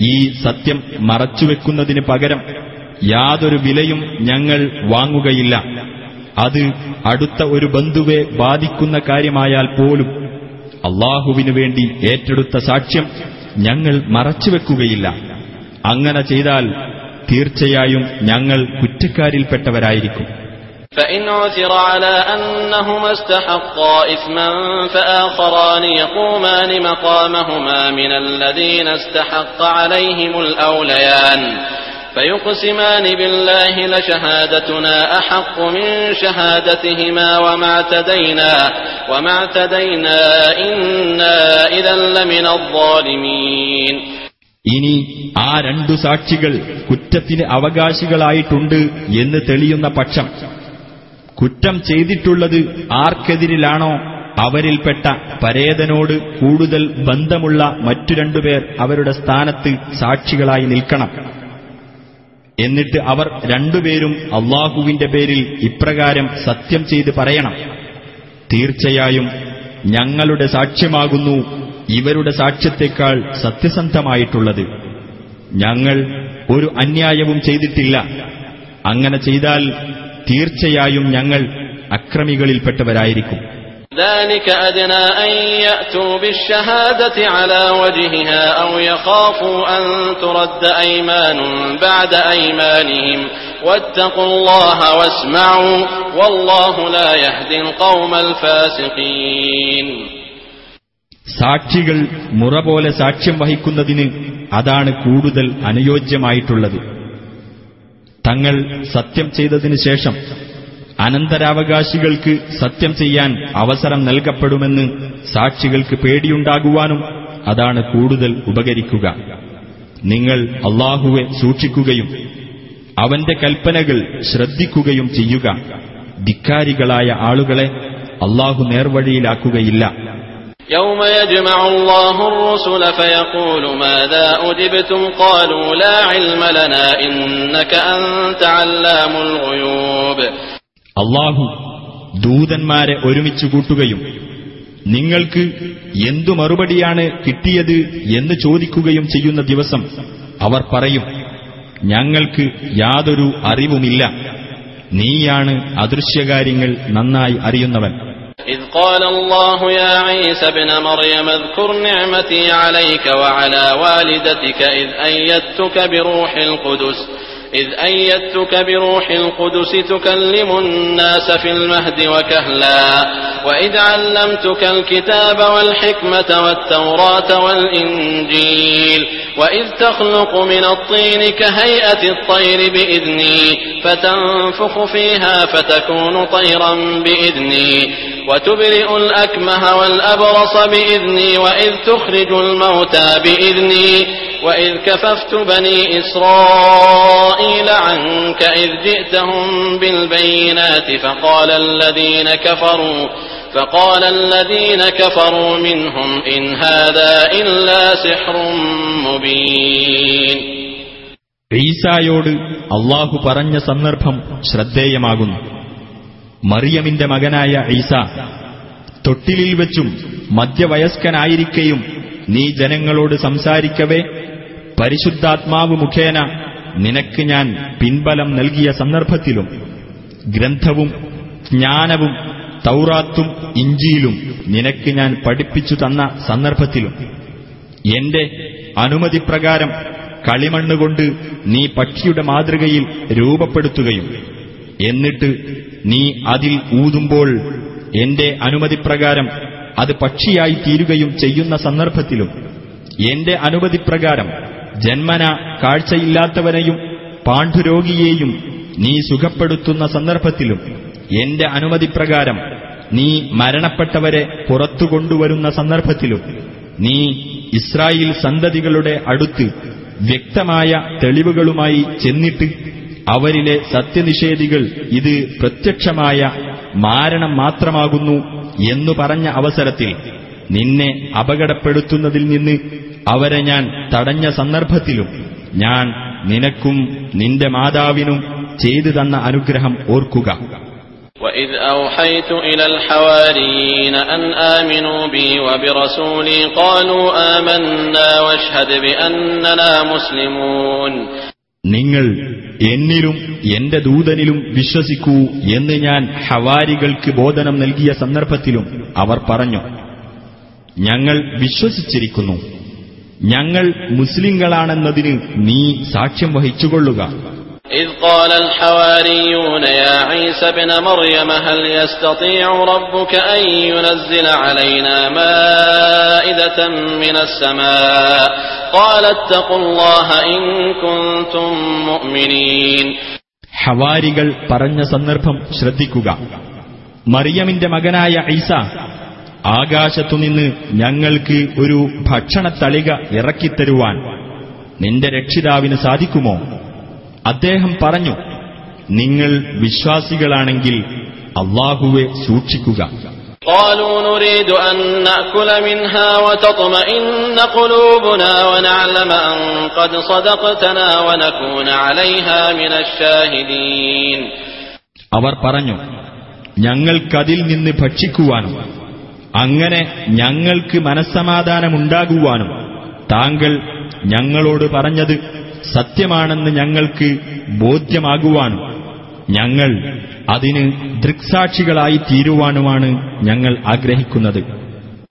ഈ സത്യം മറച്ചുവെക്കുന്നതിന് പകരം യാതൊരു വിലയും ഞങ്ങൾ വാങ്ങുകയില്ല. അത് അടുത്ത ഒരു ബന്ധുവെ ബാധിക്കുന്ന കാര്യമായാൽ പോലും അള്ളാഹുവിനു വേണ്ടി ഏറ്റെടുത്ത സാക്ഷ്യം ഞങ്ങൾ മറച്ചുവെക്കുകയില്ല. അങ്ങനെ ചെയ്താൽ തീർച്ചയായും ഞങ്ങൾ കുറ്റക്കാരിൽപ്പെട്ടവരായിരിക്കും فإن عثر على أنهما استحقا إثما فآخران يقومان مقامهما من الذين استحق عليهم الأوليان فيقسمان بالله لشهادتنا أحق من شهادتهما وما اعتدينا وما اعتدينا إنا إذا لمن الظالمين ഇനി ആ രണ്ടു സാക്ഷികൾ കുറ്റത്തിന് അവകാശികളായിട്ടുണ്ട് എന്ന് തെളിയുന്ന പക്ഷം. കുറ്റം ചെയ്തിട്ടുള്ളത് ആർക്കെതിരിലാണോ? അവരിൽപ്പെട്ട പരേതനോട് കൂടുതൽ ബന്ധമുള്ള മറ്റു രണ്ടുപേർ അവരുടെ സ്ഥാനത്ത് സാക്ഷികളായി നിൽക്കണം. എന്നിട്ട് അവർ രണ്ടുപേരും അള്ളാഹുവിന്റെ പേരിൽ ഇപ്രകാരം സത്യം ചെയ്ത് പറയണം. തീർച്ചയായും ഞങ്ങളുടെ സാക്ഷ്യമാകുന്നു ഇവരുടെ സാക്ഷ്യത്തെക്കാൾ സത്യസന്ധമായിട്ടുള്ളത് ഞങ്ങൾ ഒരു അന്യായവും ചെയ്തിട്ടില്ല അങ്ങനെ ചെയ്താൽ തീർച്ചയായും ഞങ്ങൾ അക്രമികളിൽപ്പെട്ടവരായിരിക്കും ذلك أدنى أن يأتوا بالشهادة على وجهها أو يخافوا أن ترد أيمان بعد أيمانهم واتقوا الله واسمعوا والله لا يهدي القوم الفاسقين സാക്ഷികൾ മുറ പോലെ സാക്ഷ്യം വഹിക്കുന്നതിന് അതാണ് കൂടുതൽ അനുയോജ്യമായിട്ടുള്ളത്. തങ്ങൾ സത്യം ചെയ്തതിനു ശേഷം അനന്തരാവകാശികൾക്ക് സത്യം ചെയ്യാൻ അവസരം നൽകപ്പെടുമെന്ന് സാക്ഷികൾക്ക് പേടിയുണ്ടാകുവാനും അതാണ് കൂടുതൽ ഉപകരിക്കുക. നിങ്ങൾ അള്ളാഹുവെ സൂക്ഷിക്കുകയും അവന്റെ കൽപ്പനകൾ ശ്രദ്ധിക്കുകയും ചെയ്യുക. ധിക്കാരികളായ ആളുകളെ അള്ളാഹു നേർവഴിയിലാക്കുകയില്ല. يوم يجمع الله الرسل فيقول ماذا أجبتم قالوا لا علم لنا إنك أنت علام الغيوب അള്ളാഹു ദൂതന്മാരെ ഒരുമിച്ചു കൂട്ടുകയും നിങ്ങൾക്ക് എന്തു മറുപടിയാണ് കിട്ടിയത് എന്ന് ചോദിക്കുകയും ചെയ്യുന്ന ദിവസം അവർ പറയും ഞങ്ങൾക്ക് യാതൊരു അറിവുമില്ല നീയാണ് അദൃശ്യകാര്യങ്ങൾ നന്നായി അറിയുന്നവൻ إذ قال الله يا عيسى ابن مريم اذكر نعمتي عليك وعلى والدتك إذ أيدتك بروح القدس إذ أيدتك بروح القدس تكلم الناس في المهد وكهلا. وإذ علمتك الكتاب والحكمة والتوراة والإنجيل. وإذ تخلق من الطين كهيئة الطير بإذني. فتنفخ فيها فتكون طيرا بإذني. وتبرئ الأكمه والأبرص بإذني. وإذ تخرج الموتى بإذني. وإذ كففت بني إسرائيل عنك إذ جئتهم بالبينات فقال الذين كفروا فقال الذين كفروا منهم إن هذا إلا سحر مبين ഈസായോട് അള്ളാഹു പറഞ്ഞ സന്ദർഭം ശ്രദ്ധേയമാകുന്നു മറിയമിന്റെ മകനായ ഈസ തൊട്ടിലിൽ വെച്ചും മധ്യവയസ്കനായിരിക്കെയും നീ ജനങ്ങളോട് സംസാരിക്കവേ പരിശുദ്ധാത്മാവ് മുഖേന നിനക്ക് ഞാൻ പിൻബലം നൽകിയ സന്ദർഭത്തിലും ഗ്രന്ഥവും ജ്ഞാനവും തൗറാത്തും ഇഞ്ചിയിലും നിനക്ക് ഞാൻ പഠിപ്പിച്ചു തന്ന സന്ദർഭത്തിലും എന്റെ അനുമതിപ്രകാരം കളിമണ്ണുകൊണ്ട് നീ പക്ഷിയുടെ മാതൃകയിൽ രൂപപ്പെടുത്തുകയും എന്നിട്ട് നീ അതിൽ ഊതുമ്പോൾ എന്റെ അനുമതിപ്രകാരം അത് പക്ഷിയായി തീരുകയും ചെയ്യുന്ന സന്ദർഭത്തിലും എന്റെ അനുമതിപ്രകാരം ജന്മന കാഴ്ചയില്ലാത്തവനെയും പാണ്ഡുരോഗിയെയും നീ സുഖപ്പെടുത്തുന്ന സന്ദർഭത്തിലും എന്റെ അനുമതിപ്രകാരം നീ മരണപ്പെട്ടവരെ പുറത്തുകൊണ്ടുവരുന്ന സന്ദർഭത്തിലും നീ ഇസ്രായേൽ സന്തതികളുടെ അടുത്ത് വ്യക്തമായ തെളിവുകളുമായി ചെന്നിട്ട് അവരിലെ സത്യനിഷേധികൾ ഇത് പ്രത്യക്ഷമായ മാരണം മാത്രമാകുന്നു എന്നു പറഞ്ഞ അവസരത്തിൽ നിന്നെ അപകടപ്പെടുത്തുന്നതിൽ നിന്ന് അവരെ ഞാൻ തടഞ്ഞ സന്ദർഭത്തിലും ഞാൻ നിനക്കും നിന്റെ മാതാവിനും ചെയ്തു തന്ന അനുഗ്രഹം ഓർക്കുക وإذ أوحيت إلى الحواريين أن آمنوا بي وبرسولي قالوا آمنا واشهد بأننا مسلمون നിങ്ങൾ എന്നിലും എന്റെ ദൂതനിലും വിശ്വസിക്കൂ എന്ന് ഞാൻ ഹവാരികൾക്ക് ബോധനം നൽകിയ സന്ദർഭത്തിലും അവർ പറഞ്ഞു ഞങ്ങൾ വിശ്വസിച്ചിരിക്കുന്നു ഞങ്ങൾ മുസ്ലിങ്ങളാണെന്നതിന് നീ സാക്ഷ്യം വഹിച്ചുകൊള്ളുക إذ قال الحواريون يا عيسى ابن مريم هل يستطيع ربك أن ينزل علينا مائدة من السماء قال اتقوا الله إن كنتم مؤمنين ഹവാരികൾ പറഞ്ഞ സന്ദർഭം ശ്രദ്ധിക്കുക മറിയമിന്റെ മകനായ ഐസ ആകാശത്തുനിന്ന് ഞങ്ങൾക്ക് ഒരു ഭക്ഷണത്തളിക ഇറക്കിത്തരുവാൻ നിന്റെ രക്ഷിതാവിന് സാധിക്കുമോ അദ്ദേഹം പറഞ്ഞു നിങ്ങൾ വിശ്വാസികളാണെങ്കിൽ അള്ളാഹുവെ സൂക്ഷിക്കുക قالوا نريد أن نأكل منها وتطمئن قلوبنا ونعلم أن قد صدقتنا ونكون عليها من الشاهدين അവർ പറഞ്ഞു ഞങ്ങൾക്കതിൽ നിന്ന് ഭക്ഷിക്കുവാനും അങ്ങനെ ഞങ്ങൾക്ക് മനസ്സമാധാനമുണ്ടാകുവാനും താങ്കൾ ഞങ്ങളോട് പറഞ്ഞത് സത്യമാണെന്ന് ഞങ്ങൾക്ക് ബോധ്യമാകുവാനും ഞങ്ങൾ അതിന് ദൃക്സാക്ഷികളായി തീരുവാനുമാണ് ഞങ്ങൾ ആഗ്രഹിക്കുന്നത്.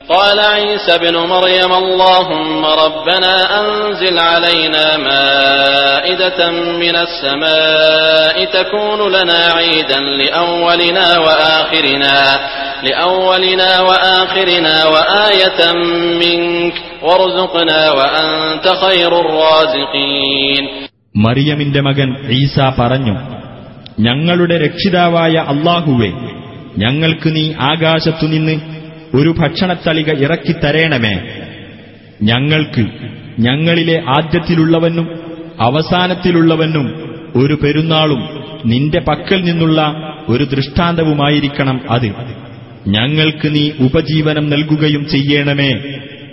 قال عيسى ابن مريم اللهم ربنا أنزل علينا مائدة من السماء تكون لنا عيدا لأولنا وآخرنا لأولنا وآخرنا وآية منك وارزقنا وأنت خير الرازقين മറിയമിന്റെ മകൻ ഈസ പറഞ്ഞു ഞങ്ങളുടെ രക്ഷിതാവായ അള്ളാഹുവെ ഞങ്ങൾക്ക് നീ ആകാശത്തുനിന്ന് ഒരു ഭക്ഷണത്തളിക ഇറക്കിത്തരേണമേ ഞങ്ങൾക്ക് ഞങ്ങളിലെ ആദ്യത്തിലുള്ളവനും അവസാനത്തിലുള്ളവനും ഒരു പെരുന്നാളും നിന്റെ പക്കൽ നിന്നുള്ള ഒരു ദൃഷ്ടാന്തവുമായിരിക്കണം അത്. ഞങ്ങൾക്ക് നീ ഉപജീവനം നൽകുകയും ചെയ്യണമേ.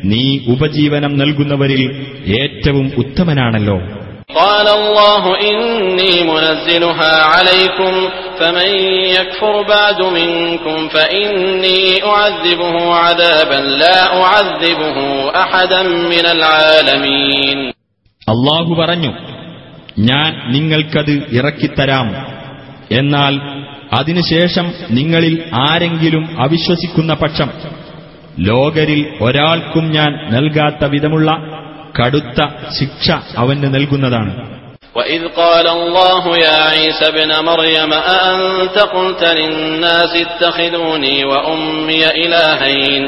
നീ ഉപജീവനം നൽകുന്നവരിൽ ഏറ്റവും ഉത്തമനാണല്ലോ. قال الله إني منزلها عليكم فمن يكفر بعد منكم فإني أعذبه عذابا لا أعذبه أحدا من العالمين അള്ളാഹു പറഞ്ഞു ഞാൻ നിങ്ങൾക്കത് ഇറക്കിത്തരാം എന്നാൽ അതിനുശേഷം നിങ്ങളിൽ ആരെങ്കിലും അവിശ്വസിക്കുന്ന പക്ഷം ലോകരിൽ ഒരാൾക്കും ഞാൻ നൽകാത്ത വിധമുള്ള കടുത്ത ശിക്ഷ അവന് നൽകുന്നതാണ് وإذ قال الله يا عيسى ابن مريم أأنت قلت للناس اتخذوني وأمي إلهين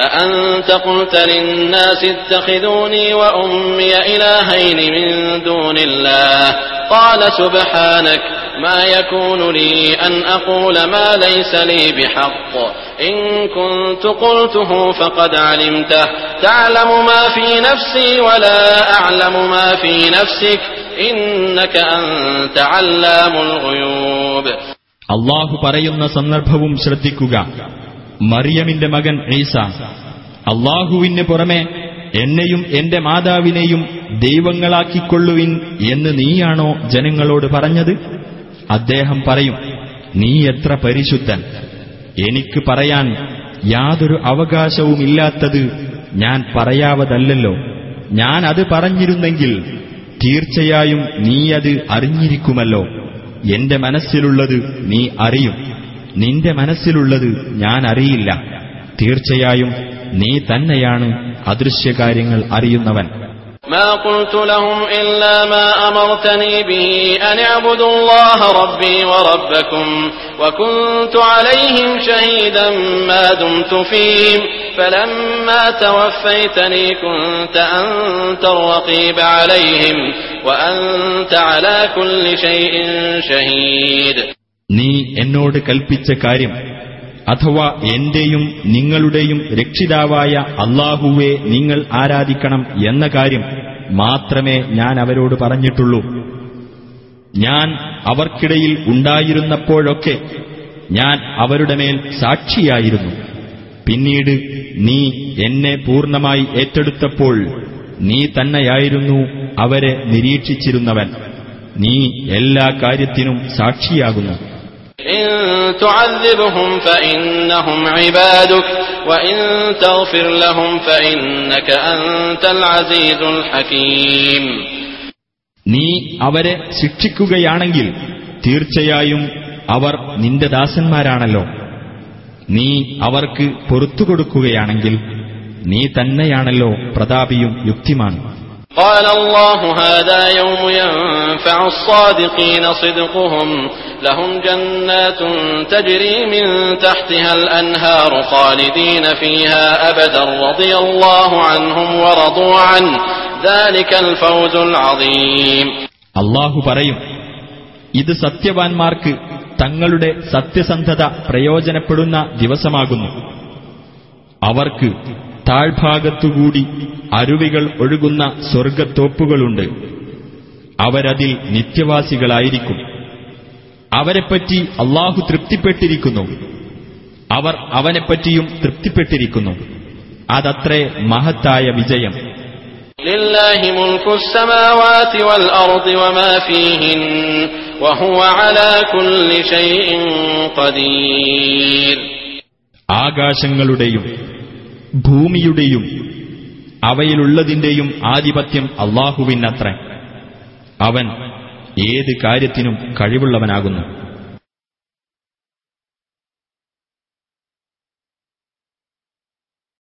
أأنت قلت للناس اتخذوني وأمي إلهين من دون الله قال سبحانك ما يكون لي أن أقول ما ليس لي بحق إن كنت قلته فقد علمته تعلم ما في نفسي ولا أعلم ما في نفسك إنك أنت علام الغيوب അള്ളാഹു പറയുന്ന സന്ദർഭവും ശ്രദ്ധിക്കുക മറിയമിന്റെ മകൻ ഈസ. അള്ളാഹുവിന് പുറമെ എന്നെയും എന്റെ മാതാവിനെയും ദൈവങ്ങളാക്കിക്കൊള്ളുവിൻ എന്ന് നീയാണോ ജനങ്ങളോട് പറഞ്ഞത്? അദ്ദേഹം പറയും നീ എത്ര പരിശുദ്ധൻ. എനിക്ക് പറയാൻ യാതൊരു അവകാശവുമില്ലാത്തത് ഞാൻ പറയാവതല്ലോ ഞാൻ അത് പറഞ്ഞിരുന്നെങ്കിൽ തീർച്ചയായും നീ അത് അറിഞ്ഞിരിക്കുമല്ലോ. എന്റെ മനസ്സിലുള്ളത് നീ അറിയും. നിന്റെ മനസ്സിലുള്ളത് ഞാൻ അറിയില്ല തീർച്ചയായും നീ തന്നെയാണ് അദൃശ്യകാര്യങ്ങൾ അറിയുന്നവൻ ما قلت لهم إلا ما أمرتني به أن اعبدوا الله ربي وربكم وكنت عليهم شهيدا ما دمت فيهم فلما توفيتني كنت أنت الرقيب عليهم وأنت على كل شيء شهيد നീ എന്നോട് കൽപ്പിച്ച കാര്യം അഥവാ എന്റെയും നിങ്ങളുടെയും രക്ഷിതാവായ അള്ളാഹുവെ നിങ്ങൾ ആരാധിക്കണം എന്ന കാര്യം മാത്രമേ ഞാൻ അവരോട് പറഞ്ഞിട്ടുള്ളൂ. ഞാൻ അവർക്കിടയിൽ ഉണ്ടായിരുന്നപ്പോഴൊക്കെ ഞാൻ അവരുടെ മേൽ സാക്ഷിയായിരുന്നു. പിന്നീട് നീ എന്നെ പൂർണമായി ഏറ്റെടുത്തപ്പോൾ നീ തന്നെയായിരുന്നു അവരെ നിരീക്ഷിച്ചിരുന്നവൻ. നീ എല്ലാ കാര്യത്തിനും സാക്ഷിയാകുന്നു. إن تعذبهم فإنهم عبادك وإن تغفر لهم فإنك أنت العزيز الحكيم നീ അവരെ ശിക്ഷിക്കുകയാണെങ്കിൽ തീർച്ചയായും അവർ നിന്റെ ദാസന്മാരാണല്ലോ നീ അവർക്ക് പൊറത്തു കൊടുക്കുകയാണെങ്കിൽ നീ തന്നെയാണല്ലോ പ്രതാപിയും യുക്തിമാനും قال الله هذا يوم ينفع الصادقين صدقهم لهم جنات تجري من تحتها الأنهار خالدين فيها أبدا رضي الله عنهم ورضوا عنه ذلك الفوز العظيم അള്ളാഹു പറയും ഇത് സത്യവാൻമാർക്ക് തങ്ങളുടെ സത്യസന്ധത പ്രയോജനപ്പെടുന്ന ദിവസമാകുന്നു അവർക്ക് താഴ്ഭാഗത്തുകൂടി അരുവികൾ ഒഴുകുന്ന സ്വർഗത്തോപ്പുകളുണ്ട് അവരതിൽ നിത്യവാസികളായിരിക്കും. അവരെപ്പറ്റി അള്ളാഹു തൃപ്തിപ്പെട്ടിരിക്കുന്നു. അവർ അവനെപ്പറ്റിയും തൃപ്തിപ്പെട്ടിരിക്കുന്നു. അതത്രേ മഹത്തായ വിജയം. ആകാശങ്ങളുടെയും ഭൂമിയുടെയും അവയിലുള്ളതിന്റെയും ആധിപത്യം അള്ളാഹുവിനത്ര. അവൻ ഏത് കാര്യത്തിനും കഴിവുള്ളവനാകുന്നു.